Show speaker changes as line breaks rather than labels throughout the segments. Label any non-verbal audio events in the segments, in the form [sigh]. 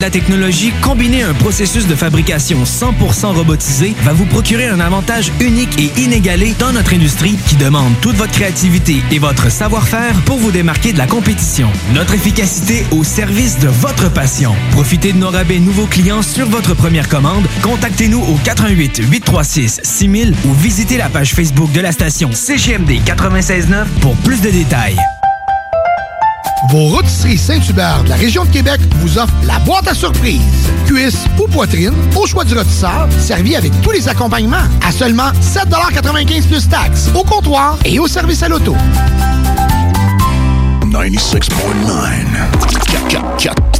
La technologie combinée à un processus de fabrication 100% robotisé va vous procurer un avantage unique et inégalé dans notre industrie qui demande toute votre créativité et votre savoir-faire pour vous démarquer de la compétition. Notre efficacité au service de votre passion. Profitez de nos rabais nouveaux clients sur votre première commande. Contactez-nous au 88 836 6000 ou visitez la page Facebook de la station CGMD 969 pour plus de détails.
Vos rôtisseries Saint-Hubert de la région de Québec vous offrent la boîte à surprise. Cuisse ou poitrine, au choix du rôtisseur, servi avec tous les accompagnements à seulement 7,95 plus taxes, au comptoir et au service à l'auto.
96.9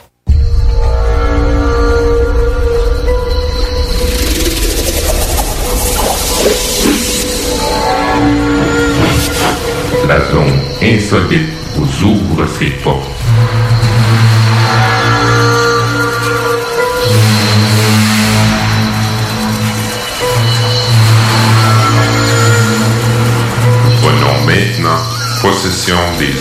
La zone insolite vous ouvre ses portes. Prenons maintenant possession des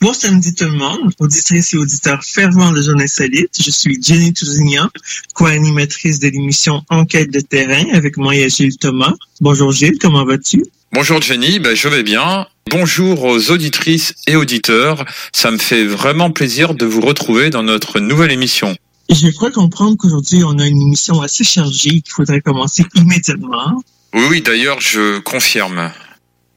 Bon samedi tout le monde, auditrices et auditeurs fervents de Journée Insolite. Je suis Jenny Tousignan, co-animatrice de l'émission Enquête de terrain avec moi et Gilles Thomas. Bonjour Gilles, comment vas-tu?
Bonjour Jenny, ben, je vais bien. Bonjour aux auditrices et auditeurs. Ça me fait vraiment plaisir de vous retrouver dans notre nouvelle émission.
Je crois comprendre qu'aujourd'hui on a une émission assez chargée qu'il faudrait commencer immédiatement.
Oui, oui, d'ailleurs, je confirme.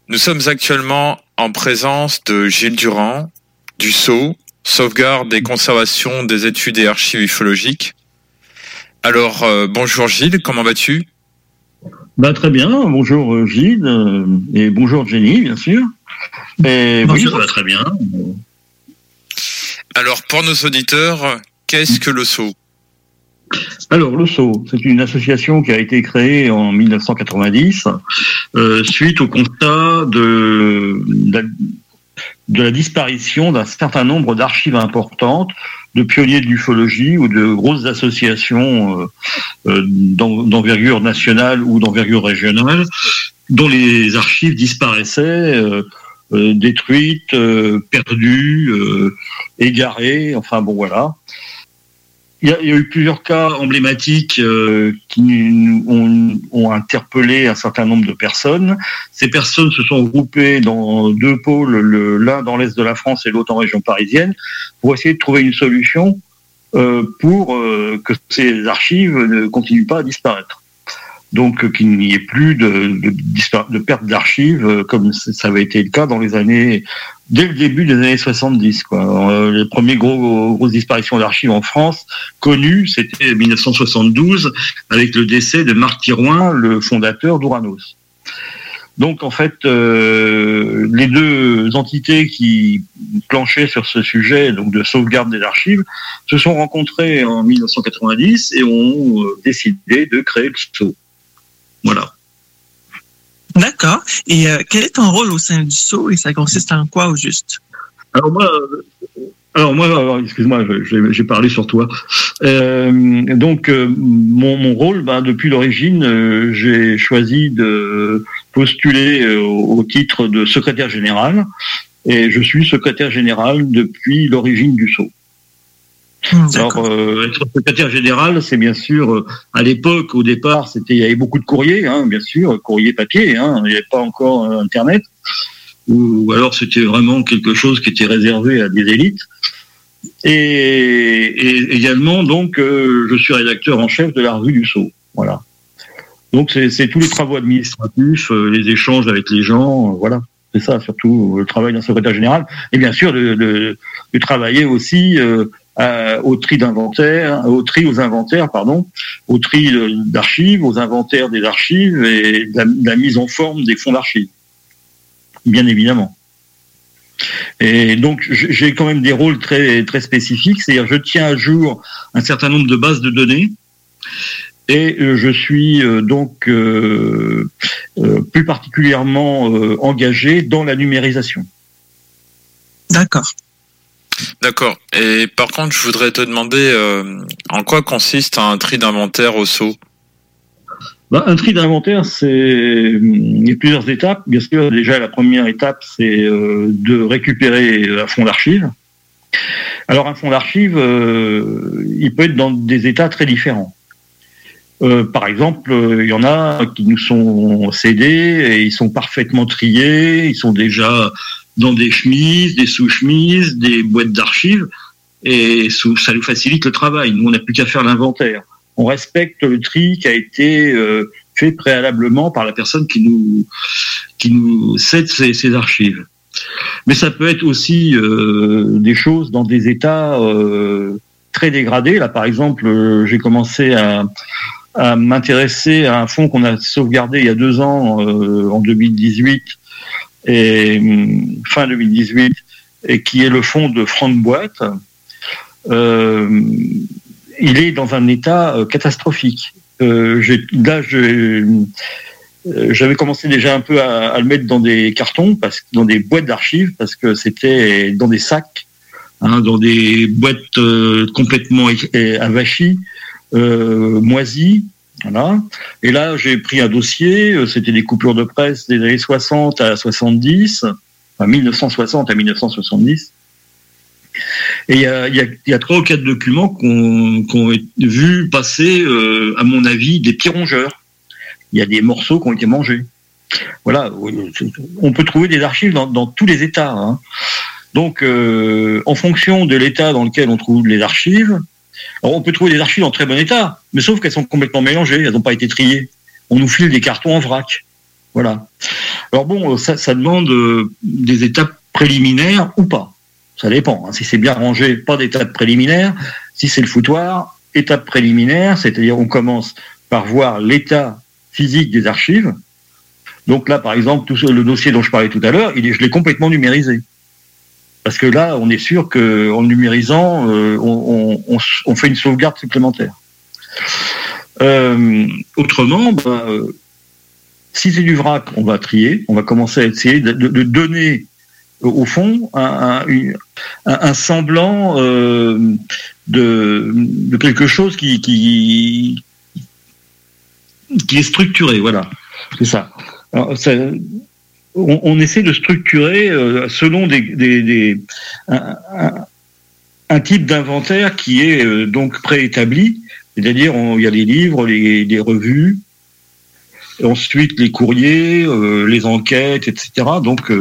Nous sommes actuellement en présence de Gilles Durand, du SCO, Sauvegarde et Conservation des études et archives ufologiques. Alors, euh, bonjour Gilles, comment vas-tu?
Bah, très bien, bonjour euh, Gilles, euh, et bonjour Jenny, bien sûr. Et oui, ça va très bien.
Alors, pour nos auditeurs, qu'est-ce que le SCO
Alors, le SCO, c'est une association qui a été créée en 1990 euh, suite au constat de, de, la, disparition d'un certain nombre d'archives importantes de pionniers de l'ufologie ou de grosses associations euh, euh, d'envergure nationale ou d'envergure régionale dont les archives disparaissaient, euh, euh, détruites, euh, perdues, égarées, enfin bon voilà. Il y, a, eu plusieurs cas emblématiques euh, qui ont, ont, interpellé un certain nombre de personnes. Ces personnes se sont groupées dans deux pôles, l'un dans l'est de la France et l'autre en région parisienne, pour essayer de trouver une solution euh, pour euh, que ces archives ne continuent pas à disparaître. Donc qu'il n'y ait plus de, perte d'archives comme ça avait été le cas dans les années dès le début des années 70. Quoi. les premiers gros grosses disparitions d'archives en France connues, c'était 1972 avec le décès de Marc Thirouin, le fondateur d'Ouranos. Donc en fait, euh, les deux entités qui planchaient sur ce sujet, donc de sauvegarde des archives, se sont rencontrées en 1990 et ont euh, décidé de créer le SO. Voilà.
D'accord. Et euh, quel est ton rôle au sein du SO et ça consiste en quoi au juste?
Alors moi, alors moi, excuse-moi, j'ai parlé sur toi. Euh, donc mon, mon, rôle, bah, depuis l'origine, j'ai choisi de postulé euh, au titre de secrétaire général et je suis secrétaire général depuis l'origine du Sceau. Alors, euh, être secrétaire général, c'est bien sûr, euh, à l'époque, au départ, c'était, il y avait beaucoup de courriers, hein, bien sûr, courrier papier, hein, il n'y avait pas encore Internet, ou, alors c'était vraiment quelque chose qui était réservé à des élites. Et, et également, donc, je suis rédacteur en chef de la revue du Sceau. Voilà. Donc c'est tous les travaux administratifs, euh, les échanges avec les gens, euh, voilà. C'est ça surtout le travail d'un secrétaire général. Et bien sûr de, de, de travailler aussi euh, au tri d'inventaire, au tri aux inventaires, pardon, au tri d'archives, aux inventaires des archives et de la, mise en forme des fonds d'archives. Bien évidemment. Et donc j'ai quand même des rôles très très spécifiques, c'est-à-dire je tiens à jour un certain nombre de bases de données et euh, je suis euh, donc euh, plus particulièrement engagé dans la numérisation.
D'accord.
D'accord. Et par contre, je voudrais te demander en quoi consiste un tri d'inventaire au saut?
Bah, Un tri d'inventaire, c'est il y a plusieurs étapes. Bien sûr, déjà la première étape, c'est de récupérer un fonds d'archives. Alors un fonds d'archives, il peut être dans des états très différents. Euh, par exemple, euh, il y en a qui nous sont cédés et ils sont parfaitement triés, ils sont déjà dans des chemises, des sous-chemises, des boîtes d'archives, et ça nous facilite le travail. Nous, on n'a plus qu'à faire l'inventaire. On respecte le tri qui a été euh, fait préalablement par la personne qui nous qui nous cède ces, ces archives. Mais ça peut être aussi des choses dans des états très dégradés. Là, par exemple, j'ai commencé à à m'intéresser à un fonds qu'on a sauvegardé il y a deux ans, euh, en 2018, et hum, fin 2018, et qui est le fonds de Franck Boîte. Euh, il est dans un état euh, catastrophique. Euh, là, j'avais commencé déjà un peu à, le mettre dans des cartons, parce, dans des boîtes d'archives, parce que c'était dans des sacs, hein, dans des boîtes complètement avachis euh, moisi. Voilà. Et là, j'ai pris un dossier, euh, c'était des coupures de presse des années 60 à 70, enfin 1960 à 1970. Et il y a, y, a, y a, trois ou quatre documents qu'on qu ont vu passer, euh, à mon avis, des petits rongeurs. Il y a des morceaux qui ont été mangés. Voilà, on peut trouver des archives dans, dans tous les États. Hein. Donc, euh, en fonction de l'État dans lequel on trouve les archives, alors, on peut trouver des archives en très bon état, mais sauf qu'elles sont complètement mélangées, elles n'ont pas été triées. On nous file des cartons en vrac. Voilà. Alors bon, ça, ça demande euh, des étapes préliminaires ou pas. Ça dépend. Hein. Si c'est bien rangé, pas d'étape préliminaire. Si c'est le foutoir, étape préliminaire, c'est-à-dire on commence par voir l'état physique des archives. Donc là, par exemple, le dossier dont je parlais tout à l'heure, je l'ai complètement numérisé. Parce que là, on est sûr qu'en numérisant, euh, on, fait une sauvegarde supplémentaire. Euh, autrement, bah, euh, si c'est du vrac, on va trier, on va commencer à essayer de, donner au fond un, semblant de, quelque chose qui, qui, qui est structuré. Voilà, c'est ça. Alors, ça on, essaie de structurer euh, selon des, des, un, type d'inventaire qui est euh, donc préétabli, c'est-à-dire il y a les livres, les, les revues, ensuite les courriers, euh, les enquêtes, etc. Donc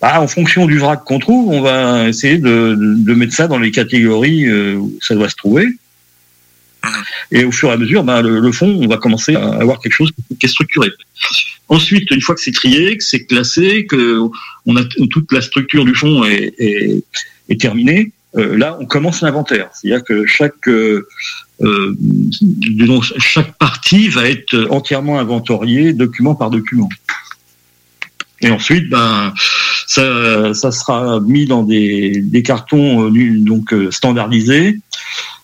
bah, en fonction du vrac qu'on trouve, on va essayer de, de, mettre ça dans les catégories où ça doit se trouver. Et au fur et à mesure, ben, le, fond, on va commencer à avoir quelque chose qui est structuré. Ensuite, une fois que c'est trié, que c'est classé, que on a toute la structure du fond est, terminée, euh, là, on commence l'inventaire. C'est-à-dire que chaque euh, euh, disons, chaque partie va être entièrement inventoriée, document par document. Et ensuite, ben, ça, sera mis dans des, des cartons donc standardisés,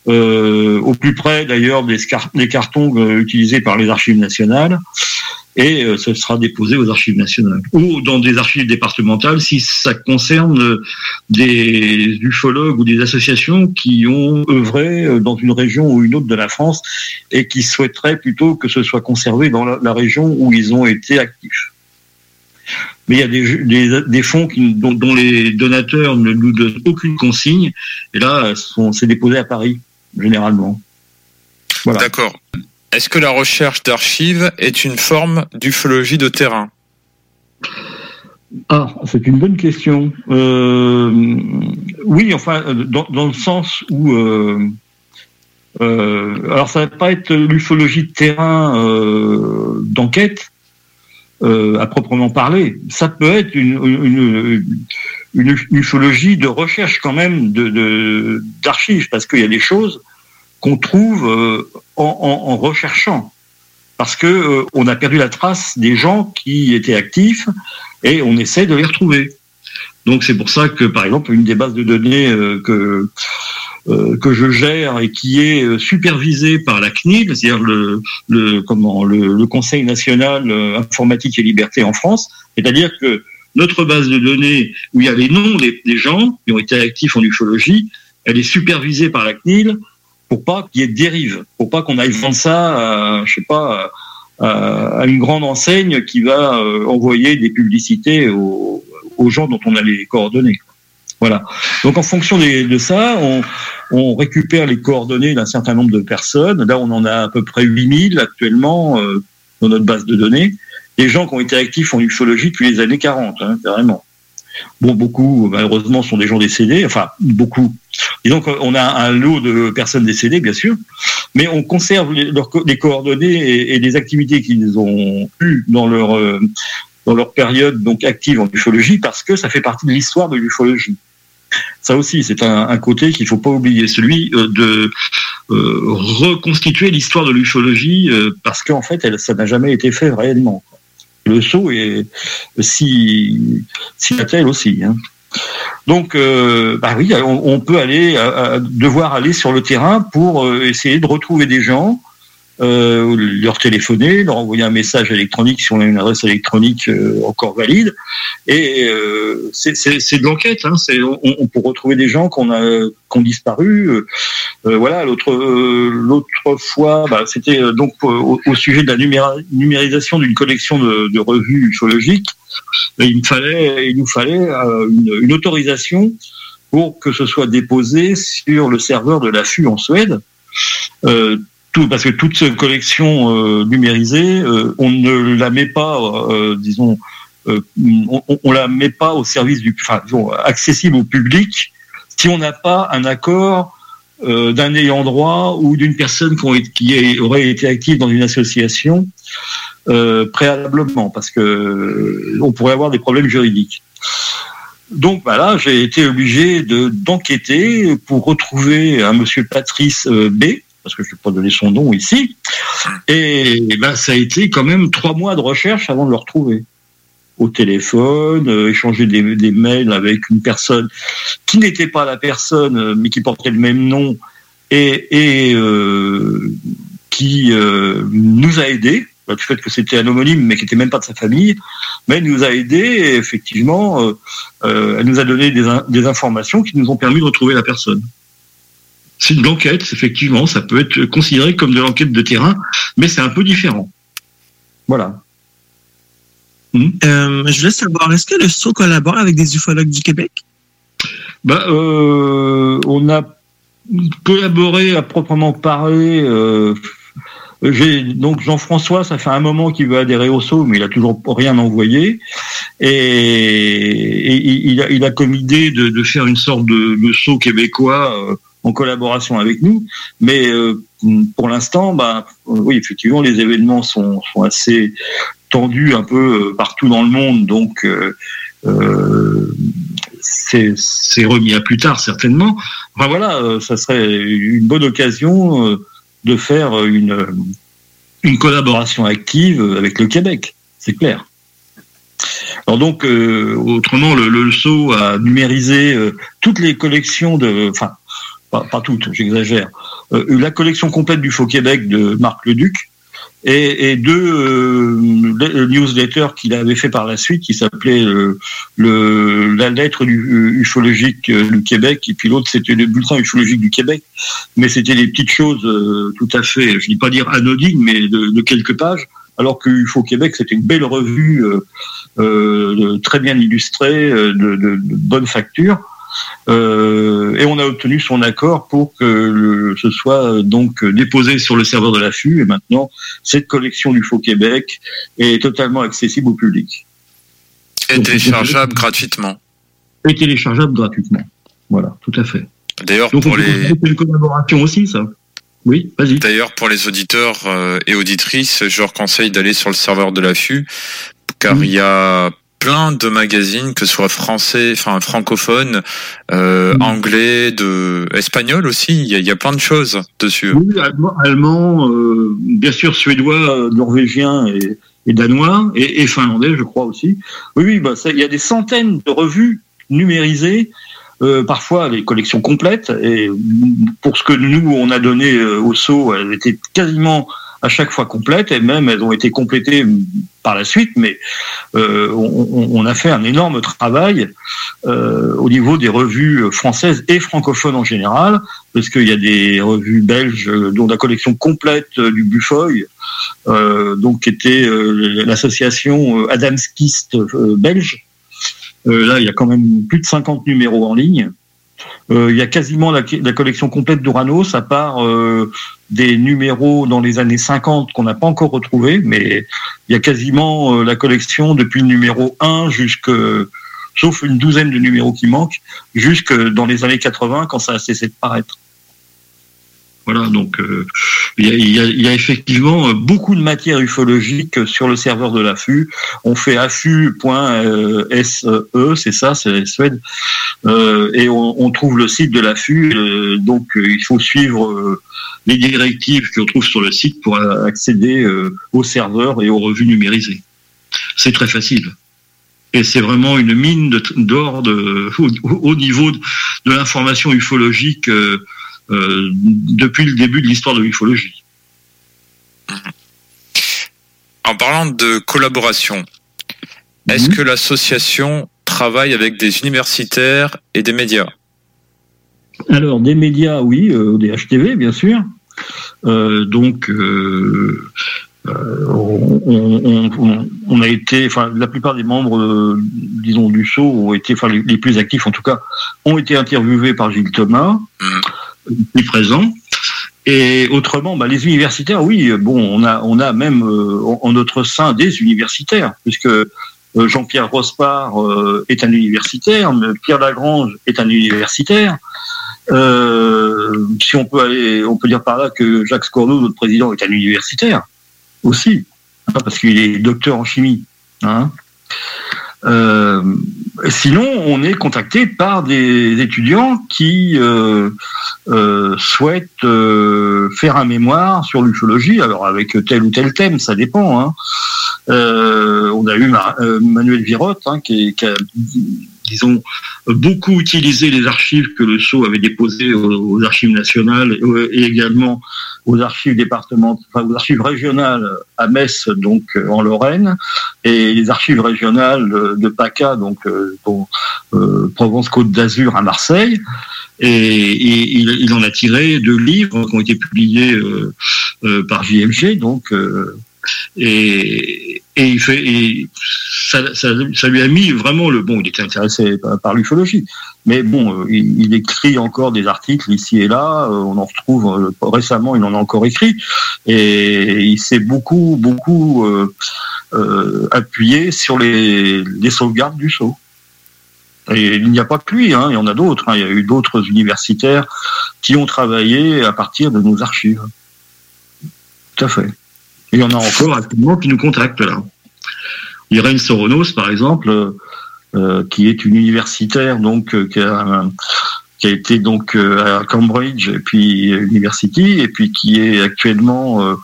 euh, au plus près d'ailleurs des, cartons euh, utilisés par les archives nationales. Et euh, ce sera déposé aux archives nationales. Ou dans des archives départementales si ça concerne des ufologues ou des associations qui ont œuvré euh, dans une région ou une autre de la France et qui souhaiteraient plutôt que ce soit conservé dans la, région où ils ont été actifs. Mais il y a des, des, fonds dont, dont, les donateurs ne nous donnent aucune consigne, et là, c'est déposé à Paris, généralement.
Voilà. D'accord. Est-ce que la recherche d'archives est une forme d'ufologie de terrain?
Ah, c'est une bonne question. Euh, oui, enfin, dans, dans, le sens où... Euh, euh, alors, ça va pas être l'ufologie de terrain euh, d'enquête, euh, à proprement parler. Ça peut être une, une, une, une ufologie de recherche quand même de d'archives, parce qu'il y a des choses qu'on trouve euh, en, en, en, recherchant, parce que euh, on a perdu la trace des gens qui étaient actifs et on essaie de les retrouver. Donc c'est pour ça que par exemple une des bases de données euh, que que je gère et qui est supervisée par la CNIL, c'est-à-dire le, le, comment le, Conseil national informatique et liberté en France, c'est-à-dire que notre base de données où il y a les noms des, des gens qui ont été actifs en ufologie, elle est supervisée par la CNIL pour pas qu'il y ait de dérive, pour pas qu'on aille vendre ça, à, je sais pas, à, à, une grande enseigne qui va euh, envoyer des publicités aux, gens dont on a les coordonnées. Voilà. Donc en fonction des, de ça, on, récupère les coordonnées d'un certain nombre de personnes. Là, on en a à peu près 8000 actuellement euh, dans notre base de données. Des gens qui ont été actifs en ufologie depuis les années 40, hein, carrément. Bon, beaucoup, malheureusement, sont des gens décédés. Enfin, beaucoup. Et donc, on a un lot de personnes décédées, bien sûr, mais on conserve les, coordonnées et, les activités qu'ils ont eues dans leur, euh, période active en ufologie parce que ça fait partie de l'histoire de l'ufologie. Ça aussi, c'est un, côté qu'il faut pas oublier, celui euh, de euh, reconstituer l'histoire de l'ufologie parce qu'en fait, ça n'a jamais été fait réellement le saut est si si aussi. Hein. Donc, euh, bah oui, on, peut aller, à, devoir aller sur le terrain pour euh, essayer de retrouver des gens, euh, leur téléphoner, leur envoyer un message électronique si on a une adresse électronique euh, encore valide. Et euh, c'est de l'enquête. Hein, on, on, peut retrouver des gens qu'on a qu'on disparu. Euh, voilà. L'autre l'autre fois, bah, c'était donc au, au, sujet de la numérisation d'une collection de, de, revues ufologiques. Il nous fallait une, une autorisation pour que ce soit déposé sur le serveur de l'affût en Suède. Euh, parce que toute cette collection euh, numérisée, euh, on ne la met pas, euh, disons, on, la met pas au service du, accessible au public si on n'a pas un accord d'un ayant droit ou d'une personne qui, aurait été active dans une association préalablement, parce que on pourrait avoir des problèmes juridiques. Donc voilà, j'ai été obligé de d'enquêter pour retrouver un monsieur Patrice B, parce que je ne vais pas donner son nom ici. Et, ben, ça a été quand même trois mois de recherche avant de le retrouver. Au téléphone, euh, échanger des, mails avec une personne qui n'était pas la personne, euh, mais qui portait le même nom et, euh, qui euh, nous a aidés. Du fait que c'était un homonyme, mais qui n'était même pas de sa famille, mais elle nous a aidés et effectivement, euh, elle nous a donné des, des informations qui nous ont permis de retrouver la personne c'est de l'enquête, effectivement, ça peut être considéré comme de l'enquête de terrain, mais c'est un peu différent. Voilà.
Mmh. Euh, je voulais savoir, est-ce que le SO collabore avec des ufologues du Québec?
Bah, euh, On a collaboré à proprement parler. Euh, j'ai donc Jean-François, ça fait un moment qu'il veut adhérer au SO, mais il a toujours rien envoyé. Et, il, a, il, a, comme idée de, de, faire une sorte de, de québécois en collaboration avec nous. Mais pour l'instant, bah, oui, effectivement, les événements sont, sont assez tendus un peu partout dans le monde, donc c'est remis à plus tard certainement. Enfin voilà, ça serait une bonne occasion de faire une, collaboration active avec le Québec, c'est clair. Alors donc, euh, autrement, le, le, a numérisé euh, toutes les collections de, enfin, pas, toutes, j'exagère, euh, la collection complète du Faux Québec de Marc Leduc et, et deux newsletters qu'il avait fait par la suite, qui s'appelait le, la lettre du, ufologique du Québec, et puis l'autre c'était le bulletin ufologique du Québec, mais c'était des petites choses tout à fait, je ne dis pas dire anodines, mais de, de quelques pages alors que UFO Québec, c'était une belle revue euh, euh, très bien illustrée, euh, de, de, de bonne facture. Et on a obtenu son accord pour que ce soit donc déposé sur le serveur de l'affût. Et maintenant, cette collection du Faux Québec est totalement accessible au public.
Et téléchargeable gratuitement.
Et téléchargeable gratuitement. Voilà, tout à fait.
D'ailleurs, pour les.
C'est une collaboration aussi, ça. Oui, vas-y.
D'ailleurs, pour les auditeurs euh, et auditrices, je leur conseille d'aller sur le serveur de l'affût, car il y a plein de magazines, que ce soit français, enfin francophone, euh, anglais, de espagnol aussi. Il y, a, plein de choses dessus.
Oui, allemand, euh, bien sûr suédois, norvégien et, danois et, finlandais, je crois aussi. Oui, oui, bah il y a des centaines de revues numérisées euh, parfois les collections complètes. Et pour ce que nous on a donné euh, au saut, elles étaient quasiment à chaque fois complètes et même elles ont été complétées par la suite. Mais euh, on, on, a fait un énorme travail euh, au niveau des revues françaises et francophones en général, parce qu'il y a des revues belges dont la collection complète du Buffoy, euh, donc qui était l'association Adamskist belge euh, là, il y a quand même plus de 50 numéros en ligne. Euh, il y a quasiment la, collection complète d'Uranos, à part euh, des numéros dans les années 50 qu'on n'a pas encore retrouvés, mais il y a quasiment la collection depuis le numéro 1 jusque, sauf une douzaine de numéros qui manquent, jusque dans les années 80 quand ça a cessé de paraître. Voilà, donc euh, il y, a, effectivement beaucoup de matière ufologique sur le serveur de l'affût. On fait affût.se, c'est ça, c'est Suède, euh, et on, trouve le site de. Euh, donc il faut suivre les directives qu'on trouve sur le site pour accéder au serveur et aux revues numérisées. C'est très facile. Et c'est vraiment une mine d'or au, niveau de l'information ufologique euh, depuis le début de l'histoire de l'ufologie.
En parlant de collaboration, est-ce mhm. que l'association travaille avec des universitaires et des médias?
Alors, des médias, oui, euh, des HTV, bien sûr. Euh, donc, euh, on, on, a été, enfin, la plupart des membres, disons, du SO ont été, enfin, les, plus actifs en tout cas, ont été interviewés par Gilles Thomas. Mhm plus présent. Et autrement, bah, les universitaires, oui, bon, on a, on a même euh, en notre sein des universitaires, puisque euh, Jean-Pierre Rospard euh, est un universitaire, Pierre Lagrange est un universitaire. si on peut aller, on peut dire par là que Jacques Scorneau, notre président, est un universitaire aussi, hein, parce qu'il est docteur en chimie. Hein. Euh, sinon, on est contacté par des étudiants qui euh, euh, souhaitent euh, faire un mémoire sur l'ufologie, alors avec tel ou tel thème, ça dépend. Hein. On a eu Manuel Virotte hein, qui, qui, a, disons, beaucoup utilisé les archives que le Sceau avait déposées aux, archives nationales et également aux archives départementales, enfin aux archives régionales à Metz, donc euh, en Lorraine, et les archives régionales de PACA, donc euh, euh, Provence-Côte d'Azur à Marseille. Et, il, en a tiré deux livres qui ont été publiés par JMG, donc et, il fait, et ça, lui a mis vraiment le bon. Il était intéressé par, l'ufologie, mais bon, euh, il, écrit encore des articles ici et là. Euh, on en retrouve euh, récemment, il en a encore écrit, et il s'est beaucoup, beaucoup appuyé sur les, sauvegardes du saut. Et il n'y a pas que lui, hein, il y en a d'autres. hein. Il y a eu d'autres universitaires qui ont travaillé à partir de nos archives. Tout à fait. Il y en a encore actuellement qui nous contactent là. Irène Soronos, par exemple, euh, euh, qui est une universitaire donc euh, qui, a, été donc à Cambridge et puis University et puis qui est actuellement,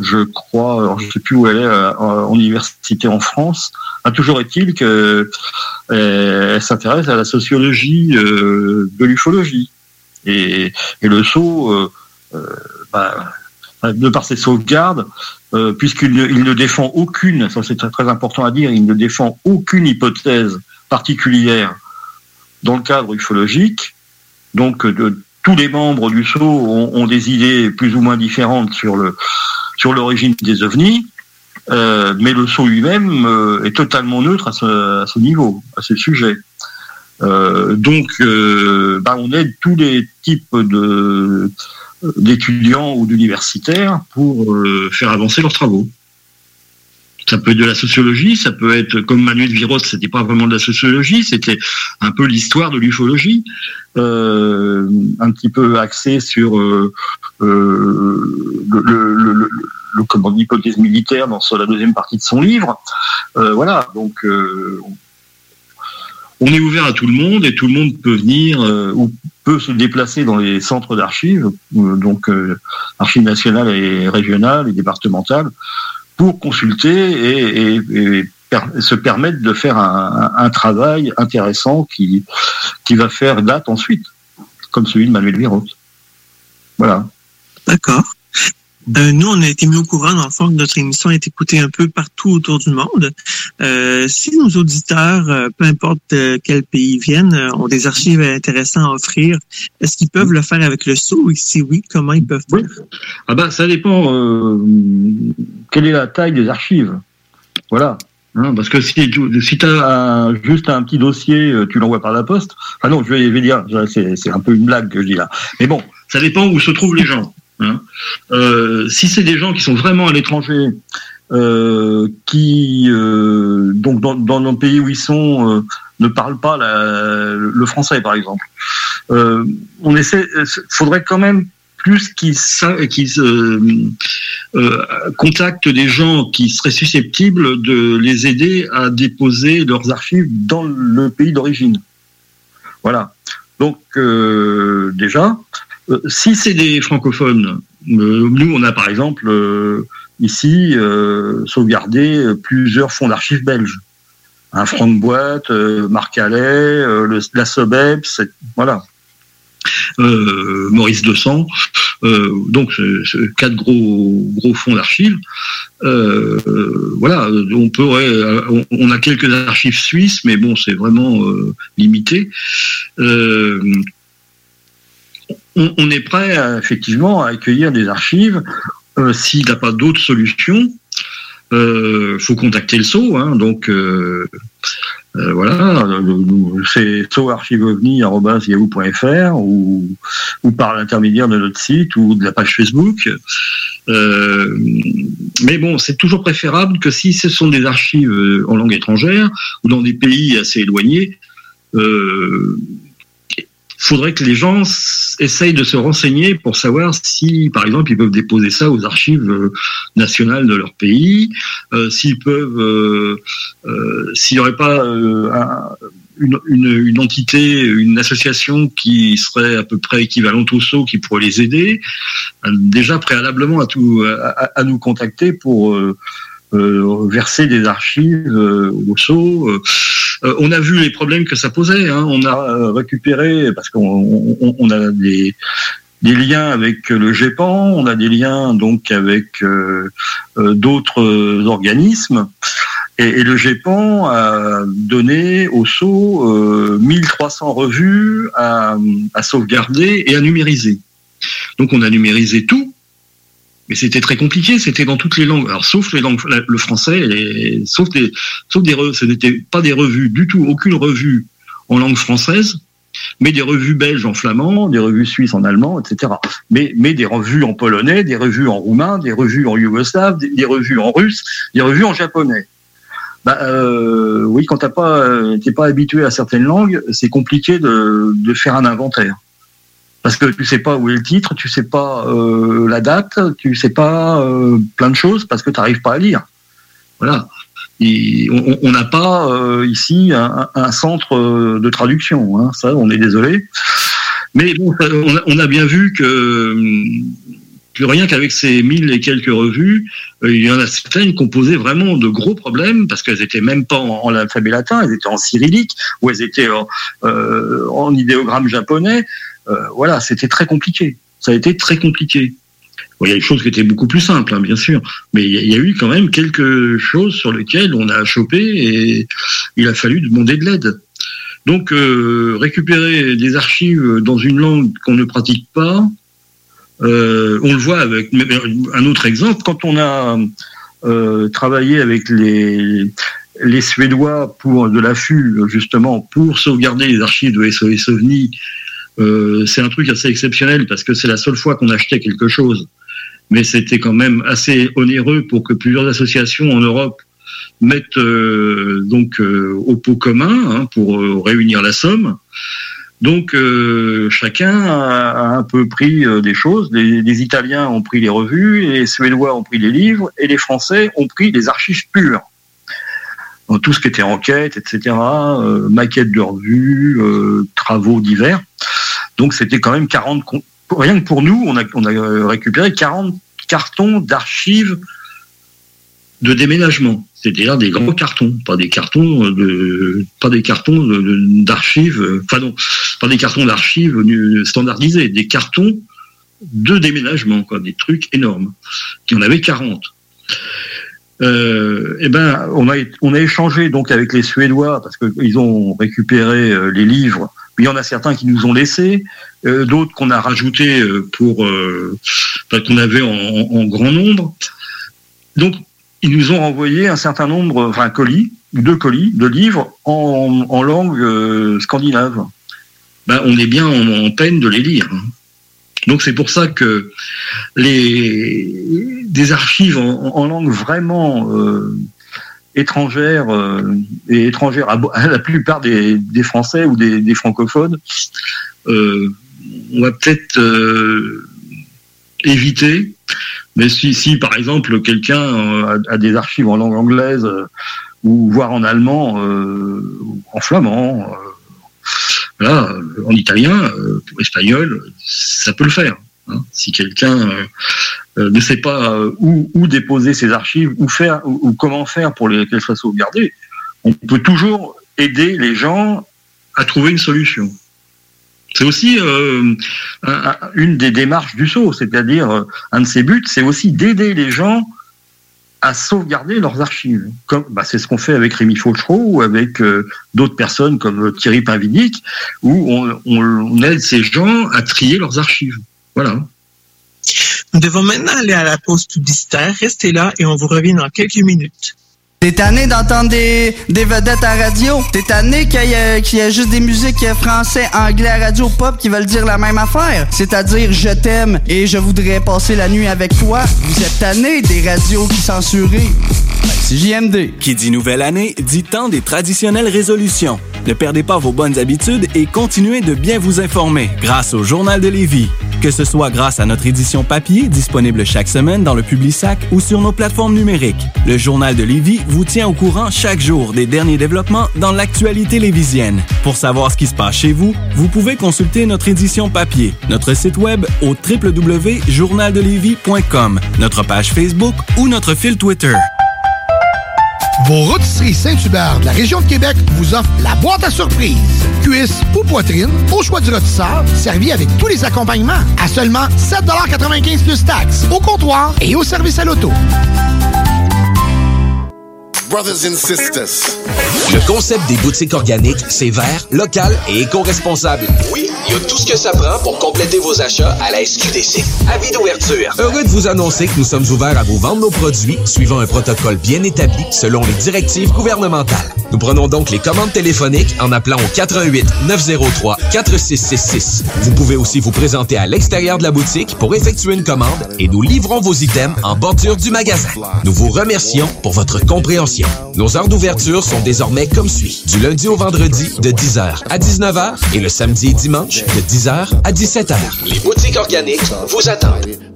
je crois, alors je sais plus où elle est, en université en France. Ah, toujours est-il que s'intéresse à la sociologie de l'ufologie et, et le saut, bah, de par ses sauvegardes, euh, puisqu'il ne, il défend aucune, ça c'est très, important à dire, il ne défend aucune hypothèse particulière dans le cadre ufologique. Donc, de, tous les membres du SAU ont, des idées plus ou moins différentes sur le sur l'origine des ovnis, euh, mais le SAU lui-même euh, est totalement neutre à ce, niveau, à ce sujet. Euh, donc, bah, on aide tous les types de d'étudiants ou d'universitaires pour euh, faire avancer leurs travaux. Ça peut être de la sociologie, ça peut être comme Manuel Viros, c'était pas vraiment de la sociologie, c'était un peu l'histoire de l'ufologie, euh, un petit peu axé sur euh, le, l'hypothèse militaire dans la deuxième partie de son livre. voilà, donc on est ouvert à tout le monde et tout le monde peut venir ou peut se déplacer dans les centres d'archives, euh, donc euh, archives nationales et régionales et départementales, pour consulter et, se permettre de faire un, travail intéressant qui, qui va faire date ensuite, comme celui de Manuel Virot. Voilà.
D'accord. Euh, nous, on a été mis au courant, dans le fond, que notre émission est écoutée un peu partout autour du monde. Euh, si nos auditeurs, euh, peu importe quel pays ils viennent, ont des archives intéressantes à offrir, est-ce qu'ils peuvent le faire avec le SO? Et si oui, comment ils peuvent faire?
Oui. Ah ben, ça dépend euh, quelle est la taille des archives. Voilà. Hein, parce que si, si tu as juste un petit dossier, tu l'envoies par la poste. Ah non, je vais, je vais dire, c'est un peu une blague que je dis là. Mais bon, ça dépend où se trouvent les gens. Hein. Euh, si c'est des gens qui sont vraiment à l'étranger, euh, qui euh, donc dans, dans, nos pays où ils sont euh, ne parlent pas la, le français par exemple, euh, on essaie, faudrait quand même plus qu'ils qu contactent des gens qui seraient susceptibles de les aider à déposer leurs archives dans le pays d'origine. Voilà. Donc déjà, euh, si c'est des francophones, euh, nous on a par exemple euh, ici sauvegardé plusieurs fonds d'archives belges. Un franc de boîte, Marc Calais, le, la Sobeps, voilà. Maurice 200, euh, donc quatre gros gros fonds d'archives. Voilà, on on, on, a quelques archives suisses, mais bon, c'est vraiment limité on, est prêt à, effectivement à accueillir des archives euh, s'il n'y a pas d'autres solutions. Il euh, faut contacter le SO, hein, donc euh, voilà, c'est soarchiveovni.yahoo.fr ou, ou par l'intermédiaire de notre site ou de la page Facebook. Mais bon, c'est toujours préférable que si ce sont des archives en langue étrangère ou dans des pays assez éloignés, faudrait que les gens essayent de se renseigner pour savoir si, par exemple, ils peuvent déposer ça aux archives euh, nationales de leur pays, euh, s'ils peuvent, euh, s'il n'y aurait pas un, une, entité, une association qui serait à peu près équivalente au SO, qui pourrait les aider, déjà préalablement à, tout, à, à nous contacter pour verser des archives au SO. Euh, on a vu les problèmes que ça posait. Hein. On a récupéré, parce qu'on on, on a des, liens avec le GEPAN, on a des liens donc avec euh, d'autres organismes. Et, le GEPAN a donné au SO euh, 1300 revues à, sauvegarder et à numériser. Donc on a numérisé tout, mais c'était très compliqué, c'était dans toutes les langues, alors sauf les langues, le français, sauf des, sauf des, ce n'était pas des revues du tout, aucune revue en langue française, mais des revues belges en flamand, des revues suisses en allemand, etc. Mais, mais des revues en polonais, des revues en roumain, des revues en yougoslave, des, des revues en russe, des revues en japonais. bah, euh, oui, quand t'as pas, euh, t'es pas habitué à certaines langues, c'est compliqué de, de faire un inventaire. Parce que tu sais pas où est le titre, tu sais pas euh, la date, tu sais pas euh, plein de choses parce que tu n'arrives pas à lire. Voilà. On n'a pas euh, ici un, centre de traduction. Hein. Ça, on est désolé. Mais bon, on, a, bien vu que, que rien qu'avec ces mille et quelques revues, il y en a certaines qui ont posé vraiment de gros problèmes parce qu'elles étaient même pas en, en alphabet latin, elles étaient en cyrillique ou elles étaient en, en idéogramme japonais. Euh, voilà, c'était très compliqué. Ça a été très compliqué. Il y a des choses qui étaient beaucoup plus simples, hein, bien sûr, mais il y, a, eu quand même quelque chose sur lesquelles on a chopé et il a fallu demander de l'aide. Donc, euh, récupérer des archives dans une langue qu'on ne pratique pas, euh, on le voit avec un autre exemple, quand on a travaillé avec les, les Suédois pour de l'affût, justement, pour sauvegarder les archives de SOS OVNI, euh, c'est un truc assez exceptionnel parce que c'est la seule fois qu'on achetait quelque chose. Mais c'était quand même assez onéreux pour que plusieurs associations en Europe mettent euh, donc euh, au pot commun hein, pour euh, réunir la somme. Donc euh, chacun a, un peu pris euh, des choses. Les, Italiens ont pris les revues, les Suédois ont pris les livres et les Français ont pris les archives pures. Donc, tout ce qui était enquête, etc., maquettes de revues, travaux divers. Donc c'était quand même 40 rien que pour nous, on a, a récupéré 40 cartons d'archives de déménagement, c'est-à-dire des grands cartons, pas des cartons de, pas des cartons d'archives, enfin non, pas des cartons d'archives standardisés, des cartons de déménagement, quoi, des trucs énormes. qui en avait 40. Euh, eh ben, on a, on a échangé donc avec les Suédois parce qu'ils ont récupéré euh, les livres. Il y en a certains qui nous ont laissés, euh, d'autres qu'on a rajoutés euh, pour, euh, qu'on avait en, en, grand nombre. Donc, ils nous ont envoyé un certain nombre, enfin, colis, deux colis de livres en, en langue euh, scandinave. Ben, on est bien en, en peine de les lire. Hein. Donc c'est pour ça que les des archives en, en langue vraiment euh, étrangère euh, et étrangère à, à, la plupart des, des Français ou des, des francophones, euh, on va peut-être euh, éviter. Mais si, si par exemple quelqu'un a, des archives en langue anglaise ou voire en allemand, en flamand voilà, en italien, espagnol, ça peut le faire. Hein. Si quelqu'un euh, ne sait pas euh, où, déposer ses archives, ou, comment faire pour qu'elles soient sauvegardées, on peut toujours aider les gens à trouver une solution. C'est aussi euh, un, un, une des démarches du saut, c'est-à-dire un de ses buts, c'est aussi d'aider les gens à sauvegarder leurs archives. Bah, c'est ce qu'on fait avec Rémi Fauchereau ou avec euh, d'autres personnes comme Thierry Pinvidic, où on, aide ces gens à trier leurs archives. Voilà.
Nous devons maintenant aller à la pause publicitaire. Restez là et on vous revient dans quelques minutes.
T'es tanné d'entendre des, des vedettes à radio? T'es tanné qu'il y, qu y ait juste des musiques français, anglais radio pop qui veulent dire la même affaire? C'est-à-dire je t'aime et je voudrais passer la nuit avec toi. Vous êtes tanné des radios qui censurent? JMD.
Qui dit nouvelle année, dit temps des traditionnelles résolutions. Ne perdez pas vos bonnes habitudes et continuez de bien vous informer grâce au Journal de Lévis. Que ce soit grâce à notre édition papier, disponible chaque semaine dans le Publisac ou sur nos plateformes numériques. Le Journal de Lévis vous tient au courant chaque jour des derniers développements dans l'actualité lévisienne. Pour savoir ce qui se passe chez vous, vous pouvez consulter notre édition papier, notre site web au www.journaldelévis.com, notre page Facebook ou notre fil Twitter.
Vos rôtisseries Saint-Hubert de la région de Québec vous offrent la boîte à surprise. Cuisse ou poitrine, au choix du rôtisseur, servi avec tous les accompagnements à seulement 7,95 plus taxes, au comptoir et au service à l'auto.
Brothers and sisters.
Le concept des boutiques organiques, c'est vert, local et éco-responsable.
Oui, il y a tout ce que ça prend pour compléter vos achats à la SQDC. Avis d'ouverture.
Heureux de vous annoncer que nous sommes ouverts à vous vendre nos produits suivant un protocole bien établi selon les directives gouvernementales. Nous prenons donc les commandes téléphoniques en appelant au 88 903 4666. Vous pouvez aussi vous présenter à l'extérieur de la boutique pour effectuer une commande et nous livrons vos items en bordure du magasin. Nous vous remercions pour votre compréhension. Nos heures d'ouverture sont désormais comme suit. Du lundi au vendredi, de 10h à 19h et le samedi et dimanche, de 10h à 17h.
Les boutiques organiques vous attendent.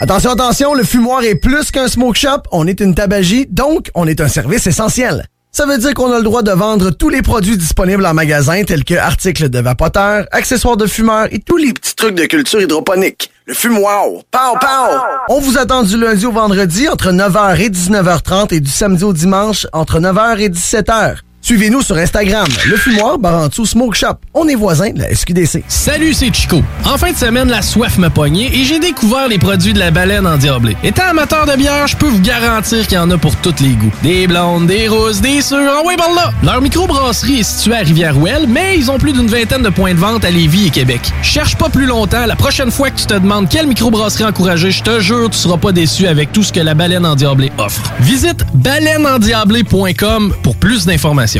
Attention, attention, le fumoir est plus qu'un smoke shop. On est une tabagie, donc on est un service essentiel. Ça veut dire qu'on a le droit de vendre tous les produits disponibles en magasin, tels que articles de vapoteurs, accessoires de fumeurs et tous les petits trucs de culture hydroponique. Le fumoir, pow, pow! On vous attend du lundi au vendredi entre 9h et 19h30 et du samedi au dimanche entre 9h et 17h. Suivez-nous sur Instagram, le fumoir Barantou Smoke Shop. On est voisins de la SQDC.
Salut, c'est Chico. En fin de semaine, la soif m'a pogné et j'ai découvert les produits de la baleine endiablée. Étant amateur de bière, je peux vous garantir qu'il y en a pour tous les goûts. Des blondes, des rousses, des sûres, en ouais, par là! Leur microbrasserie est située à Rivière-Ouelle, mais ils ont plus d'une vingtaine de points de vente à Lévis et Québec. Cherche pas plus longtemps, la prochaine fois que tu te demandes quelle microbrasserie encourager, je te jure, tu seras pas déçu avec tout ce que la baleine endiablée offre. Visite baleineendiablée.com pour plus d'informations.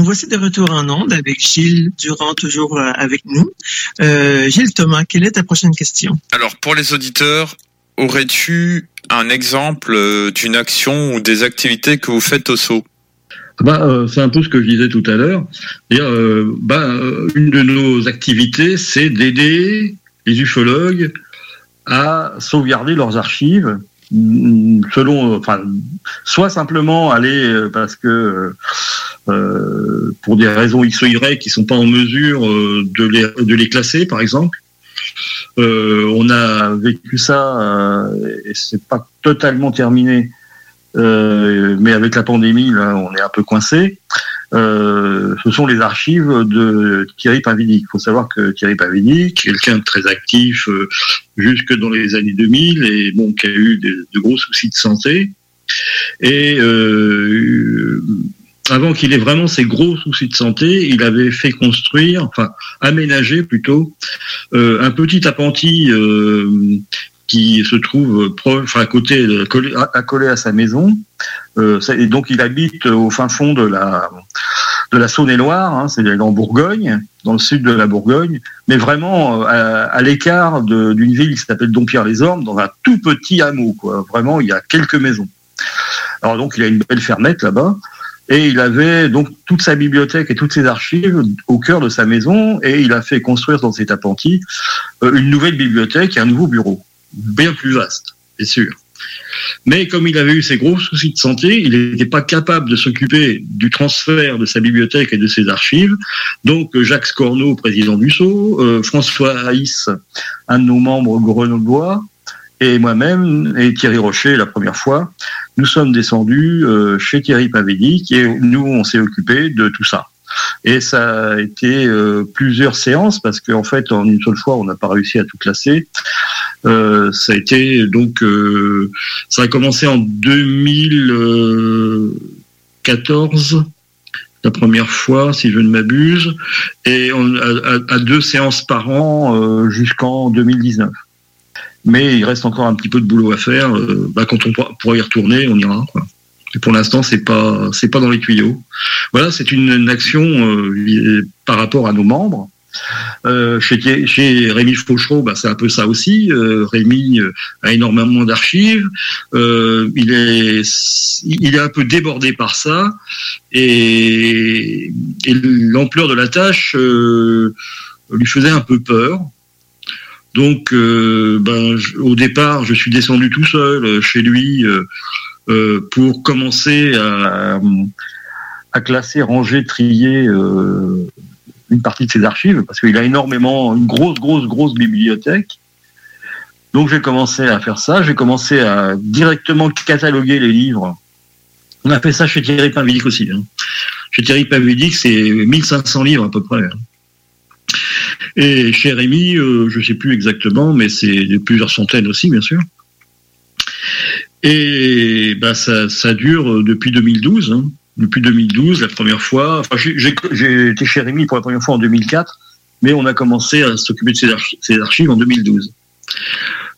Nous voici de retour en onde avec Gilles Durand, toujours euh, avec nous. Euh, Gilles Thomas, quelle est ta prochaine question?
Alors, pour les auditeurs, aurais-tu un exemple euh, d'une action ou des activités que vous faites au SO
bah, euh, c'est un peu ce que je disais tout à l'heure. Euh, bah, euh, une de nos activités, c'est d'aider les ufologues à sauvegarder leurs archives, selon, enfin, soit simplement aller euh, parce que euh, pour des raisons X ou Y qui sont pas en mesure euh, de les de les classer, par exemple. Euh, on a vécu ça euh, et c'est pas totalement terminé euh, mais avec la pandémie, là, on est un peu coincé. Euh, ce sont les archives de Thierry Pavidic. Il faut savoir que Thierry Pavidic, quelqu'un de très actif euh, jusque dans les années 2000 et bon, qui a eu de, gros soucis de santé. Et euh, avant qu'il ait vraiment ces gros soucis de santé, il avait fait construire, enfin aménager plutôt, euh, un petit appentis euh, qui se trouve proche, à côté, de- collé, accolé à sa maison. Euh, et donc il habite au fin fond de la de la Saône-et-Loire, hein, c'est en Bourgogne, dans le sud de la Bourgogne, mais vraiment euh, à, à l'écart d'une ville qui s'appelle Dompierre-les-Ormes, dans un tout petit hameau, quoi. Vraiment, il y a quelques maisons. Alors donc il a une belle fermette là-bas. Et il avait donc toute sa bibliothèque et toutes ses archives au cœur de sa maison, et il a fait construire dans cet appentis euh, une nouvelle bibliothèque et un nouveau bureau, bien plus vaste, c'est sûr. Mais comme il avait eu ces gros soucis de santé, il n'était pas capable de s'occuper du transfert de sa bibliothèque et de ses archives. Donc euh, Jacques Scorneau, président du Sceau, François Haïs, un de nos membres grenoblois, et moi-même, et Thierry Rocher la première fois, nous sommes descendus euh, chez Thierry Pavédic et nous, on s'est occupé de tout ça. Et ça a été euh, plusieurs séances parce qu'en fait, en une seule fois, on n'a pas réussi à tout classer. Euh, ça a été donc, euh, ça a commencé en 2014 la première fois, si je ne m'abuse, et à, deux séances par an euh, jusqu'en 2019. Mais il reste encore un petit peu de boulot à faire. bah, quand on pourra- y retourner, on ira. Pour l'instant, c'est pas pas dans les tuyaux. Voilà, c'est une, action par rapport à nos membres. Euh, chez, Rémi Fauchereau, bah, c'est un peu ça aussi. Euh, Rémi euh, a énormément d'archives. Il est un peu débordé par ça et, l'ampleur de la tâche lui faisait un peu peur. Donc, ben, au départ, je suis descendu tout seul chez lui pour commencer à, classer, ranger, trier une partie de ses archives, parce qu'il a énormément, une grosse, grosse, grosse bibliothèque. Donc j'ai commencé à faire ça, j'ai commencé à directement cataloguer les livres. On a fait ça chez Thierry Pinvidic aussi. hein. Chez Thierry Pinvidic, c'est 1500 livres à peu près. hein. Et chez Rémi, euh, je sais plus exactement, mais c'est plusieurs centaines aussi, bien sûr. Et bah, ça, dure euh, depuis 2012. hein. Depuis 2012, la première fois. Enfin, j'ai- été chez Rémi pour la première fois en 2004, mais on a commencé à s'occuper de ces, archi- ces archives en 2012.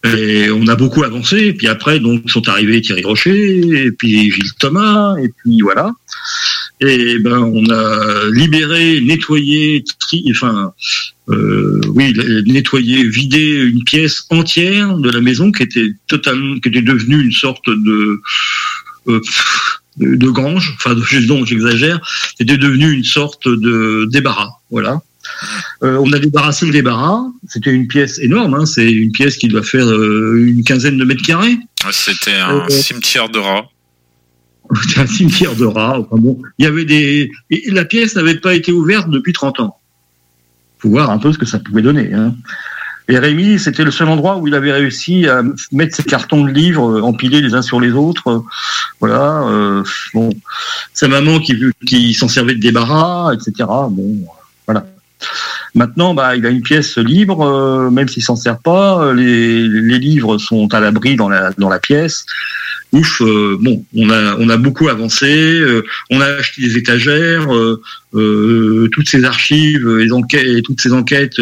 Et on a beaucoup avancé. Et puis après, donc, sont arrivés Thierry Rocher, et puis Gilles Thomas, et puis voilà. Et ben, on a libéré, nettoyé, tri, enfin, euh, oui, nettoyer, vider une pièce entière de la maison qui était totalement, qui était devenue une sorte de euh, de grange. Enfin, de- [laughs] non, j'exagère. C'était devenu une sorte de débarras. Voilà. Euh, on a débarrassé le débarras. C'était une pièce énorme. Hein. C'est une pièce qui doit faire euh, une quinzaine de mètres carrés.
C'était un
Euh,
cimetière de rats. [laughs]
C'était un cimetière de rats. Enfin bon, il y avait des. Et la pièce n'avait pas été ouverte depuis 30 ans. Faut voir un peu ce que ça pouvait donner. Hein. Et Rémi, c'était le seul endroit où il avait réussi à mettre ses cartons de livres euh, empilés les uns sur les autres. Euh, Voilà. euh, bon, sa maman qui, s'en servait de débarras, etc. Bon, voilà. Maintenant, bah, il a une pièce libre, même s'il s'en sert pas. Les, les livres sont à l'abri dans la, dans la pièce. Ouf, euh, bon, on a, on a beaucoup avancé. euh, on a acheté des étagères. euh, toutes ces archives, enquêtes, toutes ces enquêtes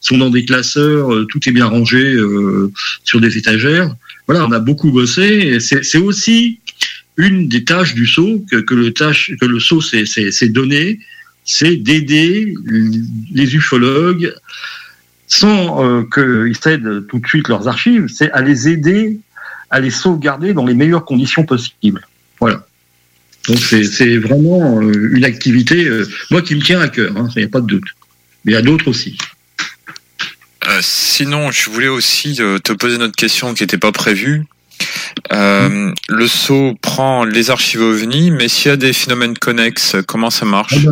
sont dans des classeurs. tout est bien rangé sur des étagères. Voilà, on a beaucoup bossé. C'est aussi une des tâches du SAU que, que le tâche que le s'est donné, c'est d'aider les ufologues sans qu'ils cèdent tout de suite leurs archives, c'est à les aider à les sauvegarder dans les meilleures conditions possibles. Voilà. Donc c'est vraiment euh, une activité, euh, moi qui me tient à cœur, il n'y a pas de doute. Mais il y a d'autres aussi.
Euh, sinon, je voulais aussi te poser une autre question qui n'était pas prévue. Euh, le SO prend les archives OVNI, mais s'il y a des phénomènes connexes, comment ça marche?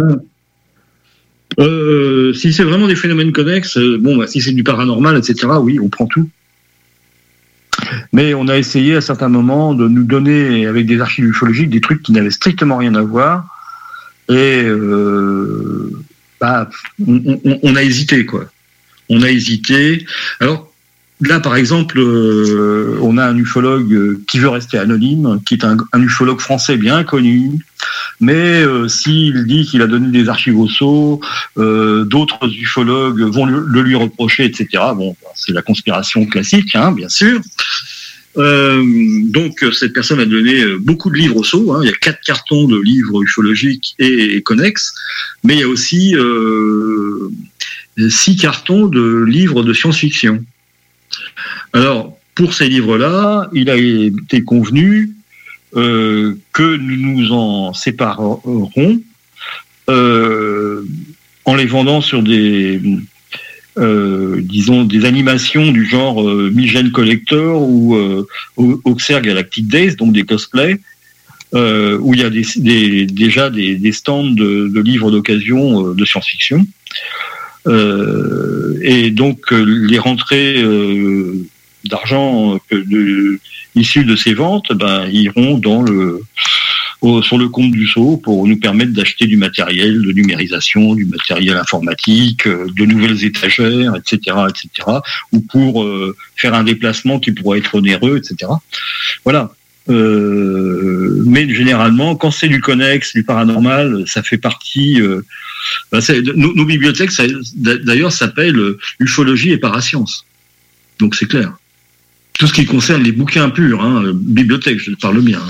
Euh, si c'est vraiment des phénomènes connexes, bon, bah, si c'est du paranormal, etc., oui, on prend tout. Mais on a essayé à certains moments de nous donner, avec des archives ufologiques, des trucs qui n'avaient strictement rien à voir. Et euh, bah, on, on- on a hésité, quoi. On a hésité. Alors, là, par exemple, euh, on a un ufologue euh, qui veut rester anonyme, qui est un, ufologue français bien connu, mais euh, s'il dit qu'il a donné des archives au sceau, euh, d'autres ufologues vont le, lui reprocher, etc. Bon, c'est la conspiration classique, hein, bien sûr. Euh, donc euh, cette personne a donné euh, beaucoup de livres au sceau. hein. Il y a quatre cartons de livres ufologiques et, et connexes, mais il y a aussi six cartons de livres de science-fiction. Alors pour ces livres-là, il a été convenu euh, que nous nous en séparerons euh, en les vendant sur des, euh, disons, des animations du genre euh, Migène Collector ou Auxerre Galactic Days, donc des cosplays, où il y a des, déjà des, stands de, livres d'occasion de science-fiction. Euh, et donc euh, les rentrées euh, d'argent issues de ces ventes ben, iront dans le, au- sur le compte du SO pour nous permettre d'acheter du matériel de numérisation, du matériel informatique, de nouvelles étagères, etc., etc., ou pour euh, faire un déplacement qui pourrait être onéreux, etc. Voilà. Euh, mais généralement, quand c'est du connexe, du paranormal, ça fait partie. euh, ben, nos, bibliothèques, d'ailleurs, s'appellent euh, ufologie et parasciences. Donc c'est clair. tout ce qui concerne les bouquins purs, hein, bibliothèque, je parle bien,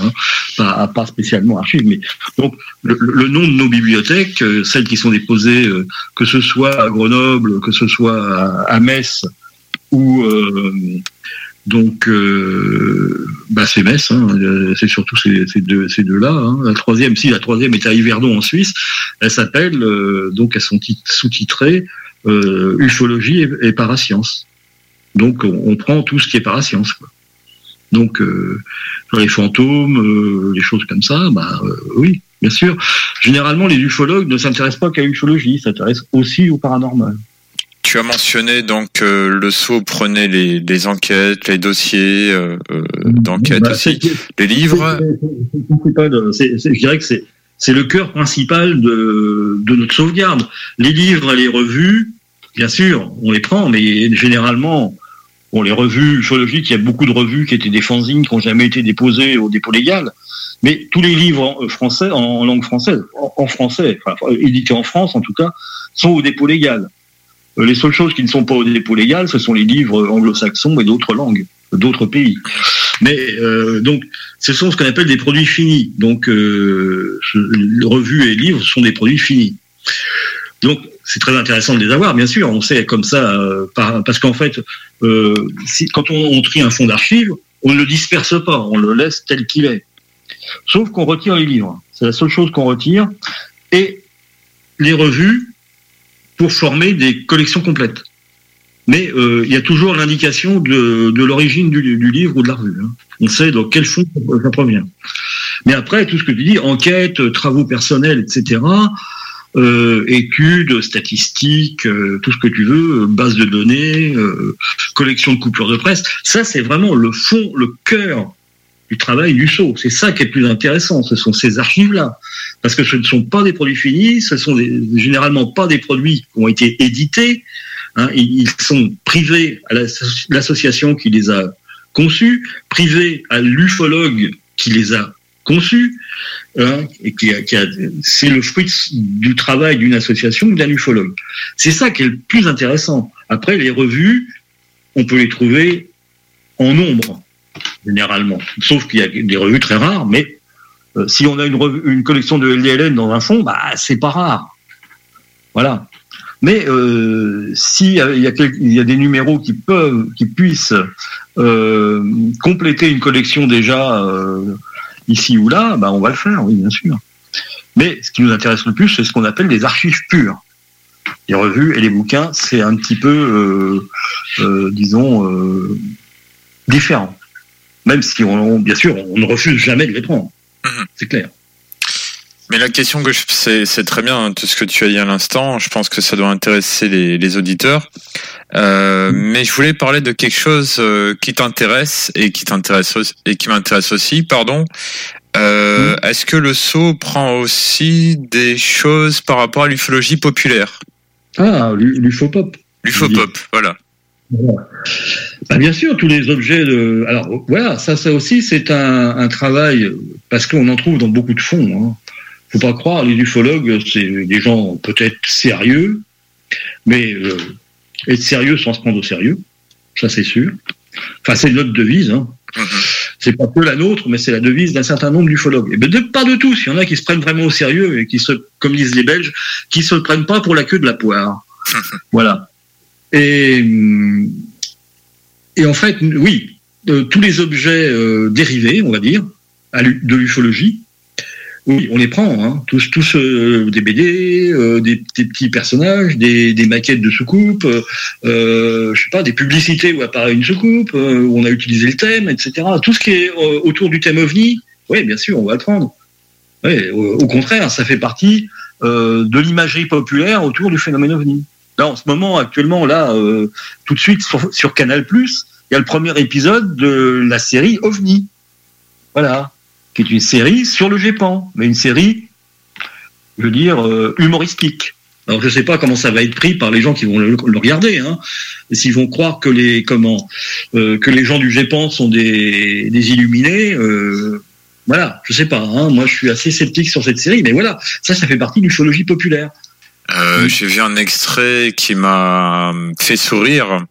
hein, pas, spécialement archives, mais donc le, nom de nos bibliothèques, celles qui sont déposées, que ce soit à Grenoble, que ce soit à, Metz ou donc euh, bah c'est Metz, hein, c'est surtout ces, ces deux ces deux là. Hein. La troisième, si la troisième est à Yverdon en Suisse, elle s'appelle euh, donc elles sont tit- sous-titrées euh, ufologie et, parasciences. Donc on, prend tout ce qui est parasciences. Quoi. Donc euh, les fantômes, euh, les choses comme ça, bah euh, oui, bien sûr. Généralement les ufologues ne s'intéressent pas qu'à l'ufologie, ils s'intéressent aussi au paranormal.
Tu as mentionné donc euh, le SO prenait les, les enquêtes, les dossiers euh, euh, d'enquête
Bah,
aussi,
c'est-
les livres.
je dirais que c'est le cœur principal de, de notre sauvegarde. Les livres et les revues, bien sûr, on les prend, mais généralement, bon, les revues ufologiques, il y a beaucoup de revues qui étaient des fanzines, qui n'ont jamais été déposées au dépôt légal. Mais tous les livres en- français, en, en langue française, en, en français, enfin, édités en France en tout cas, sont au dépôt légal. Euh, Les seules choses qui ne sont pas au dépôt légal, ce sont les livres anglo-saxons et d'autres langues, d'autres pays. Mais euh, donc, ce sont ce qu'on appelle des produits finis. Donc, euh, revues et livres sont des produits finis. Donc, c'est très intéressant de les avoir, bien sûr. On sait comme ça, euh, par- parce qu'en fait, euh, si, quand on, on trie un fonds d'archives, on ne le disperse pas, on le laisse tel qu'il est. Sauf qu'on retire les livres. C'est la seule chose qu'on retire. Et les revues pour former des collections complètes. Mais euh, il y a toujours l'indication de, l'origine du, livre ou de la revue. hein. On sait dans quel fond ça provient. Mais après, tout ce que tu dis, enquête, travaux personnels, etc., euh, études, statistiques, euh, tout ce que tu veux, base de données, collection de coupures de presse, ça c'est vraiment le fond, le cœur du travail du SO. C'est ça qui est le plus intéressant, ce sont ces archives-là. Parce que ce ne sont pas des produits finis, ce sont généralement pas des produits qui ont été édités, hein, ils sont privés à l'asso- l'association qui les a conçus, privés à l'ufologue qui les a conçus, hein, et qui a- c'est le fruit du travail d'une association ou d'un ufologue. C'est ça qui est le plus intéressant. Après, les revues, on peut les trouver en nombre, généralement. Sauf qu'il y a des revues très rares, mais euh, si on a une, revue- une collection de LDLN dans un fond, bah, c'est pas rare. Voilà. Mais euh, s'il y, a- il y, a y a des numéros qui peuvent, qui puissent euh, compléter une collection déjà euh, ici ou là, bah, on va le faire, oui, bien sûr. Mais ce qui nous intéresse le plus, c'est ce qu'on appelle les archives pures. Les revues et les bouquins, c'est un petit peu, euh, euh, disons, euh, différent. Même si, on, bien sûr, on ne refuse jamais de les prendre. C'est clair.
Mais la question que je, c'est, c'est très bien hein, tout ce que tu as dit à l'instant. Je pense que ça doit intéresser les, les auditeurs. Euh, mais je voulais parler de quelque chose euh, qui t'intéresse et qui t'intéresse aussi- et qui m'intéresse aussi. Pardon. Euh, Est-ce que le SO prend aussi des choses par rapport à l'ufologie populaire?
Ah, l'ufopop.
L'ufopop, voilà.
Voilà. Bah, bien sûr, tous les objets de. Alors voilà, ça, ça aussi, c'est un, un travail parce qu'on en trouve dans beaucoup de fonds. Hein. Faut pas croire, les ufologues, c'est des gens peut-être sérieux, mais euh, être sérieux sans se prendre au sérieux, ça c'est sûr. Enfin, c'est notre devise. Hein. C'est pas que la nôtre, mais c'est la devise d'un certain nombre d'ufologues. Et ben, de, pas de tous. Il y en a qui se prennent vraiment au sérieux et qui se, comme disent les Belges, qui se prennent pas pour la queue de la poire. [laughs] voilà. Et, hum, et en fait, oui, euh, tous les objets euh, dérivés, on va dire, de l'ufologie, oui, on les prend, hein, tous, tous euh, des BD, euh, des, des petits personnages, des, des maquettes de soucoupes, euh, euh, je sais pas, des publicités où apparaît une soucoupe, où on a utilisé le thème, etc. Tout ce qui est autour du thème ovni, oui, bien sûr, on va le prendre. Ouais, au, contraire, ça fait partie de l'imagerie populaire autour du phénomène ovni. Là, en ce moment, actuellement, là, euh, tout de suite sur, sur Canal+, il y a le premier épisode de la série OVNI. Voilà, qui est une série sur le GEPAN, mais une série, je veux dire, euh, humoristique. Alors je sais pas comment ça va être pris par les gens qui vont le, regarder, hein. S'ils vont croire que les comment euh, que les gens du GEPAN sont des, illuminés, voilà, je sais pas. Hein. Moi, je suis assez sceptique sur cette série, mais voilà, ça, ça fait partie de l'ufologie populaire.
Euh, J'ai vu un extrait qui m'a fait sourire.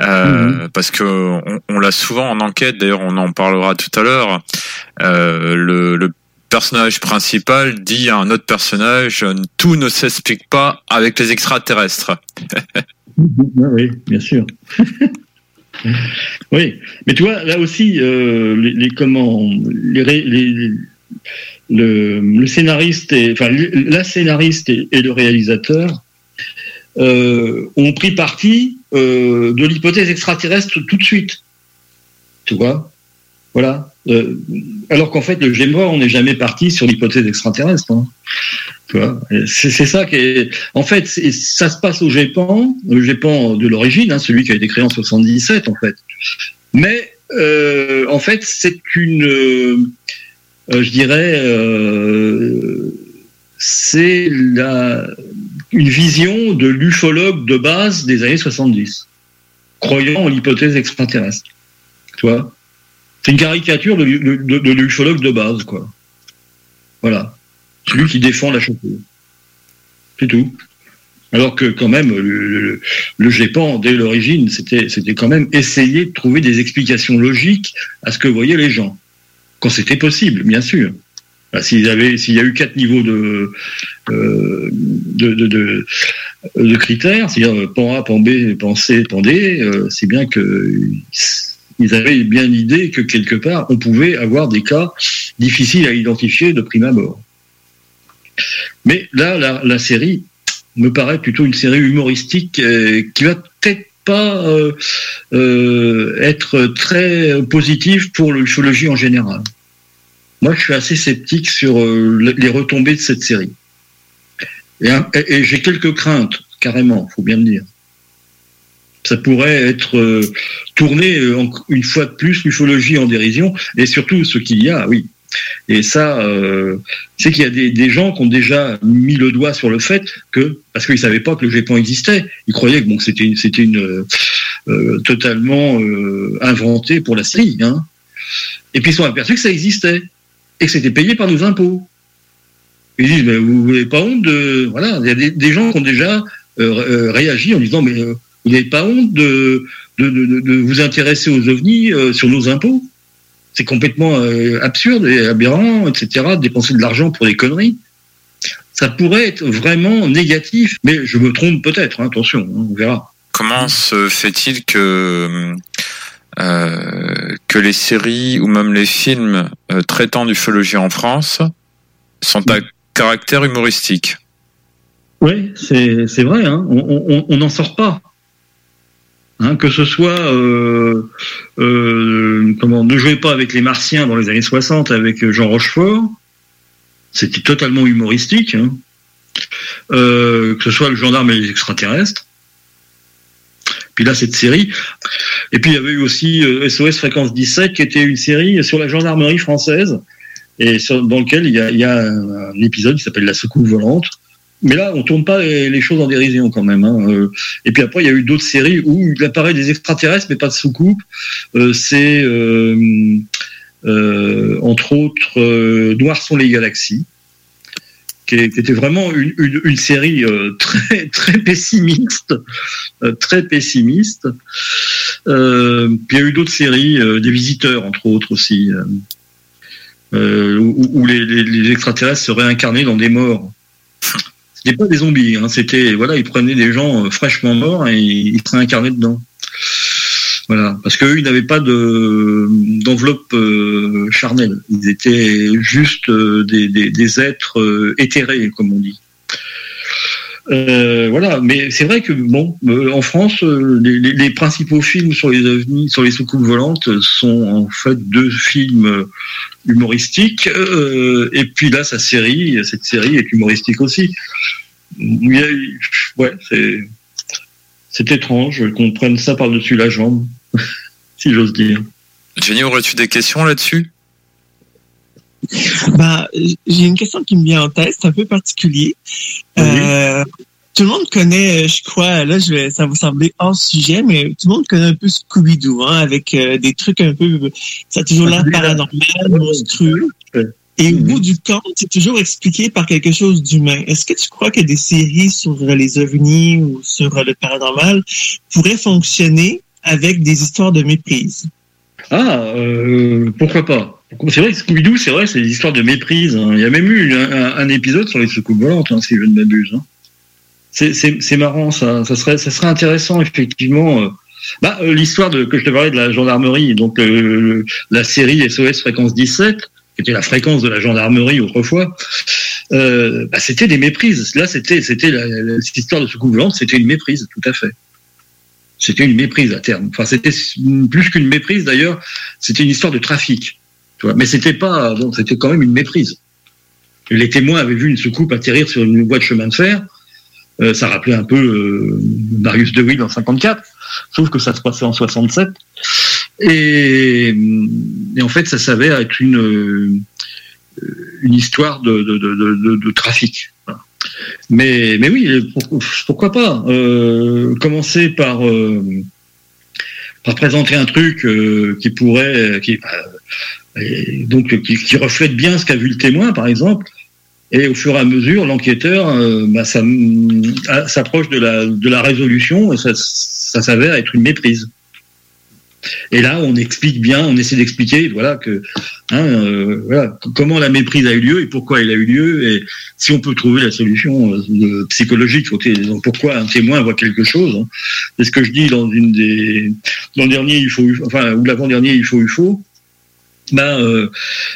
Euh, parce que on, on l'a souvent en enquête. D'ailleurs, on en parlera tout à l'heure. Euh, le, le personnage principal dit à un autre personnage tout ne s'explique pas avec les extraterrestres. [laughs]
oui, bien sûr. [laughs] oui, mais tu vois, là aussi, les, les, comment, les, les, le, scénariste, et, enfin, la scénariste et, le réalisateur euh, ont pris parti euh, de l'hypothèse extraterrestre tout de suite. Tu vois? Voilà. Euh, alors qu'en fait, le GEMA, on n'est jamais parti sur l'hypothèse extraterrestre. Hein. Tu vois? C'est ça qui est. En fait, ça se passe au GEPAN, le GEPAN de l'origine, hein, celui qui a été créé en 77, en fait. Mais en fait, c'est une, je dirais, euh, c'est la une vision de l'ufologue de base des années 70, croyant en l'hypothèse extraterrestre. Tu vois C'est une caricature de, l'ufologue de base, quoi. Voilà. Celui qui défend la chaussure. C'est tout. Alors que quand même, le, le, dès l'origine, c'était quand même essayer de trouver des explications logiques à ce que voyaient les gens. Quand c'était possible, bien sûr. Bah, s'il y a eu quatre niveaux de, euh, de, de, de, critères, c'est-à-dire pan A, pan B, pan C, pan D, euh, c'est bien que ils avaient bien l'idée que quelque part on pouvait avoir des cas difficiles à identifier de prime abord. Mais là, la, série me paraît plutôt une série humoristique euh, qui va euh, euh, être très positive pour l'ufologie en général. Moi, je suis assez sceptique sur euh, les retombées de cette série. Et, et, j'ai quelques craintes, carrément, faut bien le dire. Ça pourrait être tourné une fois de plus l'ufologie en dérision, et surtout ce qu'il y a, oui. Et ça, euh, c'est qu'il y a des, gens qui ont déjà mis le doigt sur le fait que, parce qu'ils savaient pas que le GEPAN existait, ils croyaient que c'était une euh, totalement inventé pour la série, hein. Et puis ils sont aperçus que ça existait et que c'était payé par nos impôts. Ils disent, mais vous n'avez pas honte de... Voilà, il y a des, gens qui ont déjà euh, réagi en disant, mais euh, vous n'avez pas honte de, de, vous intéresser aux ovnis euh, sur nos impôts C'est complètement absurde et aberrant, etc., de dépenser de l'argent pour des conneries. Ça pourrait être vraiment négatif, mais je me trompe peut-être, hein, attention, hein, on verra.
Comment se fait-il que euh, que les séries ou même les films euh, traitant d'ufologie en France sont à caractère humoristique?
Oui, c'est vrai, hein. on n'en sort pas. Hein, que ce soit euh, euh, comment ne jouez pas avec les martiens dans les années 60 avec Jean Rochefort, c'était totalement humoristique. Hein. Euh, que ce soit le gendarme et les extraterrestres. Puis là, cette série. Et puis il y avait eu aussi SOS Fréquence 17, qui était une série sur la gendarmerie française, et dans lequel il y a, un épisode qui s'appelle La secoupe volante. Mais là, on tourne pas les, choses en dérision quand même. Hein. Et puis après, il y a eu d'autres séries où il apparaît des extraterrestres, mais pas de soucoupe. Euh, C'est euh, euh, entre autres euh, Noirs sont les galaxies qui était vraiment une, série euh, [laughs] très très pessimiste, euh, très pessimiste. Euh, puis il y a eu d'autres séries, des visiteurs entre autres aussi, où, les, les, extraterrestres se réincarnaient dans des morts. C'était pas des zombies, hein, c'était voilà, ils prenaient des gens fraîchement morts et ils se réincarnaient dedans. Voilà, parce qu'eux, ils n'avaient pas de d'enveloppe euh, charnelle. Ils étaient juste euh, des, êtres euh, éthérés, comme on dit. Voilà, mais c'est vrai que bon, en France, les, les, principaux films sur les ovnis, sur les soucoupes volantes, sont en fait deux films humoristiques. et puis là, sa série, cette série est humoristique aussi. Ouais, c'est c'est étrange qu'on prenne ça par-dessus la jambe, [laughs] si j'ose dire.
Jenny, aurais-tu des questions là-dessus?
Bah, J'ai une question qui me vient en tête, c'est un peu particulier. Oui. Euh, tout le monde connaît, je crois, là, je vais, ça va vous sembler hors sujet, mais tout le monde connaît un peu Scooby-Doo, hein, avec euh, des trucs un peu, ça a toujours l'air paranormal, monstrueux. Et au bout du compte, c'est toujours expliqué par quelque chose d'humain. Est-ce que tu crois que des séries sur les ovnis ou sur le paranormal pourraient fonctionner avec des histoires de méprise?
Ah, euh, pourquoi pas? C'est vrai Scooby-Doo, c'est vrai, c'est des histoires de méprise. hein. Il y a même eu un, épisode sur les soucoupes volantes, hein, si je ne m'abuse. hein. C'est- marrant, ça. Serait, intéressant, effectivement. euh. Bah, euh, L'histoire que je te parlais de la gendarmerie, donc euh, la série SOS Fréquence 17, qui était la fréquence de la gendarmerie autrefois, bah, c'était des méprises. Là, c'était cette histoire de soucoupe volante, c'était une méprise, tout à fait. C'était une méprise à terme. Enfin, c'était plus qu'une méprise d'ailleurs. C'était une histoire de trafic. Mais c'était pas, c'était quand même une méprise. Les témoins avaient vu une soucoupe atterrir sur une voie de chemin de fer. Euh, ça rappelait un peu euh, Marius de Wiel en 54, sauf que ça se passait en 67. Et, en fait, ça s'avère être une euh, une histoire de, de, de, trafic. Mais, mais oui, pour- pourquoi pas euh, Commencer par, par présenter un truc qui pourrait, qui, donc qui, qui reflète bien ce qu'a vu le témoin, par exemple. Et au fur et à mesure, l'enquêteur euh, bah, ah, s'approche de la, de la résolution et ça, ça s'avère être une méprise. Et là, on explique bien, on essaie d'expliquer, voilà que, hein, euh, voilà, comment la méprise a eu lieu et pourquoi elle a eu lieu, et si on peut trouver la solution euh, psychologique, pourquoi un témoin voit quelque chose. hein. C'est ce que je dis dans une des, dans le dernier, il faut, enfin, ou l'avant dernier, il faut, il faut. Ben,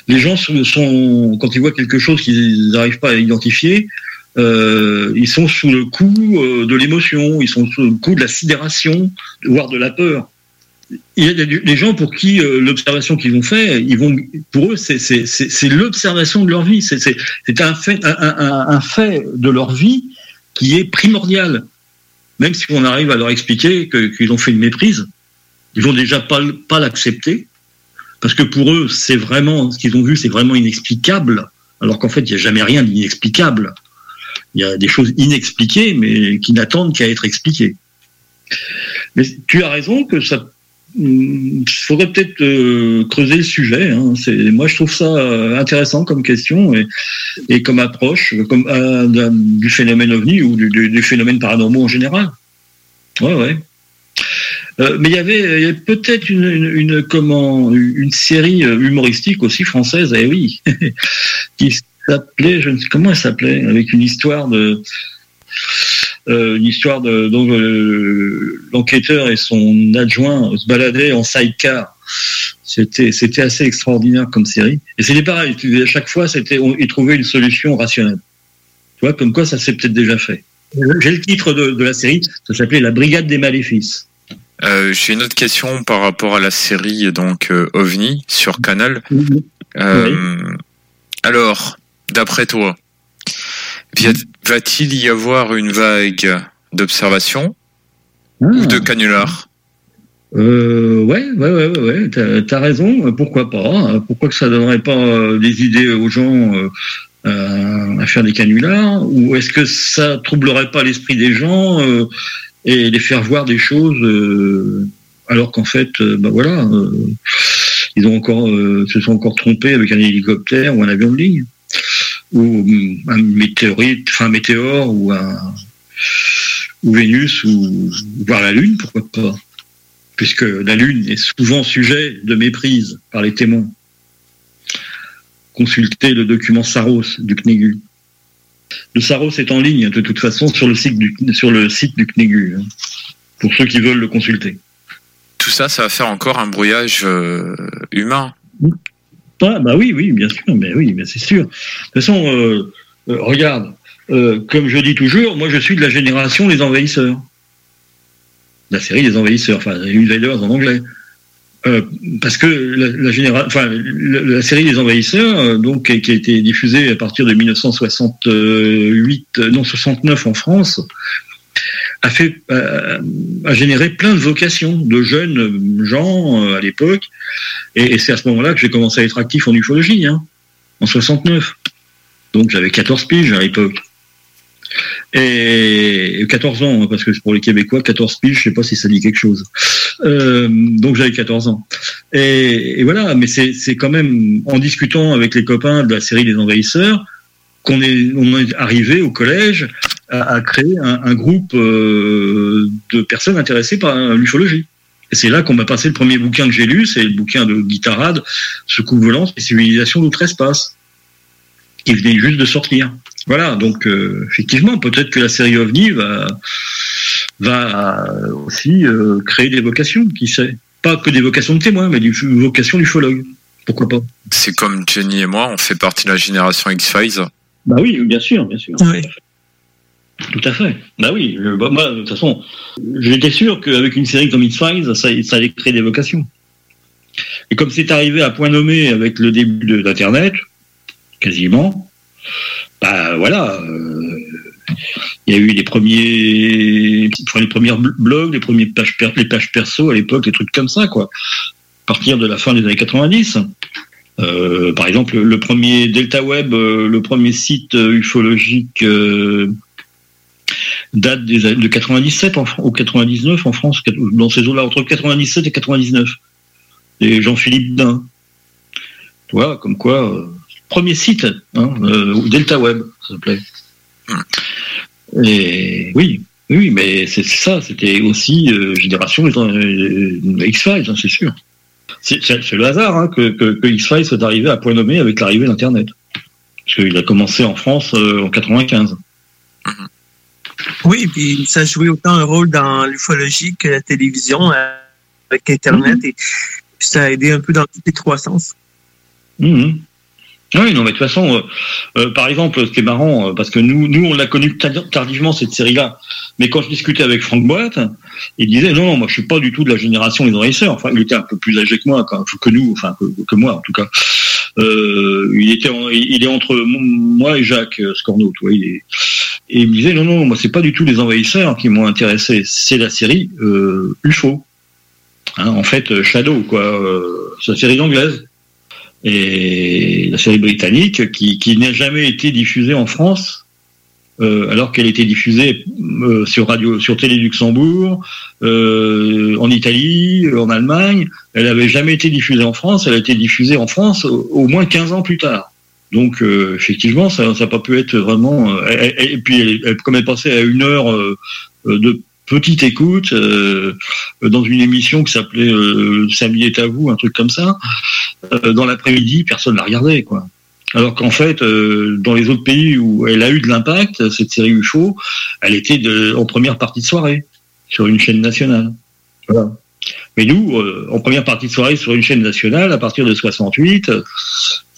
les gens sont, quand ils voient quelque chose qu'ils n'arrivent pas à identifier, euh, ils sont sous le coup euh, de l'émotion, ils sont sous le coup de la sidération, voire de la peur il y a des, gens pour qui l'observation qu'ils ont fait, ils vont, pour eux, c'est l'observation de leur vie. C'est un fait, de leur vie qui est primordial. Même si on arrive à leur expliquer que- qu'ils ont fait une méprise, ils vont déjà pas l'accepter parce que pour eux, c'est vraiment ce qu'ils ont vu, c'est vraiment inexplicable. Alors qu'en fait, il n'y a jamais rien d'inexplicable. Il y a des choses inexpliquées, mais qui n'attendent qu'à être expliquées. Mais tu as raison que ça il faudrait peut-être euh, creuser le sujet. Hein. C'est, moi, je trouve ça euh, intéressant comme question et, comme approche, comme euh, du phénomène ovni ou du phénomène paranormal en général. Ouais, ouais. Euh, mais il y avait, peut-être une, une, une- comment, une série euh, humoristique aussi française, eh oui, [laughs] qui s'appelait, je ne sais comment elle s'appelait, avec une histoire de, euh, une histoire de donc euh, l'enquêteur et son adjoint se baladaient en sidecar. C'était c'était assez extraordinaire comme série. Et c'était pareil. À chaque fois, c'était ils trouvaient une solution rationnelle. Tu vois, comme quoi ça s'est peut-être déjà fait. J'ai le titre de, de la série. Ça s'appelait La Brigade des Maléfices.
Euh, J'ai une autre question par rapport à la série donc euh, OVNI sur Canal. Euh, Alors, d'après toi, va-t-il y avoir une vague d'observation ou de canulars?
Euh, ouais, ouais, ouais, ouais, ouais. T'as, t'as raison. Pourquoi pas Pourquoi que ça donnerait pas des idées aux gens euh, à faire des canulars? Ou est-ce que ça troublerait pas l'esprit des gens euh, et les faire voir des choses euh, alors qu'en fait, bah voilà, euh, ils ont encore, euh, se sont encore trompés avec un hélicoptère ou un avion de ligne ou hum, un météorite, enfin un météore ou un ou Vénus ou voir la Lune, pourquoi pas puisque la Lune est souvent sujet de méprise par les témoins. Consultez le document Saros du CNEGU. Le Saros est en ligne, de toute façon, sur le site du, sur le site du CNEGU, hein, pour ceux qui veulent le consulter.
Tout ça, ça va faire encore un brouillage euh, humain.
Ah, bah oui, oui, bien sûr, mais oui, mais c'est sûr. De toute façon, euh, euh, regarde, comme je dis toujours, moi je suis de la génération des envahisseurs. La série des envahisseurs, enfin, les Invaders en anglais. Euh, parce que la, la, généra- enfin, la, série des envahisseurs, euh, donc, qui a été diffusée à partir de 1968, euh, non 69 en France, a fait, a généré plein de vocations de jeunes gens à l'époque, et, et c'est à ce moment-là que j'ai commencé à être actif en ufologie, hein, en 69. Donc j'avais 14 piges à l'époque. Et 14 ans, hein, parce que pour les Québécois, 14 piges, je sais pas si ça dit quelque chose. Euh, donc j'avais 14 ans. Et, et voilà, mais c'est quand même en discutant avec les copains de la série des envahisseurs qu'on est, on est arrivé au collège à, à créer un, un groupe euh, de personnes intéressées par l'ufologie. Et c'est là qu'on m'a passé le premier bouquin que j'ai lu, c'est le bouquin de Guitarade, Ce coup volant, et civilisation d'outre-espace, qui venait juste de sortir. Voilà, donc euh, effectivement, peut-être que la série OVNI va, va aussi euh, créer des vocations, qui sait. Pas que des vocations de témoins, mais des vocations d'ufologues. Pourquoi pas?
C'est comme Jenny et moi, on fait partie de la génération X-Files.
Bah oui, bien sûr, bien sûr. Tout à fait. Bah oui, je- bah, moi, de toute façon, j'étais sûr qu'avec une série comme X-Files, ça, ça allait créer des vocations. Et comme c'est arrivé à point nommé avec le début de- d'Internet, quasiment, bah voilà, euh, il y a eu les premiers, blogs, les premiers pages, perso à l'époque, des trucs comme ça, quoi. À partir de la fin des années 90. Euh, par exemple, le premier Delta Web, euh, le premier site euh, ufologique date des de 97 en, ou 99 en France, dans ces eaux-là, entre 97 et 99. Et Jean-Philippe Dain. Tu vois, comme quoi, premier site, hein, Delta Web, ça s'appelait. Et oui, oui, mais c'est ça, c'était aussi euh, génération euh, X-Files, hein, c'est sûr. C'est le hasard hein, que, que, que X-Files soit arrivé à point nommé avec l'arrivée d'Internet. Parce qu'il a commencé en France euh, en 95.
Oui, puis ça jouait autant un rôle dans l'ufologie que la télévision euh, avec Internet et puis ça a aidé un peu dans tous les trois sens.
Mhm. Oui, non, mais de toute façon, euh, euh, par exemple, ce qui est marrant, euh, parce que nous, nous, on l'a connu tard- tardivement cette série-là. Mais quand je discutais avec Franck Boîte, il disait non, non, moi, je suis pas du tout de la génération des envahisseurs. Enfin, il était un peu plus âgé que moi, quand, que nous, enfin que, moi en tout cas. Euh, il était, il est entre moi et Jacques euh, Scorno, tu vois. Il est, et il me disait non, non, moi, c'est pas du tout les envahisseurs qui m'ont intéressé. C'est la série UFO. Hein, en fait, Shadow, quoi. C'est la série anglaise et la série britannique qui, n'a jamais été diffusée en France euh, alors qu'elle était diffusée euh, sur radio sur Télé Luxembourg euh, en Italie en Allemagne elle n'avait jamais été diffusée en France elle a été diffusée en France au, moins 15 ans plus tard. Donc effectivement ça n'a pas pu être vraiment et, puis elle- elle- comme elle passait à une heure de petite écoute euh, dans une émission qui s'appelait euh, Samedi est à vous un truc comme ça euh, dans l'après-midi, personne l'a regardé, quoi. Alors qu'en fait, euh, dans les autres pays où elle a eu de l'impact, cette série UFO, elle était en première partie de soirée sur une chaîne nationale. Voilà. Mais nous, en première partie de soirée sur une chaîne nationale, à partir de 68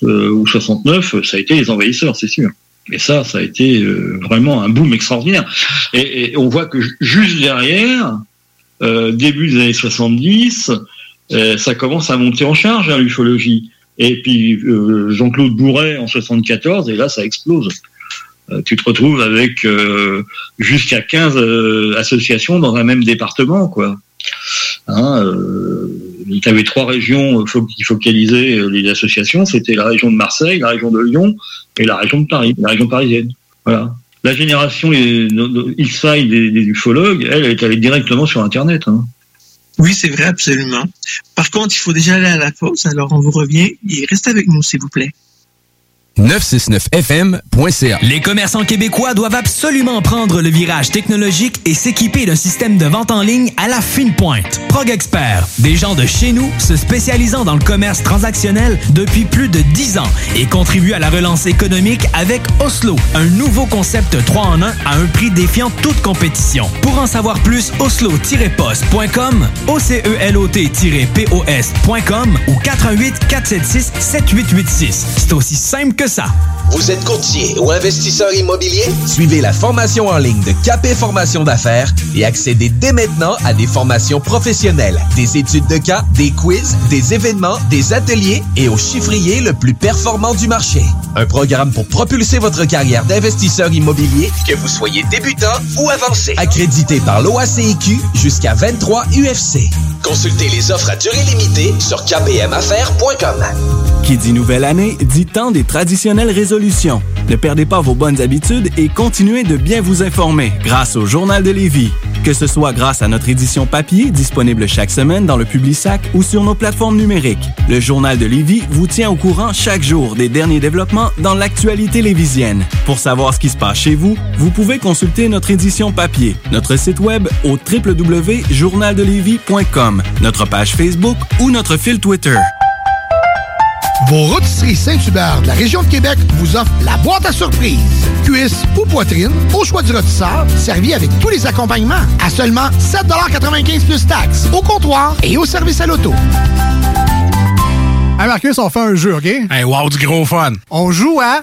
euh, ou 69, ça a été les envahisseurs, c'est sûr. Et ça, ça a été euh, vraiment un boom extraordinaire. Et, et on voit que ju- juste derrière, euh, début des années 70, euh, ça commence à monter en charge hein, l'ufologie. Et puis euh, Jean-Claude Bourret en 74, et là ça explose. Euh, tu te retrouves avec euh, jusqu'à 15 euh, associations dans un même département, quoi. Hein, euh, tu avais trois régions euh, qui focalisaient euh, les associations, c'était la région de Marseille, la région de Lyon et la région de Paris, la région parisienne. Voilà. La génération X-Files des, ufologues, elle, elle est allée directement sur Internet. Hein.
Oui, c'est vrai, absolument. Par contre, il faut déjà aller à la pause, alors on vous revient et restez avec nous, s'il vous plaît.
969fm.ca. Les commerçants québécois doivent absolument prendre le virage technologique et s'équiper d'un système de vente en ligne à la fine pointe. Prog Expert, des gens de chez nous se spécialisant dans le commerce transactionnel depuis plus de 10 ans et contribuent à la relance économique avec Oslo, un nouveau concept 3 en 1 à un prix défiant toute compétition. Pour en savoir plus, oslo-post.com, OCELOT-POS.com ou 418 476 7886. C'est aussi simple que ça.
Vous êtes courtier ou investisseur immobilier?
Suivez la formation en ligne de Capé Formation d'affaires et accédez dès maintenant à des formations professionnelles, des études de cas, des quiz, des événements, des ateliers et au chiffrier le plus performant du marché. Un programme pour propulser votre carrière d'investisseur immobilier,
Que vous soyez débutant ou avancé.
accrédité par l'OACIQ jusqu'à 23 UFC.
Consultez les offres à durée limitée sur kpmaffaires.com.
Qui dit nouvelle année, dit temps des résolutions. Ne perdez pas vos bonnes habitudes et continuez de bien vous informer grâce au Journal de Lévis. Que ce soit grâce à notre édition papier, disponible chaque semaine dans le Publisac ou sur nos plateformes numériques, le Journal de Lévis vous tient au courant chaque jour des derniers développements dans l'actualité lévisienne. Pour savoir ce qui se passe chez vous, vous pouvez consulter notre édition papier, notre site web au www.journaldelévis.com, notre page Facebook ou notre fil Twitter.
Vos rôtisseries Saint-Hubert de la région de Québec vous offrent la boîte à surprise. Cuisse ou poitrine, au choix du rôtisseur, servi avec tous les accompagnements à seulement 7,95 plus taxes, au comptoir et au service à l'auto.
Hey Marcus, on fait un jeu, OK?
Hey, wow, du gros fun!
On joue à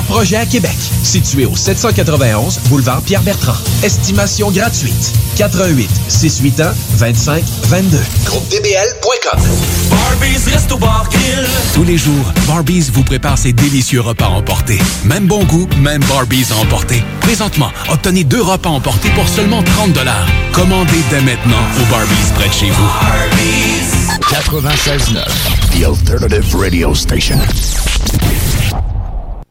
projets à Québec. Situé au 791 boulevard Pierre-Bertrand. Estimation gratuite. 88 681 25 22. GroupeDBL.com.
Barbies Resto Bar Grill.
Tous les jours, Barbies vous prépare ses délicieux repas emportés. Même bon goût, même Barbies à emporter. Présentement, obtenez deux repas emportés pour seulement 30 Commandez dès maintenant au Barbies près de chez vous.
96.9, The Alternative Radio Station.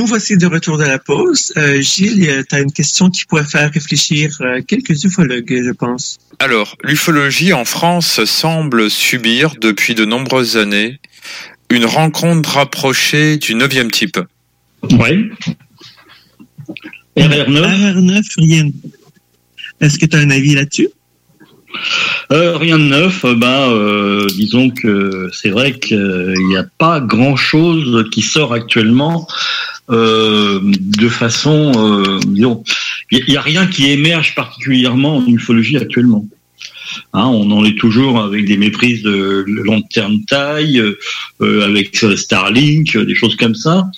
Nous voici de retour de la pause. Euh, Gilles, tu as une question qui pourrait faire réfléchir euh, quelques ufologues, je pense.
Alors, l'ufologie en France semble subir depuis de nombreuses années une rencontre rapprochée du neuvième type.
Oui. RR9
RR9, rien. Est-ce que tu as un avis là-dessus?
Euh, rien de neuf, euh, disons que c'est vrai qu'il n'y a pas grand-chose qui sort actuellement euh, de façon, euh, il n'y a rien qui émerge particulièrement en ufologie actuellement. Hein, on en est toujours avec des méprises de long terme taille, euh, avec Starlink, des choses comme ça.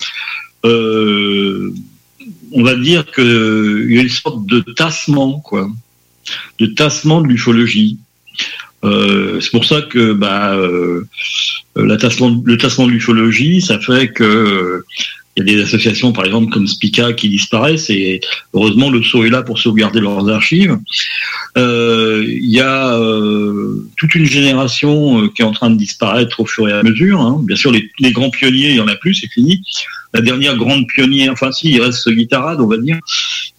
On va dire qu'il y a une sorte de tassement, quoi, de tassement de l'ufologie. C'est pour ça que bah, le tassement de l'ufologie, ça fait que il y a des associations, par exemple, comme Spica, qui disparaissent, et heureusement, le SO est là pour sauvegarder leurs archives. Euh, Il y a euh, toute une génération euh, qui est en train de disparaître au fur et à mesure. hein. Bien sûr, les, grands pionniers, il y en a plus, c'est fini. La dernière grande pionnière, enfin si, il reste Guitarade, on va dire,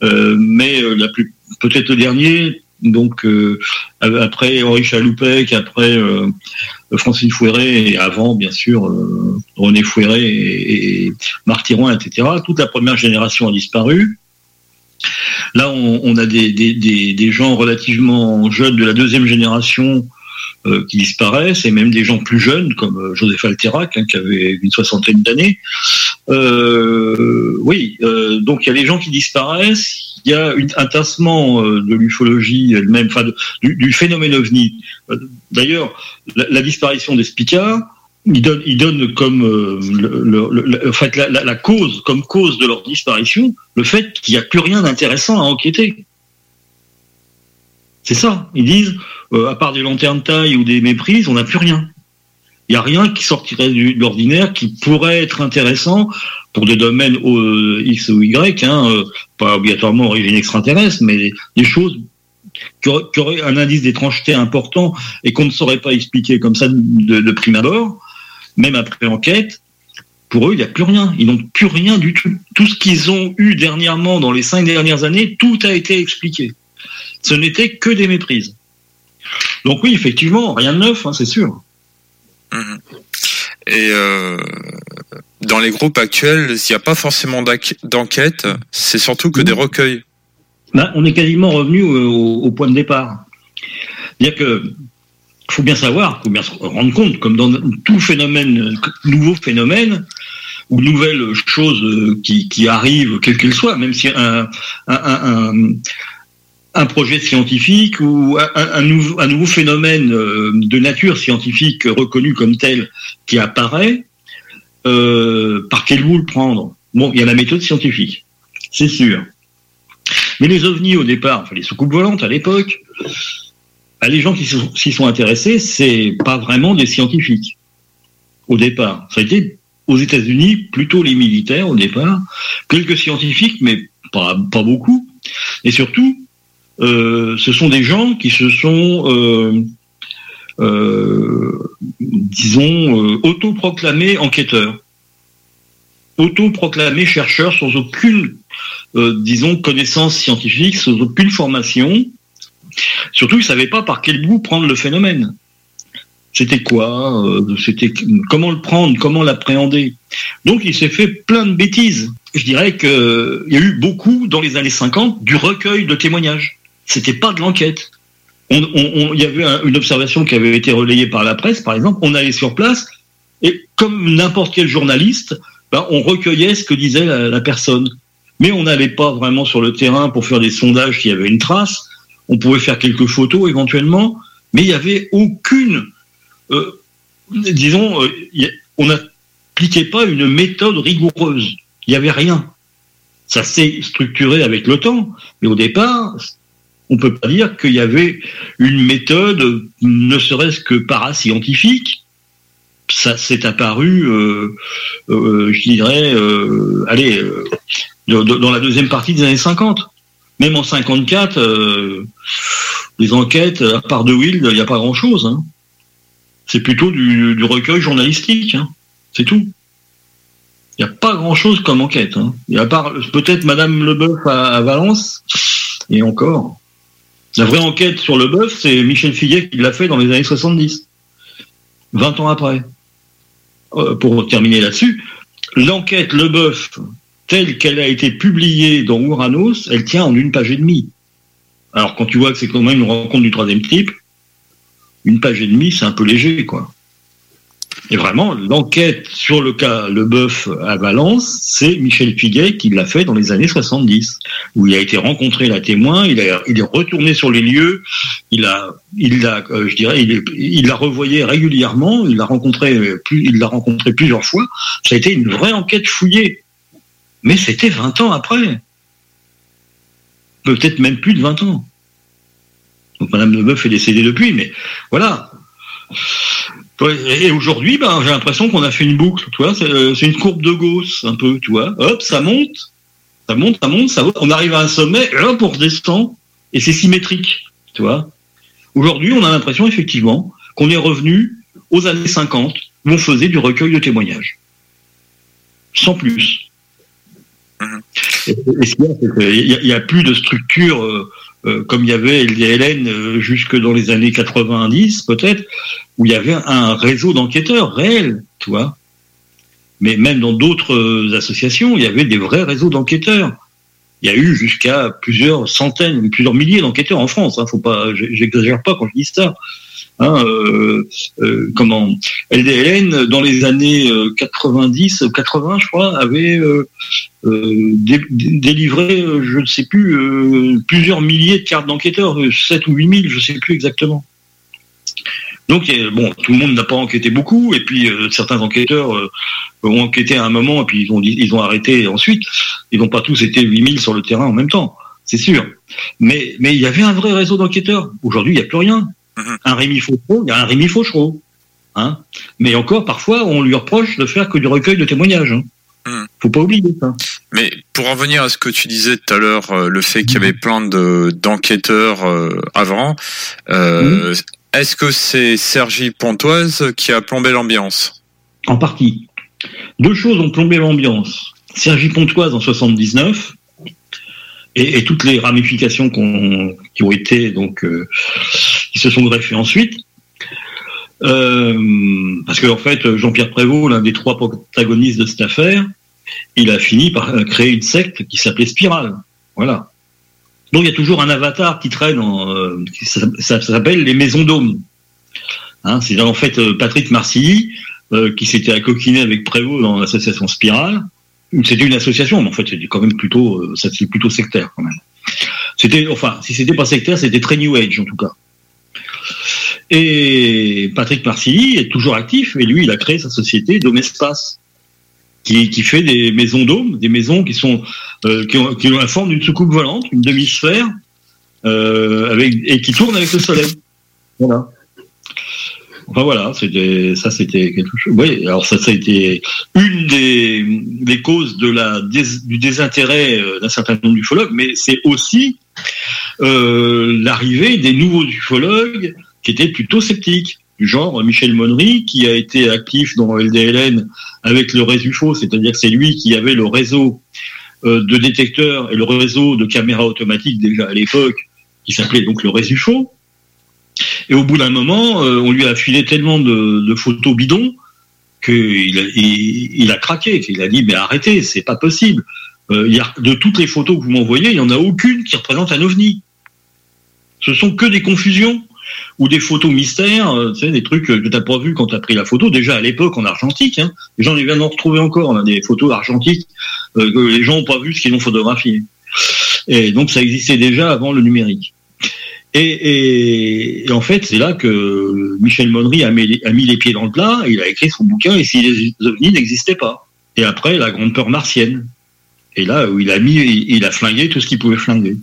Euh, mais euh, la plus peut-être le dernier. Donc après Henri Chaloupec, après euh, Francine Fouéré et avant bien sûr euh, René Fouéré et, et Marc Thirouin, etc. Toute la première génération a disparu. Là, on, a des, gens relativement jeunes de la deuxième génération euh, qui disparaissent, et même des gens plus jeunes, comme Joseph Alterac, hein, qui avait une soixantaine d'années. Euh, oui, euh, donc il y a des gens qui disparaissent, il y a un tassement euh, de l'ufologie elle-même, enfin du, phénomène ovni. Euh, D'ailleurs, la, disparition des Spica, il donne, il donne comme euh, le, le- le- en fait, la, la- la cause, comme cause de leur disparition, le fait qu'il n'y a plus rien d'intéressant à enquêter. C'est ça. Ils disent, euh, à part des lanternes taille ou des méprises, on n'a plus rien. Il n'y a rien qui sortirait de l'ordinaire qui pourrait être intéressant pour des domaines euh, X ou Y, hein, euh, pas obligatoirement origine extraterrestre, mais des choses qui auraient, qui auraient un indice d'étrangeté important et qu'on ne saurait pas expliquer comme ça de, de prime abord, même après enquête, Pour eux, il n'y a plus rien. Ils n'ont plus rien du tout. Tout ce qu'ils ont eu dernièrement dans les cinq dernières années, tout a été expliqué. Ce n'était que des méprises. Donc oui, effectivement, rien de neuf, hein, c'est sûr.
Mhm. Et euh, dans les groupes actuels, il n'y a pas forcément d'enquête, c'est surtout que des recueils.
Ben, on est quasiment revenu au, point de départ. C'est-à-dire que faut bien savoir, faut bien se rendre compte, comme dans tout phénomène, nouveau phénomène ou nouvelle chose euh, qui, qui arrive, quelle qu'elle soit, même si un, un, un, un- projet scientifique ou un, un- nouveau, un nouveau phénomène euh, de nature scientifique reconnu comme tel qui apparaît, euh, par quel bout le prendre? Bon, il y a la méthode scientifique, c'est sûr. Mais les ovnis au départ, enfin les soucoupes volantes à l'époque, bah, les gens qui s'y sont- intéressés, c'est pas vraiment des scientifiques au départ. Ça a été aux États-Unis plutôt les militaires au départ, quelques scientifiques, mais pas, pas beaucoup. Et surtout, ce sont des gens qui se sont, euh, euh, disons, euh, autoproclamés enquêteurs, autoproclamés chercheurs sans aucune, euh, disons, connaissance scientifique, sans aucune formation. Surtout, ils ne savaient pas par quel bout prendre le phénomène. C'était quoi euh, C'était comment le prendre Comment l'appréhender Donc, il s'est fait plein de bêtises. Je dirais qu'il y a eu beaucoup dans les années 50 du recueil de témoignages. C'était pas de l'enquête. Il y avait un- une observation qui avait été relayée par la presse, par exemple. On allait sur place et comme n'importe quel journaliste, ben, on recueillait ce que disait la, personne. Mais on n'allait pas vraiment sur le terrain pour faire des sondages s'il y avait une trace. On pouvait faire quelques photos éventuellement, mais il n'y avait aucune, euh, disons, euh, on n'appliquait pas une méthode rigoureuse. Il n'y avait rien. Ça s'est structuré avec le temps, mais au départ, on peut pas dire qu'il y avait une méthode, ne serait-ce que parascientifique. Ça s'est apparu, euh, euh, je dirais, euh, allez, dans la deuxième partie des années 50. Même en 54, euh, les enquêtes, à part de Wild, il n'y a pas grand-chose. hein. C'est plutôt du, recueil journalistique. hein. C'est tout. Il n'y a pas grand-chose comme enquête. Hein. À part peut-être Madame Leboeuf à Valence, et encore. La vraie enquête sur Leboeuf, c'est Michel Figuet qui l'a fait dans les années 70. 20 ans après. Euh, pour terminer là-dessus, l'enquête Leboeuf, telle qu'elle a été publiée dans Ouranos, elle tient en une page et demie. Alors quand tu vois que c'est quand même une rencontre du troisième type, une page et demie, c'est un peu léger, quoi. Et vraiment, l'enquête sur le cas Leboeuf à Valence, c'est Michel Figuet qui l'a fait dans les années 70, où il a été rencontré la témoin, il, est retourné sur les lieux, il a, il l'a, euh, je dirais, il, l'a revoyé régulièrement, il l'a rencontré, il l'a rencontré plusieurs fois. Ça a été une vraie enquête fouillée, mais c'était 20 ans après, peut-être même plus de 20 ans. Donc Madame Leboeuf est décédée depuis, mais voilà. Et aujourd'hui, ben, j'ai l'impression qu'on a fait une boucle, tu vois, c'est euh, c'est une courbe de Gauss, un peu, tu vois. Hop, ça monte, ça monte, ça monte, ça monte. On arrive à un sommet, et hop, on redescend, et c'est symétrique, tu vois. Aujourd'hui, on a l'impression, effectivement, qu'on est revenu aux années 50, où on faisait du recueil de témoignages. Sans plus. Et, et ce qu'il y a, a- il plus de structure euh, comme il y avait LDLN euh, jusque dans les années 90 peut-être, où il y avait un réseau d'enquêteurs réel, tu vois. Mais même dans d'autres euh, associations, il y avait des vrais réseaux d'enquêteurs. Il y a eu jusqu'à plusieurs centaines, plusieurs milliers d'enquêteurs en France. Hein, faut pas, j'exagère pas quand je dis ça. Hein, euh, euh, comment LDLN dans les années euh, 90, 80, je crois, avait euh, euh, dé- dé- délivré, euh, je ne sais plus, euh, plusieurs milliers de cartes d'enquêteurs, euh, 7 ou 8 000, je ne sais plus exactement. Donc, euh, bon, tout le monde n'a pas enquêté beaucoup, et puis euh, certains enquêteurs euh, ont enquêté à un moment, et puis ils ont, ils ont arrêté ensuite. Ils n'ont pas tous été 8000 sur le terrain en même temps, c'est sûr. Mais mais il y avait un vrai réseau d'enquêteurs. Aujourd'hui, il n'y a plus rien. Un Rémi Fauchereau, il y a un Rémi Fauchereau. Hein Mais encore, parfois, on lui reproche de faire que du recueil de témoignages. Hein. Faut pas oublier ça.
Mais pour en venir à ce que tu disais tout à l'heure, euh, le fait qu'il y avait plein de d'enquêteurs euh, avant, euh, est-ce que c'est Sergi Pontoise qui a plombé l'ambiance?
En partie. Deux choses ont plombé l'ambiance. Sergi Pontoise en 79 et, et toutes les ramifications qu'on- qui ont été donc qui se sont greffées ensuite. Euh, parce que en fait, Jean-Pierre Prévost, l'un des trois protagonistes de cette affaire, il a fini par euh, créer une secte qui s'appelait Spirale. Voilà. Donc il y a toujours un avatar qui traîne, en, euh, qui ça, s'appelle les Maisons d'Hommes. Hein, c'est en fait Patrick Marcilly qui s'était accoquiné avec Prévost dans l'association Spirale. C'était une association, mais en fait c'était quand même plutôt, plutôt sectaire quand même. C'était, enfin, si c'était pas sectaire, c'était très New Age en tout cas. Et Patrick Marcilly est toujours actif, et lui, il a créé sa société Domespace, qui, qui fait des maisons d'hommes, des maisons qui sont euh, qui, ont, la forme d'une soucoupe volante, une demi-sphère, euh, et qui tourne avec le soleil. Voilà. Enfin voilà, c'était ça, c'était quelque chose. Oui, alors ça, ça a été une des, causes du désintérêt euh, d'un certain nombre d'ufologues, mais c'est aussi euh, l'arrivée des nouveaux ufologues qui étaient plutôt sceptiques, du genre Michel Monnery, qui a été actif dans LDLN avec le Résufo, c'est-à-dire que c'est lui qui avait le réseau euh, de détecteurs et le réseau de caméras automatiques déjà à l'époque, qui s'appelait donc le Résufo. Et au bout d'un moment, euh, on lui a filé tellement de, de photos bidons qu'il a, il, il a craqué, qu'il a dit mais arrêtez, c'est pas possible. Euh, il y a, de toutes les photos que vous m'envoyez, il n'y en a aucune qui représente un ovni. Ce sont que des confusions ou des photos mystères, euh, tu sais, des trucs que tu n'as pas vu quand tu as pris la photo. Déjà à l'époque en argentique, hein, les gens viennent d'en retrouver encore, on des photos argentiques euh, que les gens n'ont pas vu ce qu'ils ont photographié. Et donc ça existait déjà avant le numérique. Et, en fait, c'est là que Michel Monnery a mis, les pieds dans le plat, il a écrit son bouquin Et si les ovnis n'existaient pas. Et après, la grande peur martienne. Et là, où il a mis, il, a flingué tout ce qu'il pouvait flinguer.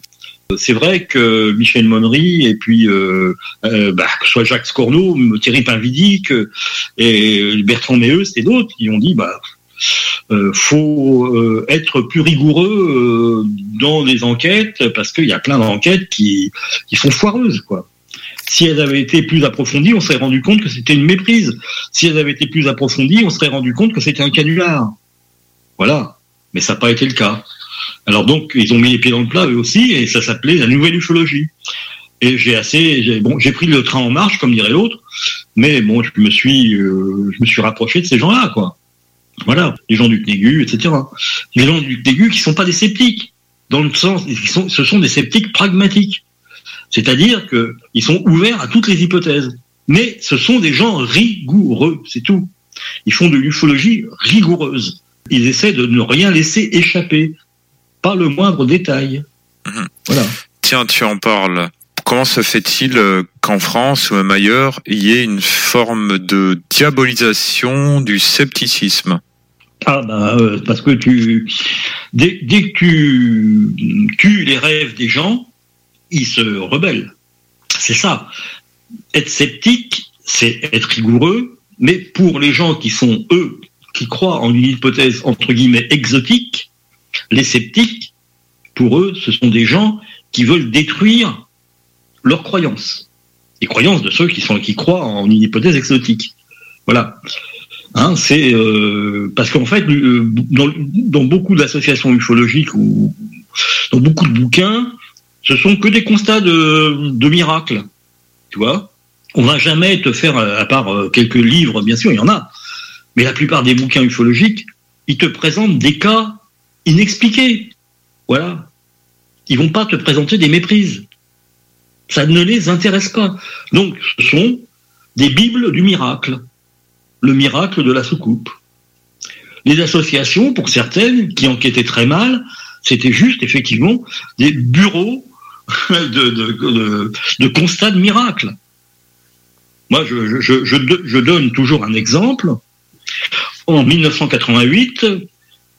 C'est vrai que Michel Monnery et puis euh, euh, bah, que ce soit Jacques Scorno, Thierry Pinvidic et Bertrand Meus et d'autres qui ont dit bah euh, faut euh, être plus rigoureux euh, dans les enquêtes parce qu'il y a plein d'enquêtes qui, qui sont foireuses quoi. Si elles avaient été plus approfondies, on serait rendu compte que c'était une méprise. Si elles avaient été plus approfondies, on serait rendu compte que c'était un canular. Voilà. Mais ça n'a pas été le cas. Alors donc, ils ont mis les pieds dans le plat eux aussi, et ça s'appelait la nouvelle ufologie. Et j'ai assez, bon, j'ai pris le train en marche, comme dirait l'autre, mais bon, je me suis, je me suis rapproché de ces gens-là, quoi. Voilà, les gens du CNEGU, etc. Les gens du CNEGU qui sont pas des sceptiques, dans le sens, ils sont, ce sont des sceptiques pragmatiques. C'est-à-dire que ils sont ouverts à toutes les hypothèses. Mais ce sont des gens rigoureux, c'est tout. Ils font de l'ufologie rigoureuse. Ils essaient de ne rien laisser échapper, pas le moindre détail. Voilà.
Tiens, tu en parles. Comment se fait-il euh, qu'en France ou même ailleurs, il y ait une forme de diabolisation du scepticisme?
Ah euh, parce que tu dès, dès que tu tues les rêves des gens, ils se rebellent. C'est ça. Être sceptique, c'est être rigoureux, mais pour les gens qui sont eux qui croient en une hypothèse entre guillemets exotique, les sceptiques, pour eux, ce sont des gens qui veulent détruire leurs croyances. Les croyances de ceux qui sont qui croient en une hypothèse exotique. Voilà. Hein, c'est euh, parce qu'en fait, euh, dans, beaucoup d'associations ufologiques ou dans beaucoup de bouquins, ce sont que des constats de, de miracles. Tu vois, on va jamais te faire, à part euh, quelques livres, bien sûr, il y en a, mais la plupart des bouquins ufologiques, ils te présentent des cas inexpliqués. Voilà. Ils vont pas te présenter des méprises. Ça ne les intéresse pas. Donc, ce sont des bibles du miracle. Le miracle de la soucoupe. Les associations, pour certaines, qui enquêtaient très mal, c'était juste, effectivement, des bureaux [laughs] de, de, de, de constats de miracles. Moi, je donne toujours un exemple. En 1988,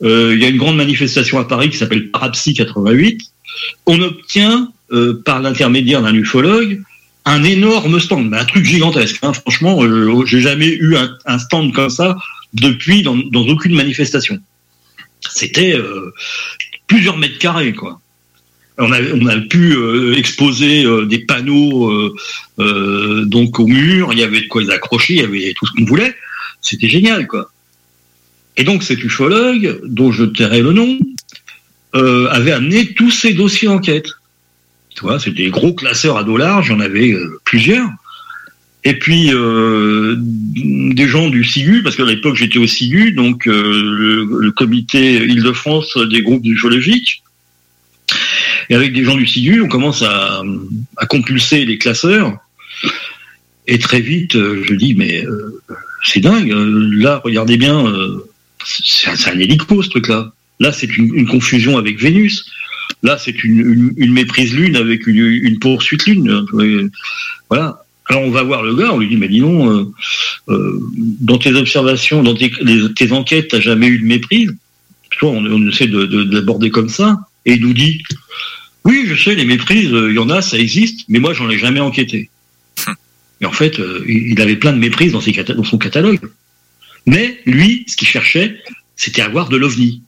euh, il y a une grande manifestation à Paris qui s'appelle Parapsy 88. On obtient, euh, par l'intermédiaire d'un ufologue, un énorme stand, mais un truc gigantesque. hein. Franchement, euh, j'ai jamais eu un, stand comme ça depuis dans, aucune manifestation. C'était euh, plusieurs mètres carrés, quoi. On a, pu euh, exposer des panneaux donc au mur. Il y avait de quoi les accrocher, il y avait tout ce qu'on voulait. C'était génial, quoi. Et donc cet ufologue, dont je tairai le nom, avait amené tous ces dossiers d'enquête. Tu c'était des gros classeurs à dollars, j'en avais euh, plusieurs. Et puis euh, des gens du SIGU, parce qu'à l'époque j'étais au SIGU, donc euh, le, comité Île-de-France des groupes ufologiques. Et avec des gens du SIGU, on commence à, compulser les classeurs. Et très vite, je dis, mais c'est dingue, là, regardez bien, c'est un, c'est hélico ce truc-là. Là, c'est une confusion avec Vénus. Là, c'est une, méprise lune avec une, poursuite lune. Euh, Voilà. Alors on va voir le gars, on lui dit, mais dis donc, euh, euh, dans tes observations, dans tes, les- tes enquêtes, t'as jamais eu de méprise? Tu vois, on, essaie de, de, de l'aborder comme ça. Et il nous dit, oui, je sais, les méprises, euh, il y en a, ça existe, mais moi, j'en ai jamais enquêté. Et en fait, euh, il avait plein de méprises dans, dans son catalogue. Mais lui, ce qu'il cherchait, c'était avoir de l'ovni.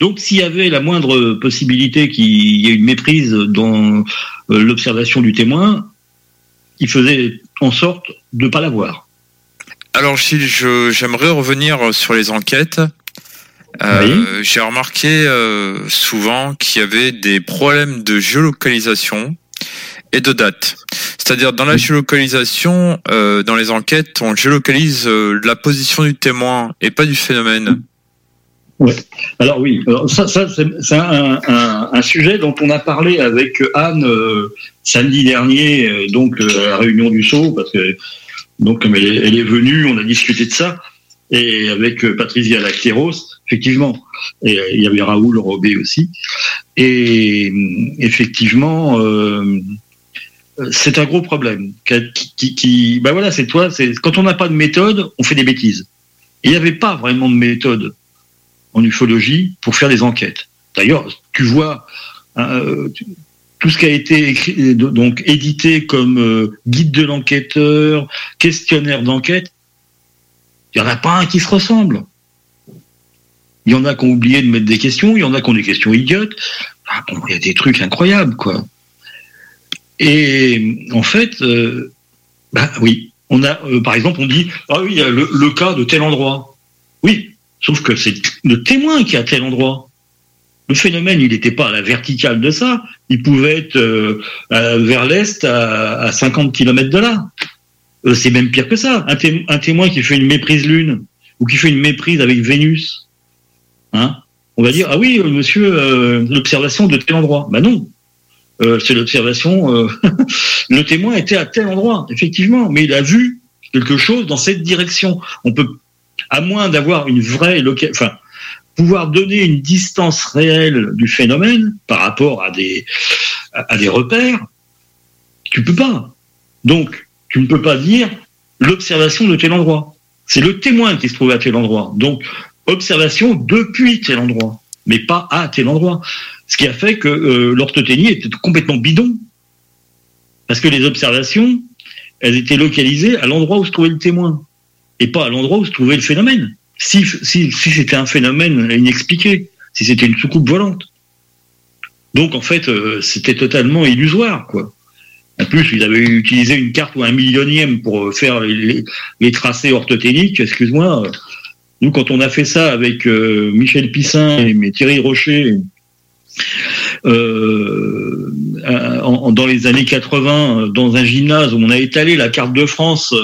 Donc, s'il y avait la moindre possibilité qu'il y ait une méprise dans euh, l'observation du témoin, il faisait en sorte de ne pas l'avoir.
Alors Gilles, j'aimerais revenir sur les enquêtes. Euh, J'ai remarqué euh, souvent qu'il y avait des problèmes de géolocalisation et de date. C'est-à-dire dans la géolocalisation, euh, dans les enquêtes, on géolocalise la position du témoin et pas du phénomène.
Ouais. Alors oui, ça, c'est un, sujet dont on a parlé avec Anne euh, samedi dernier, euh, donc euh, à la réunion du Sceau, parce que donc elle est, elle est venue, on a discuté de ça, et avec euh, Patricia Lacteros, effectivement, et il y avait Raoul Robé aussi, et effectivement. c'est un gros problème. Qui, qui, bah voilà, c'est toi. C'est quand on n'a pas de méthode, on fait des bêtises. Il n'y avait pas vraiment de méthode en ufologie pour faire des enquêtes. D'ailleurs, tu vois euh, tu- tout ce qui a été écrit, euh, donc édité comme euh, guide de l'enquêteur, questionnaire d'enquête, il n'y en a pas un qui se ressemble. Il y en a qui ont oublié de mettre des questions, il y en a qui ont des questions idiotes. Ah il y a des trucs incroyables, quoi. Et en fait, euh, bah oui, on a, euh, par exemple, on dit, ah oui, il y a le cas de tel endroit. Oui, sauf que c'est le témoin qui est à tel endroit. Le phénomène, il n'était pas à la verticale de ça. Il pouvait être euh, vers l'est à, à 50 km de là. Euh, c'est même pire que ça. Un, té- un témoin qui fait une méprise lune ou qui fait une méprise avec Vénus, hein, on va dire ah oui, euh, monsieur, l'observation de tel endroit. Bah non, c'est l'observation. [laughs] le témoin était à tel endroit, effectivement, mais il a vu quelque chose dans cette direction. On peut, à moins d'avoir une vraie enfin, pouvoir donner une distance réelle du phénomène par rapport à des repères, tu peux pas. Donc, tu ne peux pas dire l'observation de tel endroit. C'est le témoin qui se trouve à tel endroit. Donc, observation depuis tel endroit, mais pas à tel endroit. Ce qui a fait que euh, l'orthothénie était complètement bidon. Parce que les observations, elles étaient localisées à l'endroit où se trouvait le témoin, et pas à l'endroit où se trouvait le phénomène. Si, si, si c'était un phénomène inexpliqué, si c'était une soucoupe volante. Donc en fait, euh, c'était totalement illusoire, quoi. En plus, ils avaient utilisé une carte ou un millionième pour euh, faire les, tracés orthothéniques. Excuse-moi. Nous, quand on a fait ça avec euh, Michel Pissin et Thierry Rocher, dans les années 80, euh, dans un gymnase où on a étalé la carte de France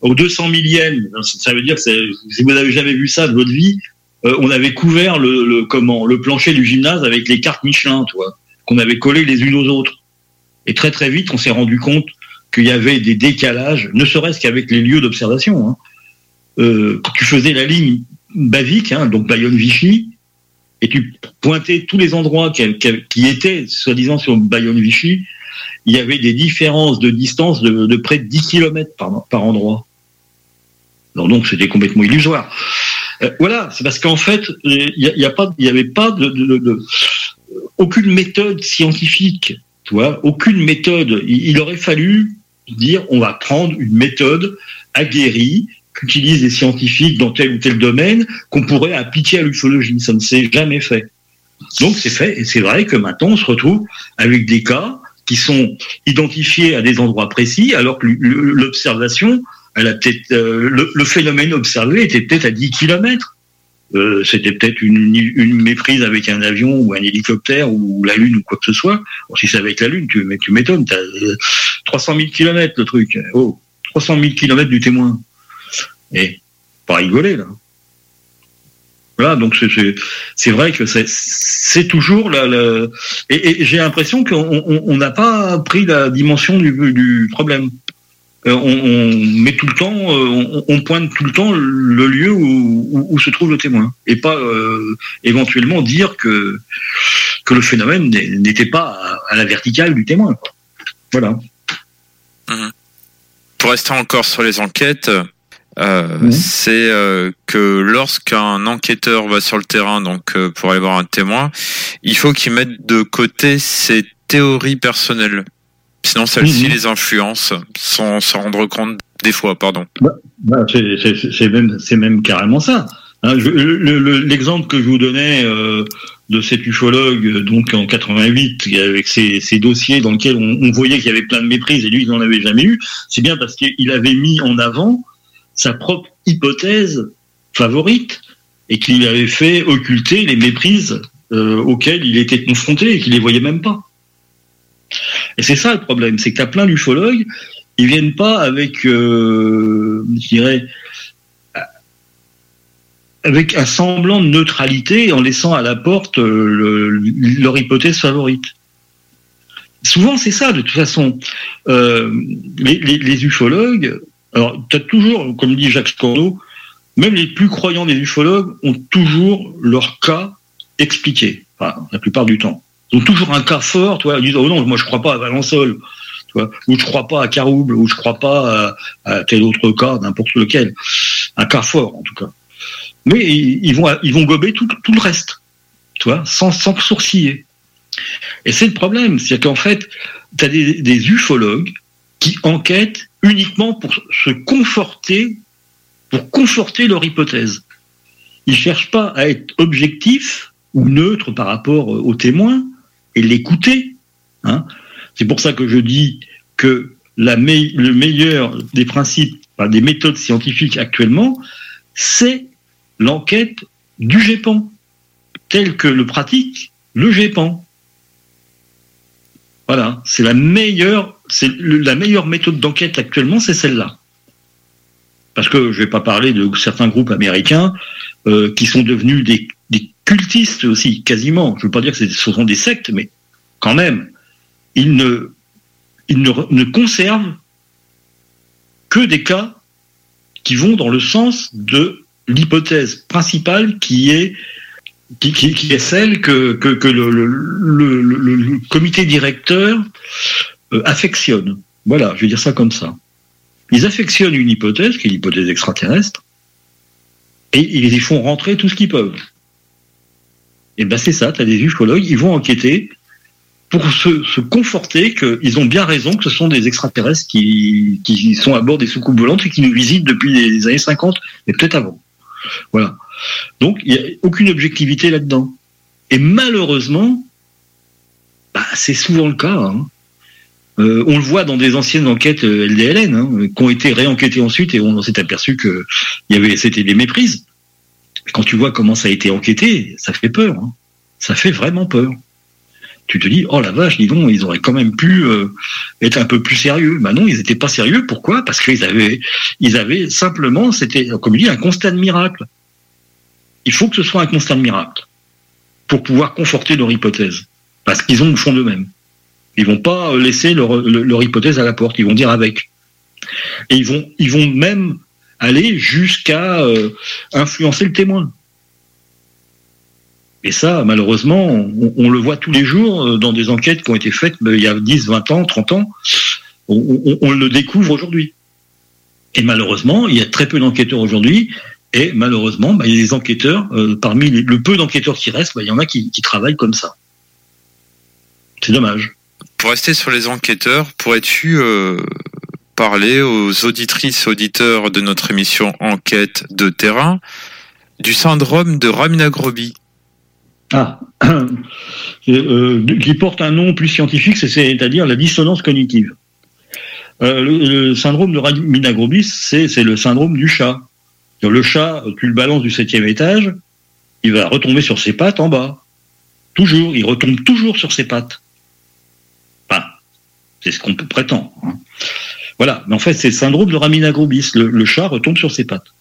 au 200 millième, ça veut dire, si vous n'avez jamais vu ça de votre vie, euh, on avait couvert le, comment le plancher du gymnase avec les cartes Michelin, tu vois, qu'on avait collées les unes aux autres. Et très très vite, on s'est rendu compte qu'il y avait des décalages, ne serait-ce qu'avec les lieux d'observation. Hein. Euh, tu faisais la ligne Bavic, hein, donc Bayonne-Vichy, et tu pointais tous les endroits qui, étaient, soi-disant, sur Bayonne-Vichy, il y avait des différences de distance de, près de 10 km par endroit. Alors donc c'était complètement illusoire. Euh, voilà, c'est parce qu'en fait, il n'y a, avait pas de, de- de- aucune méthode scientifique, tu vois, aucune méthode. Il, aurait fallu dire, on va prendre une méthode aguerrie qu'utilisent les scientifiques dans tel ou tel domaine qu'on pourrait appliquer à l'ufologie. Ça ne s'est jamais fait. Donc c'est fait, et c'est vrai que maintenant on se retrouve avec des cas qui sont identifiés à des endroits précis, alors que l'observation, elle a peut-être euh, le, phénomène observé était peut-être à 10 km. euh, c'était peut-être une, une méprise avec un avion ou un hélicoptère ou la Lune ou quoi que ce soit. Bon, si c'est avec la Lune, tu, tu m'étonnes, t'as euh, 300 000 kilomètres le truc. Oh, 300 000 kilomètres du témoin. Et pas rigoler là. Voilà, donc c'est- vrai que c'est- toujours la, la- et, j'ai l'impression qu'on on- on n'a pas pris la dimension du, du problème. Euh, on, on met tout le temps, euh, on, on pointe tout le temps le lieu où, où- où se trouve le témoin, et pas euh, éventuellement dire que que le phénomène n'était pas à, la verticale du témoin. quoi. Voilà.
Pour rester encore sur les enquêtes, euh, c'est euh, que lorsqu'un enquêteur va sur le terrain, donc pour aller voir un témoin, il faut qu'il mette de côté ses théories personnelles. Sinon, celles-ci
Mhm.
les influencent sans s'en rendre compte des fois, pardon.
Bah, c'est- c'est même, carrément ça. Hein, je- le- le- L'exemple que je vous donnais euh, de cet ufologue, euh, donc en 88, avec ses, ses dossiers dans lesquels on, on voyait qu'il y avait plein de méprises et lui, il n'en avait jamais eu, c'est bien parce qu'il avait mis en avant sa propre hypothèse favorite et qu'il avait fait occulter les méprises euh, auxquelles il était confronté et qu'il les voyait même pas. Et c'est ça le problème, c'est que tu as plein d'ufologues, ils viennent pas avec, euh, je dirais, avec un semblant de neutralité en laissant à la porte euh, le- leur hypothèse favorite. Souvent, c'est ça, de toute façon. Euh, les, ufologues, alors, tu as toujours, comme dit Jacques Cordeau, même les plus croyants des ufologues ont toujours leur cas expliqué, la plupart du temps. Ont toujours un cas fort, tu vois, ils disent, oh non, moi je crois pas à Valençol, tu vois, ou je crois pas à Carouble, ou je crois pas à, tel autre cas, n'importe lequel. Un cas fort, en tout cas. Mais ils vont, ils vont gober tout, le reste, tu vois, sans, sans sourciller. Et c'est le problème, c'est qu'en fait, tu as des, des ufologues qui enquêtent uniquement pour se conforter, pour conforter leur hypothèse. Ils cherchent pas à être objectifs ou neutres par rapport aux témoins et l'écouter. Hein. C'est pour ça que je dis que le meilleur des principes, des méthodes scientifiques actuellement, c'est l'enquête du GEPAN, tel que le pratique le GEPAN. Voilà, c'est la meilleure, méthode d'enquête actuellement, c'est celle-là. Parce que je vais pas parler de certains groupes américains euh, qui sont devenus des cultistes aussi, quasiment. Je veux pas dire que ce sont des sectes, mais quand même, ils ne, ne, ne conservent que des cas qui vont dans le sens de l'hypothèse principale qui est celle que, le comité directeur euh, affectionne. Voilà, je vais dire ça comme ça. Ils affectionnent une hypothèse, qui est l'hypothèse extraterrestre, et ils y font rentrer tout ce qu'ils peuvent. Et ben c'est ça, tu as des ufologues, ils vont enquêter pour se, conforter qu'ils ont bien raison que ce sont des extraterrestres qui, qui sont à bord des soucoupes volantes et qui nous visitent depuis les années 50, mais peut-être avant. Voilà. Donc, il n'y a aucune objectivité là-dedans. Et malheureusement, bah, c'est souvent le cas. hein. Euh, on le voit dans des anciennes enquêtes euh, LDLN, hein, qui ont été réenquêtées ensuite et on s'est aperçu que c'était des méprises. Quand tu vois comment ça a été enquêté, ça fait peur. hein. Ça fait vraiment peur. Tu te dis, oh la vache, dis donc, ils auraient quand même pu euh, être un peu plus sérieux. Bah non, ils n'étaient pas sérieux. Pourquoi? Parce qu'ils avaient, ils avaient simplement, c'était, comme je dis, un constat de miracle. Il faut que ce soit un constat de miracle pour pouvoir conforter leur hypothèse. Parce qu'ils ont le fond d'eux-mêmes. Ils vont pas laisser leur- leur hypothèse à la porte. Ils vont dire avec. Et ils vont, ils vont même aller jusqu'à euh, influencer le témoin. Et ça, malheureusement, on, le voit tous les jours euh, dans des enquêtes qui ont été faites ben, il y a 10, 20 ans, 30 ans. On, on- on le découvre aujourd'hui. Et malheureusement, il y a très peu d'enquêteurs aujourd'hui. Et malheureusement, ben, il y a des enquêteurs, euh, parmi le peu d'enquêteurs qui restent, ben, il y en a qui, qui travaillent comme ça. C'est dommage.
Pour rester sur les enquêteurs, pourrais-tu euh, parler aux auditrices, auditeurs de notre émission Enquête de terrain du syndrome de Ramina-Groby
Ah, [clears throat] euh, qui porte un nom plus scientifique, c'est- c'est-à-dire la dissonance cognitive. Euh, le, syndrome de Ramina-Grobis, c'est c'est le syndrome du chat. Le chat, tu le balances du septième étage, il va retomber sur ses pattes en bas. Toujours, il retombe toujours sur ses pattes. Enfin, c'est ce qu'on peut prétendre. hein. Voilà, mais en fait, c'est le syndrome de Ramina Grobis. Le, chat retombe sur ses pattes.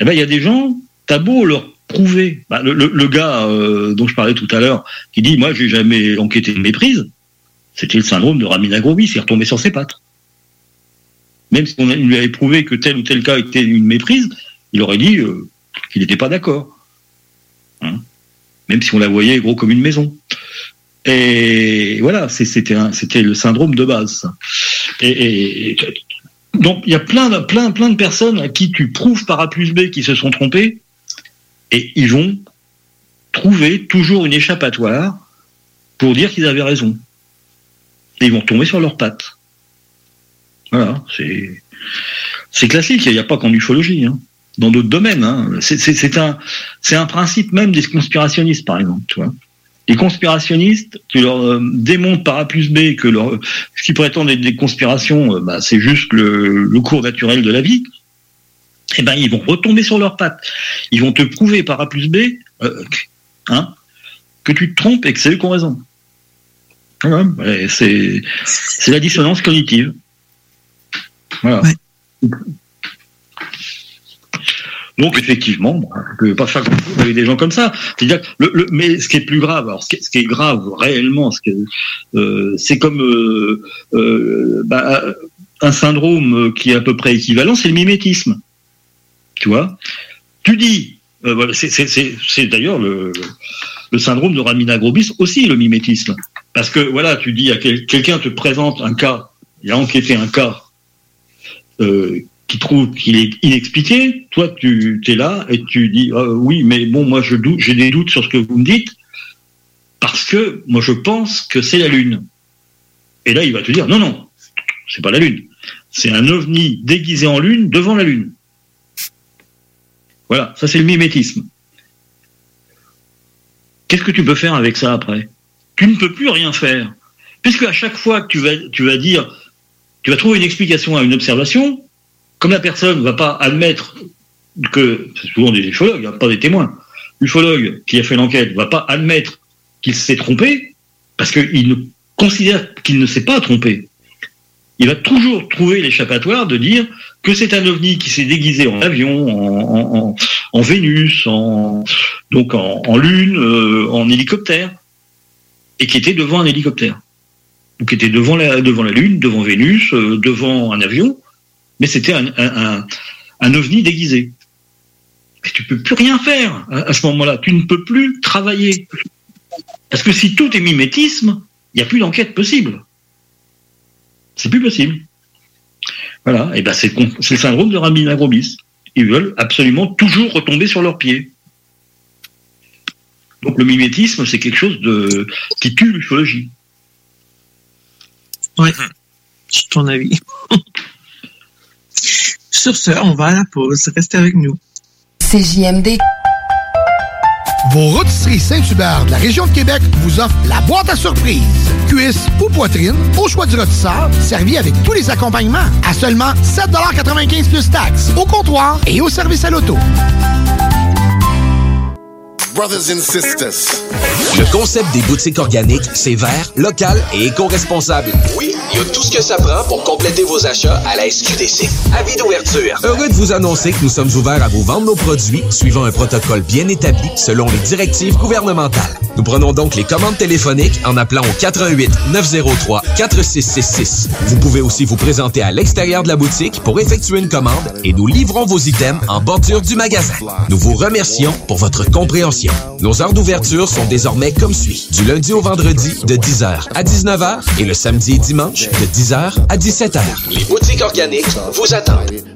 Eh ben, il y a des gens, t'as beau leur prouver. Bah, le, gars euh, dont je parlais tout à l'heure, qui dit, moi, j'ai jamais enquêté de méprise, c'était le syndrome de Ramina Grobis. Il retombé sur ses pattes. Même si on lui avait prouvé que tel ou tel cas était une méprise, il aurait dit euh, qu'il n'était pas d'accord. Hein Même si on la voyait gros comme une maison. Et voilà, c'était le syndrome de base. Et, donc il y a plein de, plein, de personnes à qui tu prouves par A plus B qui se sont trompés, et ils vont trouver toujours une échappatoire pour dire qu'ils avaient raison. Et ils vont tomber sur leurs pattes. Voilà, c'est classique. Il n'y a pas qu'en ufologie, hein. dans d'autres domaines. hein. C'est un c'est un principe même des conspirationnistes, par exemple. Tu vois. Les conspirationnistes, tu leur euh, démontres par A plus B que leur, ce qu'ils prétendent être des conspirations, euh, bah, c'est juste le, cours naturel de la vie. Eh ben, ils vont retomber sur leurs pattes. Ils vont te prouver par A plus B, euh, que- hein, que tu te trompes et que c'est eux qui ont raison. Ouais, c'est c'est la dissonance cognitive. Voilà. Donc effectivement, bon, on ne pas faire grand-chose avec des gens comme ça. C'est-à-dire, le, le- mais ce qui est plus grave, alors ce qui est, ce qui est grave réellement, euh, c'est comme euh, euh, bah, un syndrome qui est à peu près équivalent, c'est le mimétisme. Tu vois? Tu dis, euh, voilà, c'est d'ailleurs le, le syndrome de Ramina Grobis aussi le mimétisme, parce que voilà, tu dis à quel- quelqu'un te présente un cas, il a enquêté un cas. euh, qui trouve qu'il est inexpliqué, toi tu es là et tu dis Ah, oui mais bon moi je doute, j'ai des doutes sur ce que vous me dites parce que moi je pense que c'est la lune. Et là il va te dire non non c'est pas la lune, c'est un ovni déguisé en lune devant la lune. Voilà ça c'est le mimétisme. Qu'est-ce que tu peux faire avec ça après? Tu ne peux plus rien faire puisque à chaque fois que tu vas tu vas dire tu vas trouver une explication à une observation comme la personne ne va pas admettre que, c'est souvent des ufologues, pas des témoins, l'ufologue qui a fait l'enquête va pas admettre qu'il s'est trompé, parce qu'il ne considère qu'il ne s'est pas trompé. Il va toujours trouver l'échappatoire de dire que c'est un ovni qui s'est déguisé en avion, en, Vénus, en, donc en, Lune, euh, en hélicoptère, et qui était devant un hélicoptère. Ou qui était devant la, devant la Lune, devant Vénus, euh, devant un avion, mais c'était un, ovni déguisé. Et tu peux plus rien faire à, ce moment-là. Tu ne peux plus travailler. Parce que si tout est mimétisme, il n'y a plus d'enquête possible. C'est plus possible. Voilà. Et ben c'est le syndrome de Ramina Grobis. Ils veulent absolument toujours retomber sur leurs pieds. Donc le mimétisme, c'est quelque chose de qui tue l'ufologie.
Oui, c'est ton avis. [laughs] Sur ce, on va à la pause. Restez avec nous.
CJMD.
Vos rôtisseries Saint-Hubert de la région de Québec vous offrent la boîte à surprise. Cuisse ou poitrine, au choix du rôtisseur, servi avec tous les accompagnements à seulement 7,95 plus taxes, au comptoir et au service à l'auto.
Brothers and sisters.
Le concept des boutiques organiques, c'est vert, local et éco-responsable.
Oui, il y a tout ce que ça prend pour compléter vos achats à la SQDC. Avis d'ouverture.
Heureux de vous annoncer que nous sommes ouverts à vous vendre nos produits suivant un protocole bien établi selon les directives gouvernementales. Nous prenons donc les commandes téléphoniques en appelant au 88 903 4666. Vous pouvez aussi vous présenter à l'extérieur de la boutique pour effectuer une commande et nous livrons vos items en bordure du magasin. Nous vous remercions pour votre compréhension. Nos heures d'ouverture sont désormais comme suit. Du lundi au vendredi de 10h à 19h et le samedi et dimanche de 10h à 17h.
Les boutiques organiques vous attendent.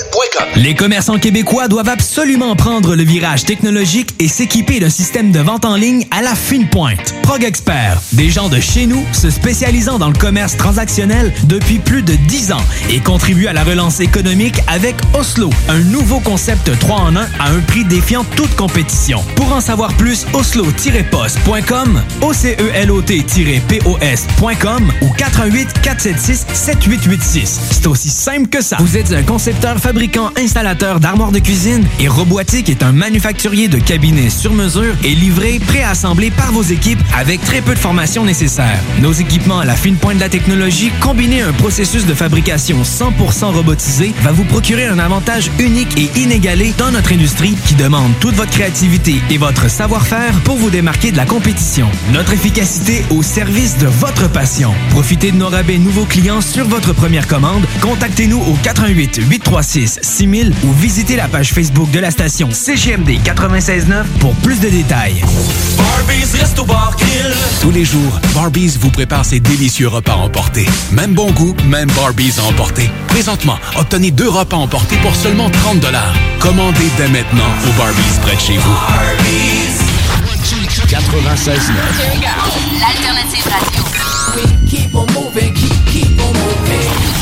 Les commerçants québécois doivent absolument prendre le virage technologique et s'équiper d'un système de vente en ligne à la fine pointe. Prog Expert, des gens de chez nous se spécialisant dans le commerce transactionnel depuis plus de 10 ans et contribuent à la relance économique avec Oslo, un nouveau concept 3 en 1 à un prix défiant toute compétition. Pour en savoir plus, oslo-post.com, OCELOT-POS.com ou 418 476 7886. C'est aussi simple que ça. Vous êtes un concepteur, fabricant, installateur d'armoires de cuisine et Robotique est un manufacturier de cabinets sur mesure et livré, préassemblé par vos équipes avec très peu de formation nécessaire. Nos équipements à la fine pointe de la technologie, combinés à un processus de fabrication 100% robotisé, va vous procurer un avantage unique et inégalé dans notre industrie qui demande toute votre créativité et votre savoir-faire pour vous démarquer de la compétition. Notre efficacité au service de votre passion. Profitez de nos rabais nouveaux clients sur votre première commande. Contactez-nous au 88 836 6000 ou visitez la page Facebook de la station CGMD 969 pour plus de détails.
Tous les jours, Barbies vous prépare ses délicieux repas emportés. Même bon goût, même Barbies à emporter. Présentement, obtenez deux repas emportés pour seulement 30 Commandez dès maintenant au Barbies près de chez vous.
96
L'alternative radio.
Keep on moving, keep, keep on moving.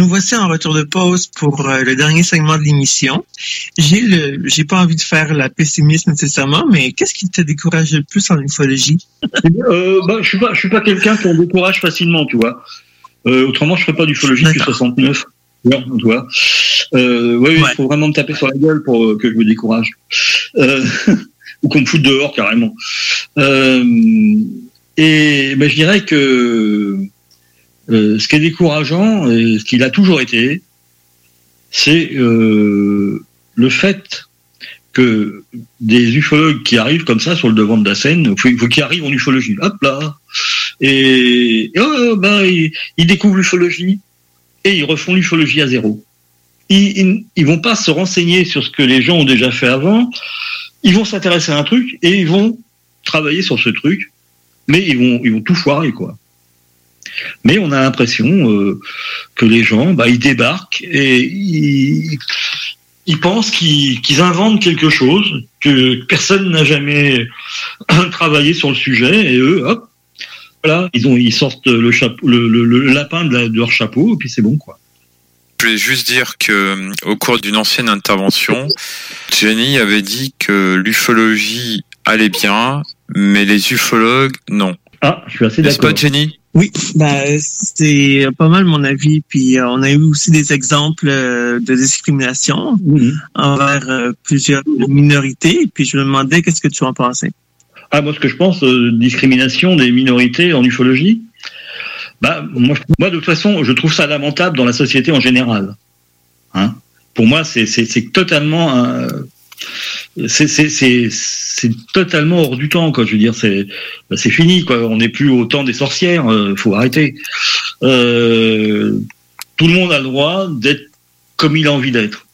Nous voici en retour de pause pour euh, le dernier segment de l'émission. J'ai le, j'ai pas envie de faire la pessimiste nécessairement, mais qu'est-ce qui te décourage le plus en ufologie? [laughs]
Euh, bah, je suis pas, je suis pas quelqu'un qu'on décourage facilement, tu vois. Euh, autrement, je ferais pas d'ufologie depuis 69. Non, tu vois. Euh, oui, il faut vraiment me taper sur la gueule pour que je me décourage. [laughs] Ou qu'on me foute dehors carrément. Et ben, je dirais que euh, ce qui est décourageant, et ce qu'il a toujours été, c'est euh, le fait que des ufologues qui arrivent comme ça sur le devant de la scène, qu'ils arrivent en ufologie. Hop là Et, oh, ben, ils, ils découvrent l'ufologie et ils refont l'ufologie à zéro. Ils, ils, ils vont pas se renseigner sur ce que les gens ont déjà fait avant. Ils vont s'intéresser à un truc et ils vont travailler sur ce truc, mais ils vont, ils vont tout foirer quoi. Mais on a l'impression euh, que les gens, bah, ils débarquent et ils, ils pensent qu'ils inventent quelque chose que personne n'a jamais [coughs] travaillé sur le sujet et eux, hop, voilà, ils ont, ils sortent le chapeau, le, le- le lapin de, la- de leur chapeau et puis c'est bon quoi.
Je voulais juste dire que euh, au cours d'une ancienne intervention, Jenny avait dit que l'ufologie allait bien, mais les ufologues non.
Ah, je suis assez
N'est-ce
d'accord.
pas Jenny?
Oui, bah, c'est pas mal mon avis. Puis euh, on a eu aussi des exemples euh, de discrimination envers euh, plusieurs minorités. Puis je me demandais qu'est-ce que tu en pensais?
Ah, moi, ce que je pense, discrimination des minorités en ufologie, bah, moi, moi, de toute façon, je trouve ça lamentable dans la société en général. Hein Pour moi, c'est totalement, c'est totalement hors du temps, quoi. Je veux dire, c'est bah, c'est fini, quoi. On n'est plus au temps des sorcières. euh, faut arrêter. Euh, tout le monde a le droit d'être comme il a envie d'être.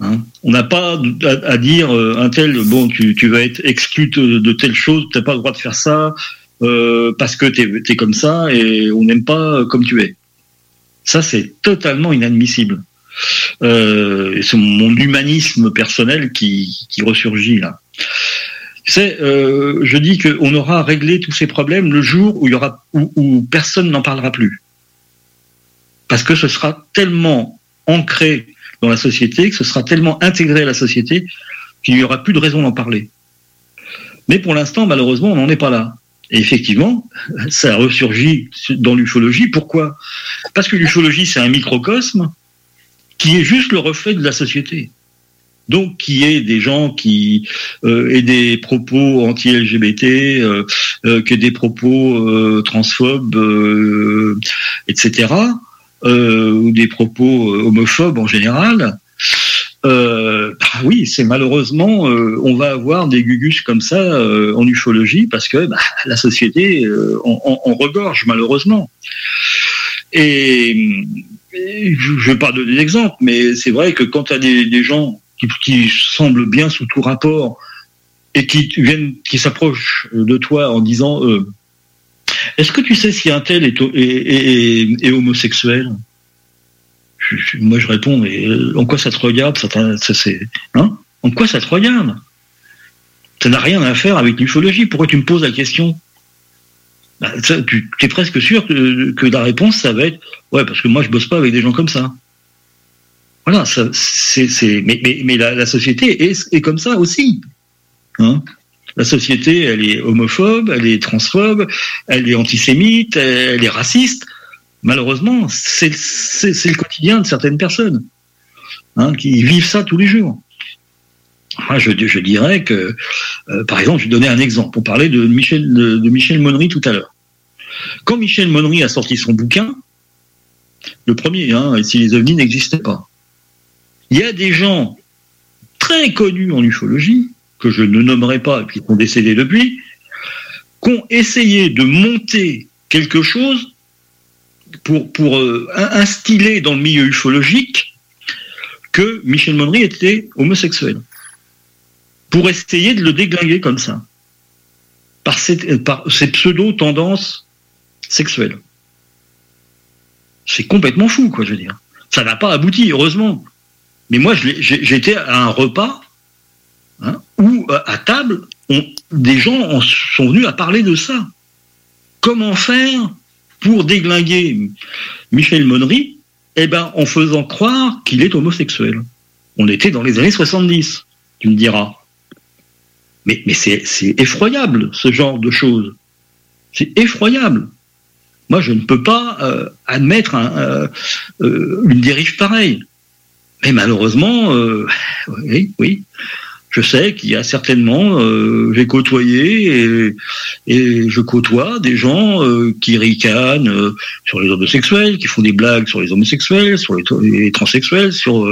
Hein. On n'a pas à, dire euh, un tel bon tu, tu vas être exclu de, telle chose, t'as pas le droit de faire ça euh, parce que t'es es comme ça et on n'aime pas comme tu es. Ça c'est totalement inadmissible. Euh, c'est mon humanisme personnel qui, qui ressurgit là. Euh, je dis qu'on aura réglé tous ces problèmes le jour où il y aura où, où personne n'en parlera plus, parce que ce sera tellement ancré dans la société, que ce sera tellement intégré à la société qu'il n'y aura plus de raison d'en parler. Mais pour l'instant, malheureusement, on n'en est pas là. Et effectivement, ça ressurgit dans l'ufologie. Pourquoi? Parce que l'ufologie, c'est un microcosme qui est juste le reflet de la société. Donc, qui est des gens qui euh, aient des propos anti-LGBT, euh, euh, aient des propos euh, transphobes, euh, etc., euh, ou des propos homophobes en général. Bah oui, c'est malheureusement, on va avoir des gugus comme ça en ufologie parce que bah, la société en, regorge malheureusement. Et je ne vais pas donner d'exemple, mais c'est vrai que quand tu as des, gens qui, semblent bien sous tout rapport et qui viennent, qui s'approchent de toi en disant euh, Est-ce que tu sais si un tel est, ho- est, est- est- est homosexuel? Moi, je réponds Mais euh, en quoi ça te regarde? Ça, ça, c'est, hein? En quoi ça te regarde? Ça n'a rien à faire avec l'ufologie. Pourquoi tu me poses la question? Bah, tu es presque sûr que, que la réponse, ça va être ouais, parce que moi, je bosse pas avec des gens comme ça. Voilà, ça, c'est, c'est, mais, mais, mais la, société est, est comme ça aussi. Hein la société, elle est homophobe, elle est transphobe, elle est antisémite, elle, elle est raciste. Malheureusement, c'est, c'est, c'est le quotidien de certaines personnes hein, qui vivent ça tous les jours. Je, dirais que, euh, par exemple, je vais donner un exemple. On parlait de Michel, de, Monnery tout à l'heure. Quand Michel Monnery a sorti son bouquin, le premier, hein, si les ovnis n'existaient pas, il y a des gens très connus en ufologie, que je ne nommerai pas et qui sont décédés depuis, qui ont essayé de monter quelque chose pour, euh, in- instiller dans le milieu ufologique que Michel Monnery était homosexuel pour essayer de le déglinguer comme ça, par, cette, par ces pseudo-tendances sexuelles. C'est complètement fou, quoi, je veux dire. Ça n'a pas abouti, heureusement. Mais moi, j'étais à un repas hein, où, euh, à table, des gens en sont venus à parler de ça. Comment faire pour déglinguer Michel Monnery? Eh ben, en faisant croire qu'il est homosexuel. On était dans les années 70, tu me diras. Mais, c'est effroyable, ce genre de choses. C'est effroyable. Moi, je ne peux pas euh, admettre euh, euh, une dérive pareille. Mais malheureusement, oui, oui, je sais qu'il y a certainement, j'ai côtoyé et, je côtoie des gens qui ricanent sur les homosexuels, qui font des blagues sur les homosexuels, sur les, transsexuels, sur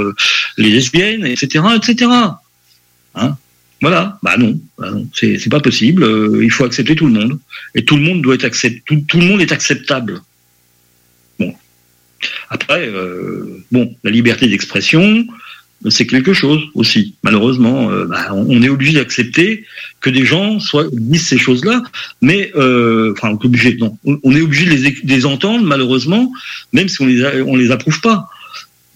les lesbiennes, etc., etc. voilà, bah non, bah non, c'est pas possible. euh, il faut accepter tout le monde et tout le monde doit être accepté. Tout, tout le monde est acceptable. Bon, après, euh, bon, la liberté d'expression, c'est quelque chose aussi. Malheureusement, euh, bah, on, est obligé d'accepter que des gens soient disent ces choses-là, mais euh, enfin, on est obligé. Non, on, est obligé de les, entendre, malheureusement, même si on les on les approuve pas.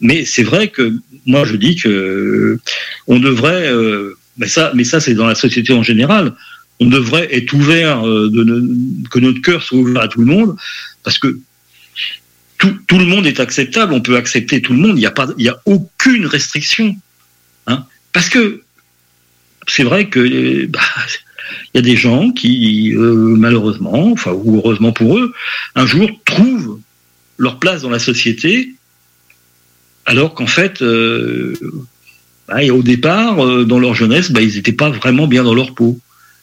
Mais c'est vrai que moi, je dis que euh, on devrait, euh, mais ça, mais ça, c'est dans la société en général. On devrait être ouvert, euh, que notre cœur soit ouvert à tout le monde, parce que tout, le monde est acceptable, on peut accepter tout le monde, il n'y a, a aucune restriction. Hein, parce que c'est vrai que bah, y a des gens qui, euh, malheureusement, enfin, ou heureusement pour eux, un jour trouvent leur place dans la société, alors qu'en fait, euh, bah, et au départ, euh, dans leur jeunesse, bah, ils n'étaient pas vraiment bien dans leur peau.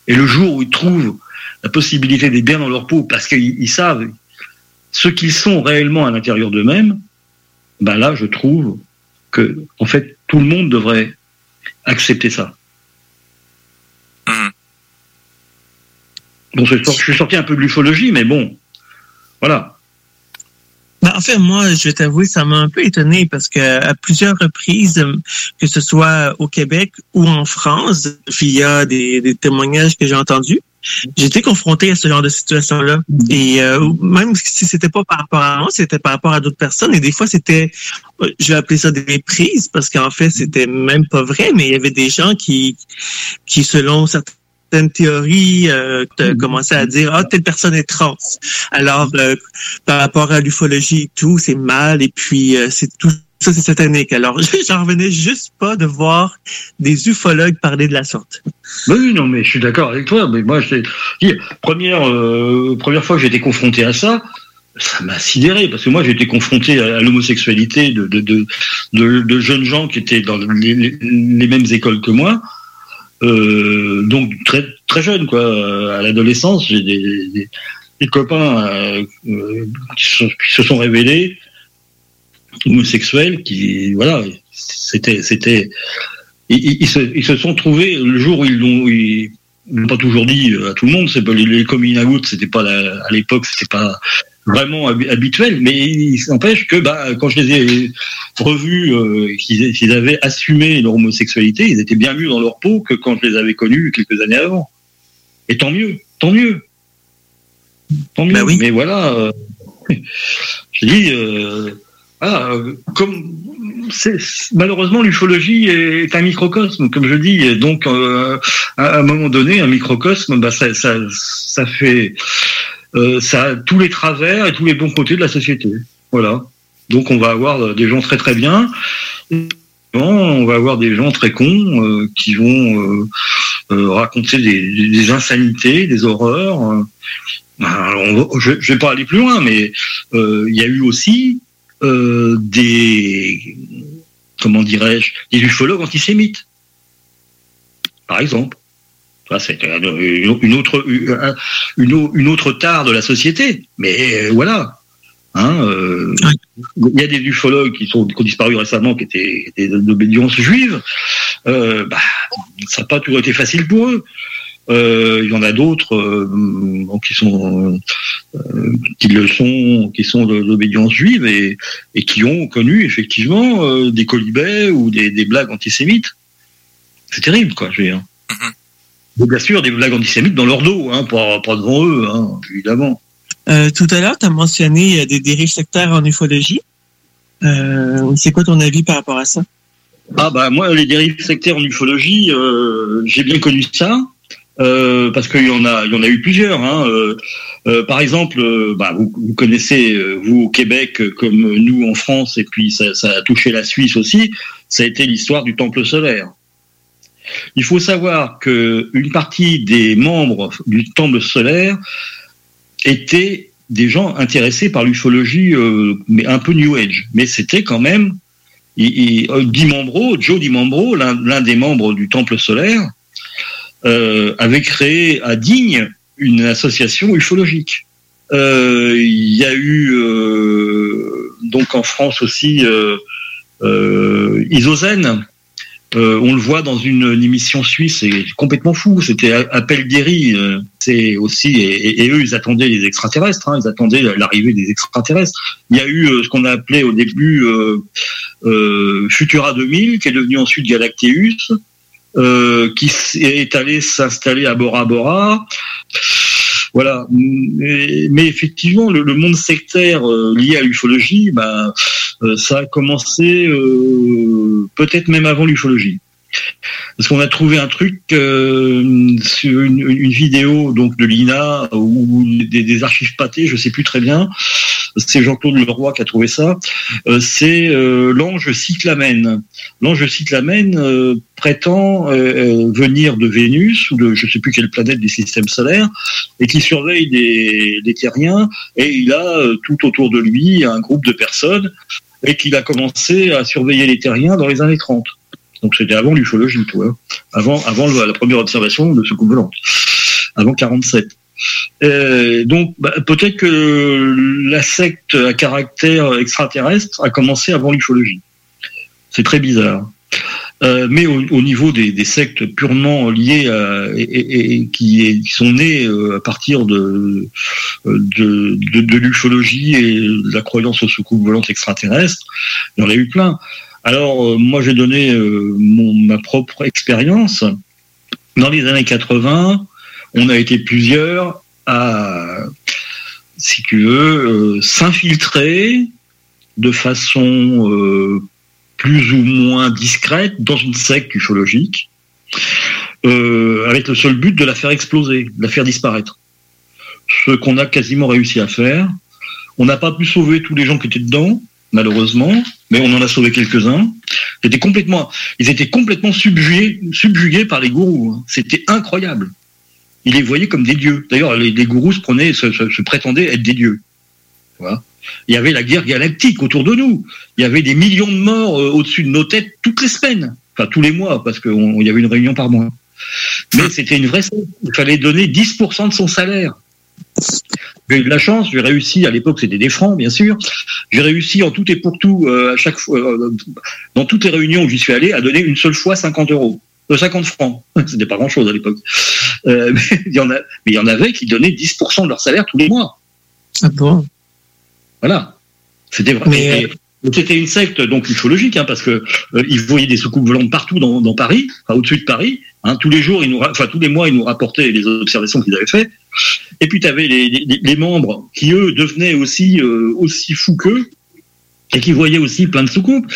Et le jour où ils trouvent la possibilité d'être bien dans leur peau, parce qu'ils ils savent ce qu'ils sont réellement à l'intérieur d'eux-mêmes, ben là, je trouve que, en fait, tout le monde devrait accepter ça. Bon, je je suis sorti un peu de l'ufologie, mais bon, voilà.
Ben, en fait, moi, je vais t'avouer, ça m'a un peu étonné parce que à plusieurs reprises, euh, que ce soit au Québec ou en France, via des, des témoignages que j'ai entendus, j'étais confronté à ce genre de situation-là. Et euh, même si c'était pas par rapport à moi, c'était par rapport à d'autres personnes. Et des fois, c'était, je vais appeler ça des méprises parce qu'en fait, c'était même pas vrai, mais il y avait des gens qui, qui selon certains certaines théories euh, te- commençaient à dire ah telle personne est trans. Alors euh, par rapport à l'ufologie et tout c'est mal et puis euh, c'est tout ça c'est satanique. Alors [laughs] j'en revenais juste pas de voir des ufologues parler de la sorte.
Oui, non, mais je suis d'accord avec toi. Mais moi, je première, euh, première fois que j'ai été confronté à ça, ça m'a sidéré parce que moi j'ai été confronté à, l'homosexualité de, de, de, de, de jeunes gens qui étaient dans les mêmes écoles que moi, euh, donc très très jeunes quoi. À l'adolescence, j'ai des, copains euh, euh, qui, se- sont révélés homosexuels, qui voilà, c'était c'était ils, se, sont trouvés le jour où ils l'ont pas toujours dit à tout le monde, c'est pas les, les coming out, c'était pas à l'époque, c'était pas vraiment habi- habituel, mais il n'empêche que bah, quand je les ai revus, euh, qu'ils avaient assumé leur homosexualité, ils étaient bien mieux dans leur peau que quand je les avais connus quelques années avant. Et tant mieux, tant mieux. Tant mieux. Mais voilà, euh, [laughs] je dis, euh, ah, comme c'est malheureusement l'ufologie est un microcosme, comme je dis, et donc euh, à un moment donné, un microcosme, bah, ça, ça, ça fait euh, ça a tous les travers et tous les bons côtés de la société. Voilà. Donc on va avoir des gens très très bien. On va avoir des gens très cons euh, qui vont euh, euh, raconter des, insanités, des horreurs. euh. Je, je vais pas aller plus loin, mais euh, il y a eu aussi euh, des comment dirais-je des ufologues antisémites, par exemple. C'est une autre une, au- une autre tare de la société. Mais euh, voilà. Hein, euh, Il y a des ufologues qui, sont, qui ont disparu récemment, qui étaient, étaient d'obédience juive. Euh, bah, ça n'a pas toujours été facile pour eux. Euh, Il y en a d'autres euh, qui sont euh, qui le sont, qui sont de- d'obédience juive et, et qui ont connu effectivement euh, des colibets ou des, des blagues antisémites. C'est terrible, quoi. Je veux dire. Et bien sûr, des blagues antisémites dans leur dos, hein, pas, pas devant eux, hein, évidemment.
Euh, tout à l'heure, tu as mentionné euh, des dérives sectaires en ufologie. Euh, c'est quoi ton avis par rapport à ça?
Ah bah moi les dérives sectaires en ufologie, euh, j'ai bien connu ça euh, parce qu'il y en a, il y en a eu plusieurs. Hein. Euh, euh, par exemple, euh, bah, vous, vous connaissez vous au Québec comme nous en France et puis ça, ça a touché la Suisse aussi. Ça a été l'histoire du temple solaire. Il faut savoir que une partie des membres du temple solaire étaient des gens intéressés par l'ufologie, euh, un peu New Age. Mais c'était quand même euh, Joe Di Mambro, l'un des membres du Temple solaire, euh, avait créé à Digne une association ufologique. Il y a eu donc en France aussi Isozène. Euh, on le voit dans une, une émission suisse, c'est complètement fou. C'était Appel Guéry. euh, c'est aussi et, et- eux ils attendaient les extraterrestres. Hein, ils attendaient l'arrivée des extraterrestres. Il y a eu euh, ce qu'on a appelé au début euh, euh, Futura 2000, qui est devenu ensuite Galacteus, euh, qui est allé s'installer à Bora Bora. Voilà. Mais, effectivement, le, le monde sectaire lié à l'ufologie, bah, ça a commencé euh, peut-être même avant l'ufologie. Parce qu'on a trouvé un truc euh, sur une, vidéo donc de l'INA ou des, archives pâtées, je sais plus très bien. C'est Jean-Claude Leroy qui a trouvé ça. Euh, c'est euh, l'ange Cyclamen. L'ange Cyclamen euh, prétend euh, euh, venir de Vénus ou de je sais plus quelle planète du système solaire et qui surveille des, des terriens et il a euh, tout autour de lui un groupe de personnes et qu'il a commencé à surveiller les terriens dans les années 30. Donc c'était avant l'ufologie, tu vois. Avant, avant la première observation de soucoupe volante. Avant 47. Euh, donc bah, peut-être que la secte à caractère extraterrestre a commencé avant l'ufologie. C'est très bizarre. Euh, mais au, au niveau des, des sectes purement liées à, et, et- et qui, est- qui sont nées euh, à partir de, de, de, de l'ufologie et de la croyance aux soucoupes volantes extraterrestres, il y en a eu plein. Alors euh, moi j'ai donné euh, mon, ma propre expérience. Dans les années 80, on a été plusieurs à, si tu veux, s'infiltrer de façon plus ou moins discrète dans une secte ufologique, euh, avec le seul but de la faire exploser, de la faire disparaître. Ce qu'on a quasiment réussi à faire. On n'a pas pu sauver tous les gens qui étaient dedans, malheureusement, mais on en a sauvé quelques-uns. Ils étaient complètement, ils étaient complètement subjugués, subjugués par les gourous. hein. C'était incroyable. Ils les voyaient comme des dieux. D'ailleurs, les, gourous se prenaient, se prétendaient être des dieux. Voilà. Il y avait la guerre galactique autour de nous. Il y avait des millions de morts euh, au-dessus de nos têtes toutes les semaines, enfin tous les mois, parce qu'il y avait une réunion par mois. Mais c'était une vraie. Il fallait donner 10% de son salaire. J'ai eu de la chance, j'ai réussi, à l'époque c'était des francs bien sûr, j'ai réussi en tout et pour tout, euh, à chaque fois, euh, dans toutes les réunions où j'y suis allé, à donner une seule fois 50 euros. Euh, 50 francs, [laughs] c'était pas grand chose à l'époque. [laughs] Mais il y en a, mais il y en avait qui donnaient 10% de leur salaire tous les mois.
Ah bon?
Voilà. C'était vrai. Et C'était une secte donc ufologique, hein, parce que euh, ils voyaient des soucoupes volantes partout dans, dans Paris, enfin, au-dessus de Paris. Hein, tous les jours, ils nous, enfin tous les mois, ils nous rapportaient les observations qu'ils avaient faites. Et puis tu avais les, les- les membres qui eux devenaient aussi euh, aussi fous qu'eux et qui voyaient aussi plein de soucoupes.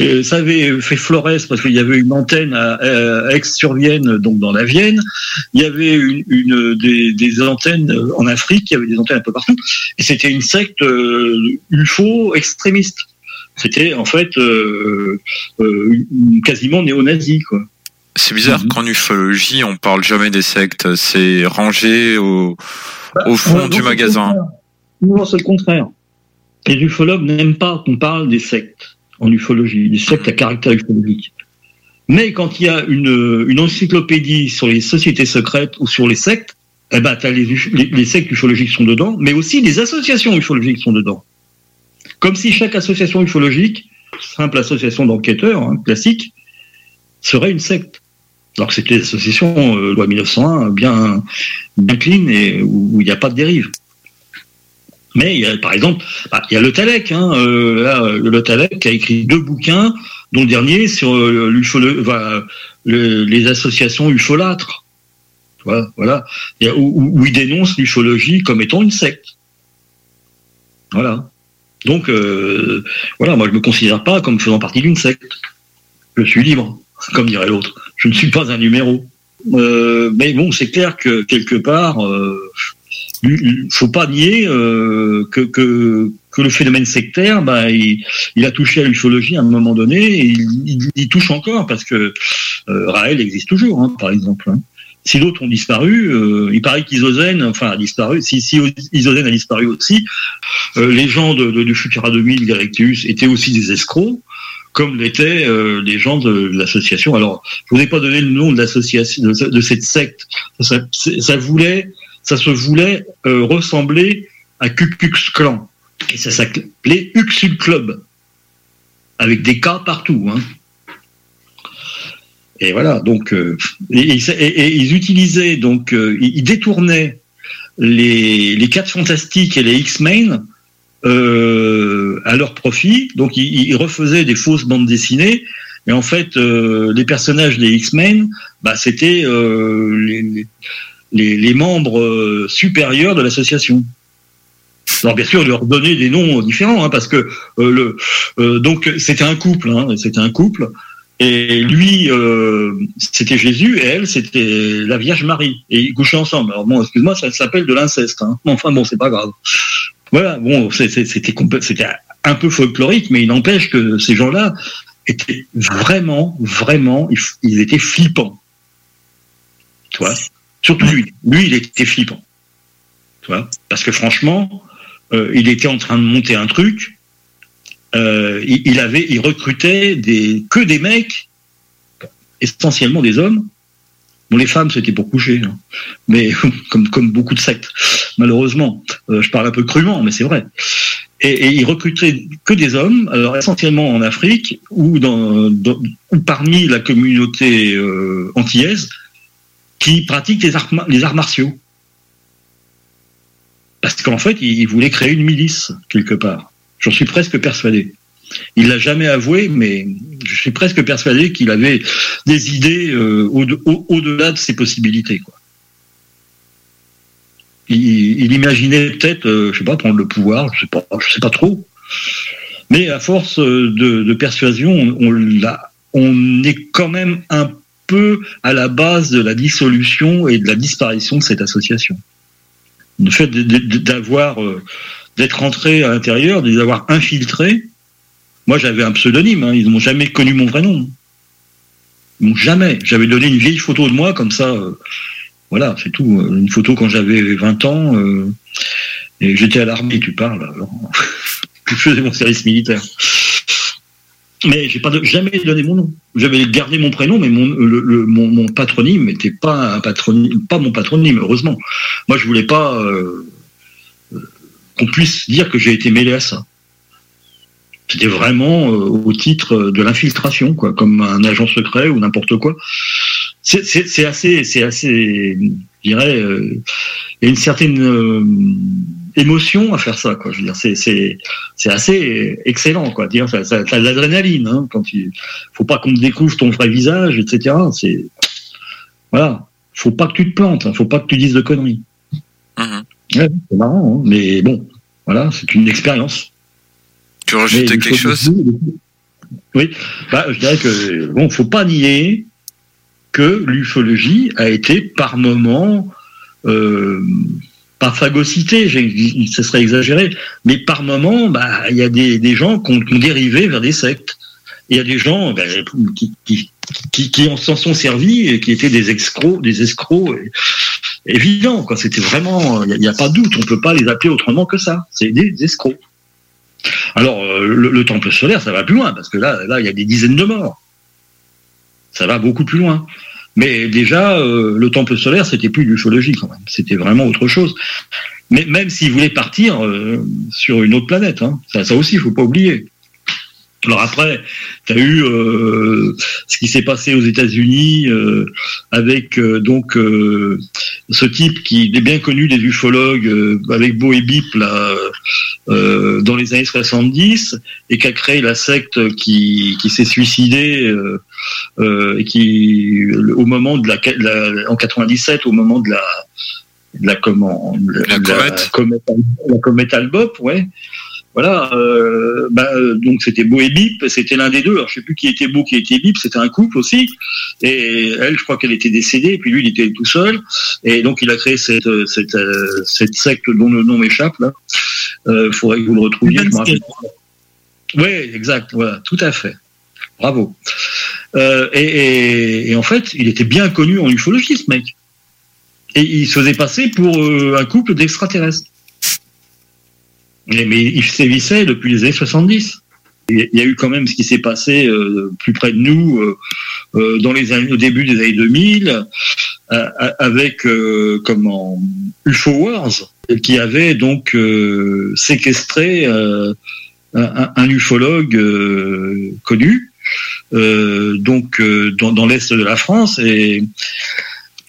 Euh, ça avait fait Flores parce qu'il y avait une antenne à, Aix-sur-Vienne, donc dans la Vienne. Il y avait une, une des, des antennes en Afrique, il y avait des antennes un peu partout. Et c'était une secte euh, UFO extrémiste. C'était en fait euh, euh, quasiment néo-nazi, quoi.
C'est bizarre
Mhm.
qu'en ufologie, on parle jamais des sectes. C'est rangé au, au fond du magasin.
Non, c'est le contraire. Les ufologues n'aiment pas qu'on parle des sectes en ufologie, des sectes à caractère ufologique. Mais quand il y a une, encyclopédie sur les sociétés secrètes ou sur les sectes, eh ben, les, sectes ufologiques sont dedans, mais aussi les associations ufologiques sont dedans. Comme si chaque association ufologique, simple association d'enquêteurs, hein, classique, serait une secte. Alors que c'était des associations, euh, loi 1901, bien, bien clean et où il n'y a pas de dérive. Mais par exemple, bah, il y a le Talec, hein, euh, là, euh, le Talec a écrit deux bouquins, dont le dernier sur euh, les associations ufolâtres. Voilà, voilà. Où, où- il dénonce l'ufologie comme étant une secte. Voilà. Donc, voilà, moi je me considère pas comme faisant partie d'une secte. Je suis libre, comme dirait l'autre. Je ne suis pas un numéro. Mais bon, c'est clair que quelque part, il faut pas nier euh, que, que, que le phénomène sectaire, bah, il, il a touché à l'ufologie à un moment donné et il, il- il touche encore parce que euh, Raël existe toujours, hein, par exemple. hein. Si d'autres ont disparu, euh, il paraît qu'Isogène, enfin, a disparu. Si, si Isogène a disparu aussi, euh, les gens de, de, du Futura 2000, Galactus, étaient aussi des escrocs, comme l'étaient euh, les gens de l'association. Alors, je vous ai pas donné le nom de l'association, de, cette secte. Ça, ça voulait, ça se voulait euh, ressembler à Ku Klan. Et ça s'appelait Uxul Club. Avec des cas partout, hein. Et voilà, donc, euh, et, ils utilisaient, donc, euh, ils détournaient les, les quatre fantastiques et les X-Men à leur profit. Donc, ils, refaisaient des fausses bandes dessinées. Mais en fait, les personnages des X-Men, bah, c'était les- les, membres euh, supérieurs de l'association. Alors bien sûr, leur donnaient des noms différents, hein, parce que euh, euh, donc c'était un couple, hein, c'était un couple, et lui c'était Jésus et elle c'était la Vierge Marie, et ils couchaient ensemble. Alors bon, excuse-moi, ça s'appelle de l'inceste. Hein. Enfin bon, c'est pas grave. Voilà, bon, c'était un peu folklorique, mais il n'empêche que ces gens-là étaient vraiment, vraiment, ils, ils étaient flippants. Tu vois? Surtout lui. Lui, il était flippant. Parce que franchement, euh, il était en train de monter un truc. Euh, il, avait, il recrutait des, que des mecs, essentiellement des hommes. Bon, les femmes, c'était pour coucher, hein. mais [laughs] comme, beaucoup de sectes, malheureusement. Euh, je parle un peu crûment, mais c'est vrai. Et, il recrutait que des hommes, alors essentiellement en Afrique ou, ou parmi la communauté antillaise, qui pratiquent les arts, martiaux. Parce qu'en fait, il, voulait créer une milice, quelque part. J'en suis presque persuadé. Il l'a jamais avoué, mais je suis presque persuadé qu'il avait des idées euh, au- au- au-delà de ses possibilités. Il, imaginait peut-être, euh, je sais pas, prendre le pouvoir, je sais pas, je sais pas trop. Mais à force euh, de, persuasion, on, on est quand même un peu à la base de la dissolution et de la disparition de cette association. Le fait d'avoir, euh, d'être entré à l'intérieur, de les avoir infiltrés. Moi, j'avais un pseudonyme. Hein, ils n'ont jamais connu mon vrai nom. Ils jamais. J'avais donné une vieille photo de moi comme ça. euh, voilà, c'est tout. euh, Une photo quand j'avais 20 ans. euh, Et j'étais à l'armée, tu parles. alors. [laughs] je faisais mon service militaire. Mais j'ai pas jamais donné mon nom. J'avais gardé mon prénom, mais mon, mon, patronyme n'était pas un patronyme, pas mon patronyme, heureusement. Moi, je voulais pas euh, euh, qu'on puisse dire que j'ai été mêlé à ça. C'était vraiment euh, au titre de l'infiltration, quoi, comme un agent secret ou n'importe quoi. C'est- assez, c'est assez, je dirais, il y a une certaine émotion à faire ça, quoi. Je veux dire, c'est c'est c'est assez excellent, quoi. Dire, ça, ça, de l'adrénaline, hein, quand tu, faut pas qu'on te découvre ton vrai visage, etc. C'est voilà, faut pas que tu te plantes, hein, faut pas que tu dises de conneries. Ouais, c'est marrant, hein, mais bon, voilà, c'est une expérience.
Tu rajouter
Mais
quelque chose?
Oui, bah, je dirais que bon, faut pas nier que l'ufologie a été par moment euh, pas phagocytée, j'ai- ce serait exagéré, mais par moment, bah, il y a des, gens qui ont, dérivé vers des sectes. Il y a des gens bah, qui, qui, qui, qui en s'en sont servis et qui étaient des escrocs, des escrocs évidents. C'était vraiment, il n'y a, pas de doute, on peut pas les appeler autrement que ça. C'est des escrocs. Alors, euh, le, le temple solaire, ça va plus loin, parce que là, là, il y a des dizaines de morts. Ça va beaucoup plus loin. Mais déjà, euh, le temple solaire, c'était plus l'ufologie quand même. C'était vraiment autre chose. Mais même s'ils voulaient partir euh, sur une autre planète, hein, ça, ça aussi, il faut pas oublier. Alors après, tu as eu euh, ce qui s'est passé aux États-Unis euh, avec euh, donc euh, ce type qui est bien connu des ufologues euh, avec Beau et Bip là, euh, dans les années 70 et qui a créé la secte qui, qui s'est suicidée euh, euh, et qui au moment de la, la- en 97 au moment de la de la comment de
La comète.
comète, la comète Albop, ouais. Voilà, euh, bah, donc c'était Beau et Bip, c'était l'un des deux. Alors je sais plus qui était Beau, qui était Bip, c'était un couple aussi. Et elle, je crois qu'elle était décédée, et puis lui, il était tout seul. Et donc il a créé cette euh, cette, euh, cette secte dont le nom m'échappe là. Euh, faudrait que vous le retrouviez. je me rappelle pas. Oui, exact, voilà, tout à fait. Bravo. Euh, et, et- et en fait, il était bien connu en ufologie, ce mec. Et il se faisait passer pour euh, un couple d'extraterrestres. Mais, il sévissait depuis les années 70. Il y a eu quand même ce qui s'est passé euh, plus près de nous euh, euh, dans les années, au début des années 2000 euh, avec euh, comment UFO Wars qui avait donc euh, séquestré euh, un, un ufologue euh, connu euh, donc euh, dans, dans l'est de la France et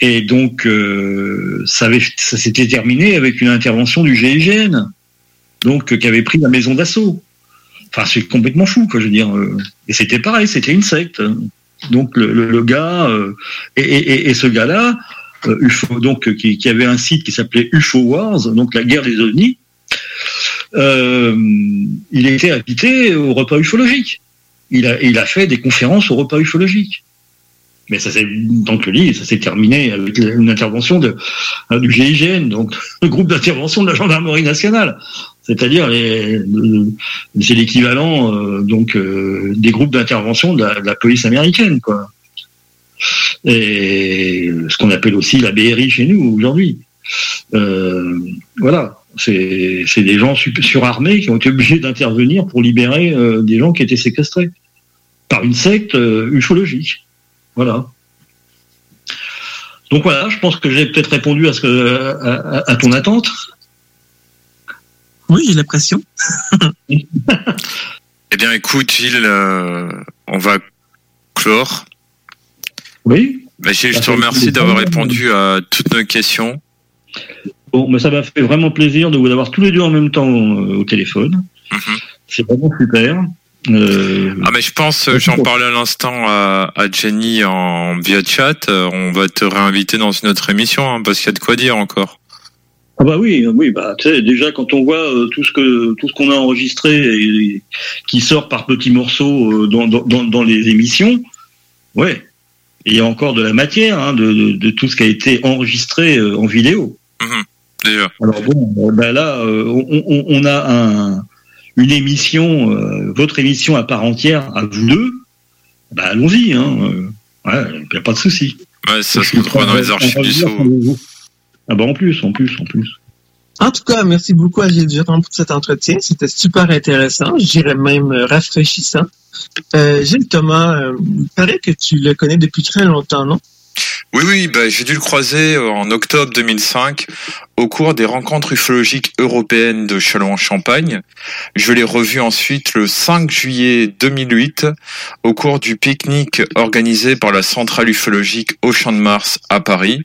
et donc euh, ça, avait- ça s'était terminé avec une intervention du GIGN donc euh, qui avait pris la maison d'assaut enfin c'est complètement fou quoi je veux dire euh. et c'était pareil c'était une secte donc le, gars euh, et, ce gars là UFO donc qui, avait un site qui s'appelait UFO Wars donc la guerre des ovnis il était invité au repas ufologique il a, il a fait des conférences au repas ufologique mais ça s'est lit, ça s'est terminé avec une intervention de, du GIGN, donc [laughs] le groupe d'intervention de la gendarmerie nationale. C'est-à-dire c'est l'équivalent euh, donc euh, des groupes d'intervention de la, police américaine. Et ce qu'on appelle aussi la BRI chez nous aujourd'hui. Euh, voilà, c'est des gens surarmés qui ont été obligés d'intervenir pour libérer des gens qui étaient séquestrés par une secte ufologique. Voilà. Donc voilà, je pense que j'ai peut-être répondu à ce que à ton attente.
Oui, j'ai l'impression. [laughs]
Eh bien, écoute, Gilles, euh, on va clore.
Oui.
Bah, Gilles, je
Ça
te remercie d'avoir répondu à toutes nos questions.
Bon, mais ça m'a fait vraiment plaisir de vous avoir tous les deux en même temps euh, au téléphone. C'est vraiment super. Euh,
Ah, mais je pense, euh, j'en parlais à l'instant à, à Jenny en via chat, euh, on va te réinviter dans une autre émission, hein, parce qu'il y a de quoi dire encore.
Ah bah oui, oui, bah tu sais, déjà quand on voit euh, tout ce que tout ce qu'on a enregistré et qui sort par petits morceaux euh, dans, dans, dans, les émissions, ouais, il y a encore de la matière hein, de, de, de tout ce qui a été enregistré euh, en vidéo.
Déjà.
Alors bon, euh, bah là, euh, on, on- on a un, une émission, euh, votre émission à part entière à vous deux. Bah allons-y, hein. ouais, y a pas de souci.
Ouais, ça se retrouvera dans les archives du.
Ah bah en plus, en plus, en plus.
En tout cas, merci beaucoup à Gilles Durand pour cet entretien. C'était super intéressant, je dirais même euh, rafraîchissant. Euh, Gilles Thomas, euh, il paraît que tu le connais depuis très longtemps, non?
Oui, oui, bah, j'ai dû le croiser euh, en octobre 2005 au cours des rencontres ufologiques européennes de Châlons-en-Champagne. Je l'ai revu ensuite le 5 juillet 2008 au cours du pique-nique organisé par la centrale ufologique au Champ de Mars à Paris.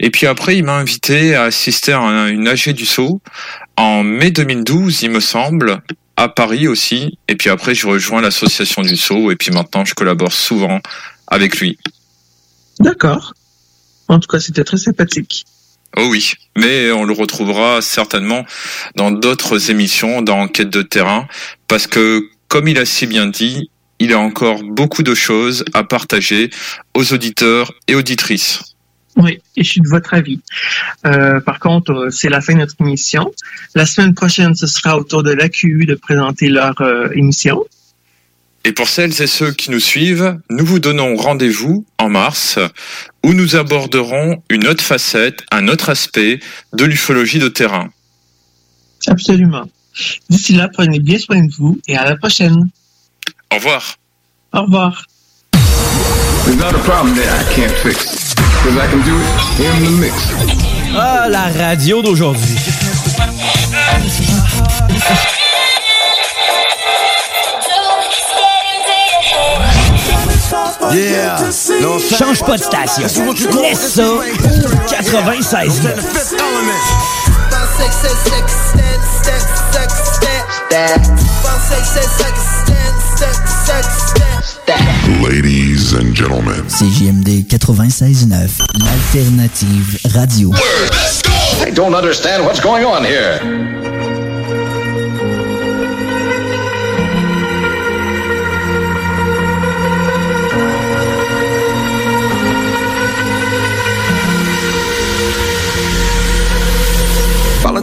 Et puis après, il m'a invité à assister à un- une AG du Sceau en mai 2012, il me semble, à Paris aussi. Et puis après, je rejoins l'association du Sceau et puis maintenant, je collabore souvent avec lui.
D'accord. En tout cas, c'était très sympathique.
Oh oui, mais on le retrouvera certainement dans d'autres émissions, dans Enquête de terrain, parce que, comme il a si bien dit, il a encore beaucoup de choses à partager aux auditeurs et auditrices.
Oui, et je suis de votre avis. Euh, par contre, euh, c'est la fin de notre émission. La semaine prochaine, ce sera au tour de l'AQU de présenter leur euh, émission.
Et pour celles et ceux qui nous suivent, nous vous donnons rendez-vous en mars, où nous aborderons une autre facette, un autre aspect de l'ufologie de terrain.
Absolument. D'ici là, prenez bien soin de vous et à la prochaine.
Au revoir.
Au revoir.
There's not a problem
Yeah.
Change pas de station. Laisse ça. 96.
Ladies and gentlemen.
CJMD 96.9, l'alternative radio.
I don't understand what's going on here.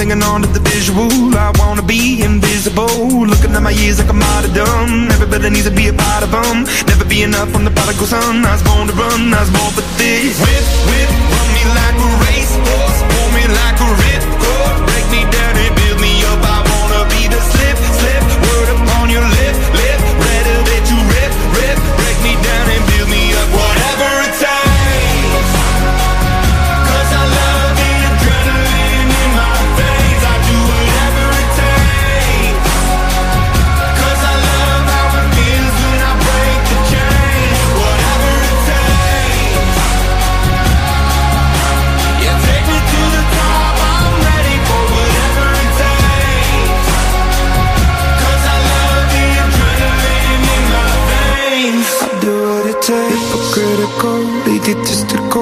Hanging on to the visual. I wanna be invisible. Looking at my years like I'm out of dumb. Everybody needs to be a part of them. Never be enough from the prodigal son. I was born to run, I was born for this. Whip, whip, run me like a racehorse. Pull me like a ripcord.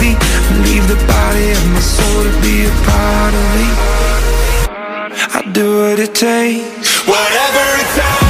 happily. Leave the body of my soul to be a part of me. I do what it takes. Whatever it takes.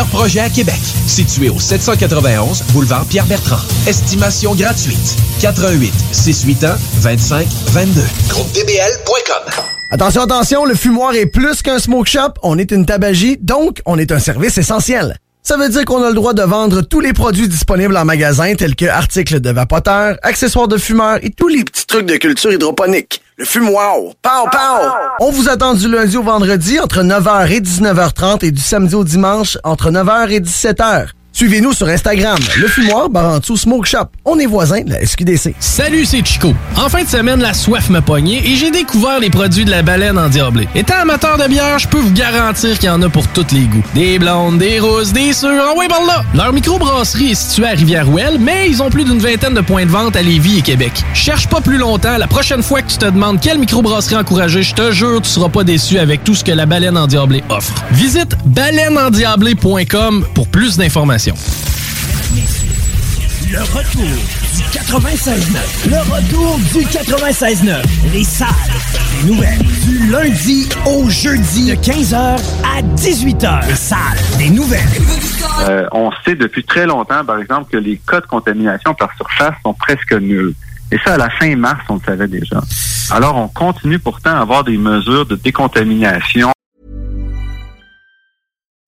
projets à Québec. Situé au 791 boulevard Pierre-Bertrand. Estimation gratuite. 88 681 25 22. GroupeDBL.com.
Attention, attention, le fumoir est plus qu'un smoke shop, on est une tabagie, donc on est un service essentiel. Ça veut dire qu'on a le droit de vendre tous les produits disponibles en magasin tels que articles de vapoteurs, accessoires de fumeurs et tous les petits trucs de culture hydroponique. Le fumoir, pow pow! On vous attend du lundi au vendredi entre 9h et 19h30 et du samedi au dimanche entre 9h et 17h. Suivez-nous sur Instagram, le fumoir Barantou Smoke Shop. On est voisins de la SQDC.
Salut, c'est Chico. En fin de semaine, la soif m'a pogné et j'ai découvert les produits de la baleine endiablée. Étant amateur de bière, je peux vous garantir qu'il y en a pour tous les goûts. Des blondes, des roses, des sûres, en ouais, par là! Leur microbrasserie est située à Rivière-Ouelle, mais ils ont plus d'une vingtaine de points de vente à Lévis et Québec. Cherche pas plus longtemps, la prochaine fois que tu te demandes quelle microbrasserie encourager, je te jure, tu seras pas déçu avec tout ce que la baleine endiablée offre. Visite baleineendiablée.com pour plus d'informations.
Le retour du 96.9. Le retour du 96.9. Les salles des nouvelles. Du lundi au jeudi de 15h à 18h. Les salles des nouvelles.
Euh, on sait depuis très longtemps, par exemple, que les cas de contamination par surface sont presque nuls. Et ça, à la fin mars, on le savait déjà. Alors, on continue pourtant à avoir des mesures de décontamination.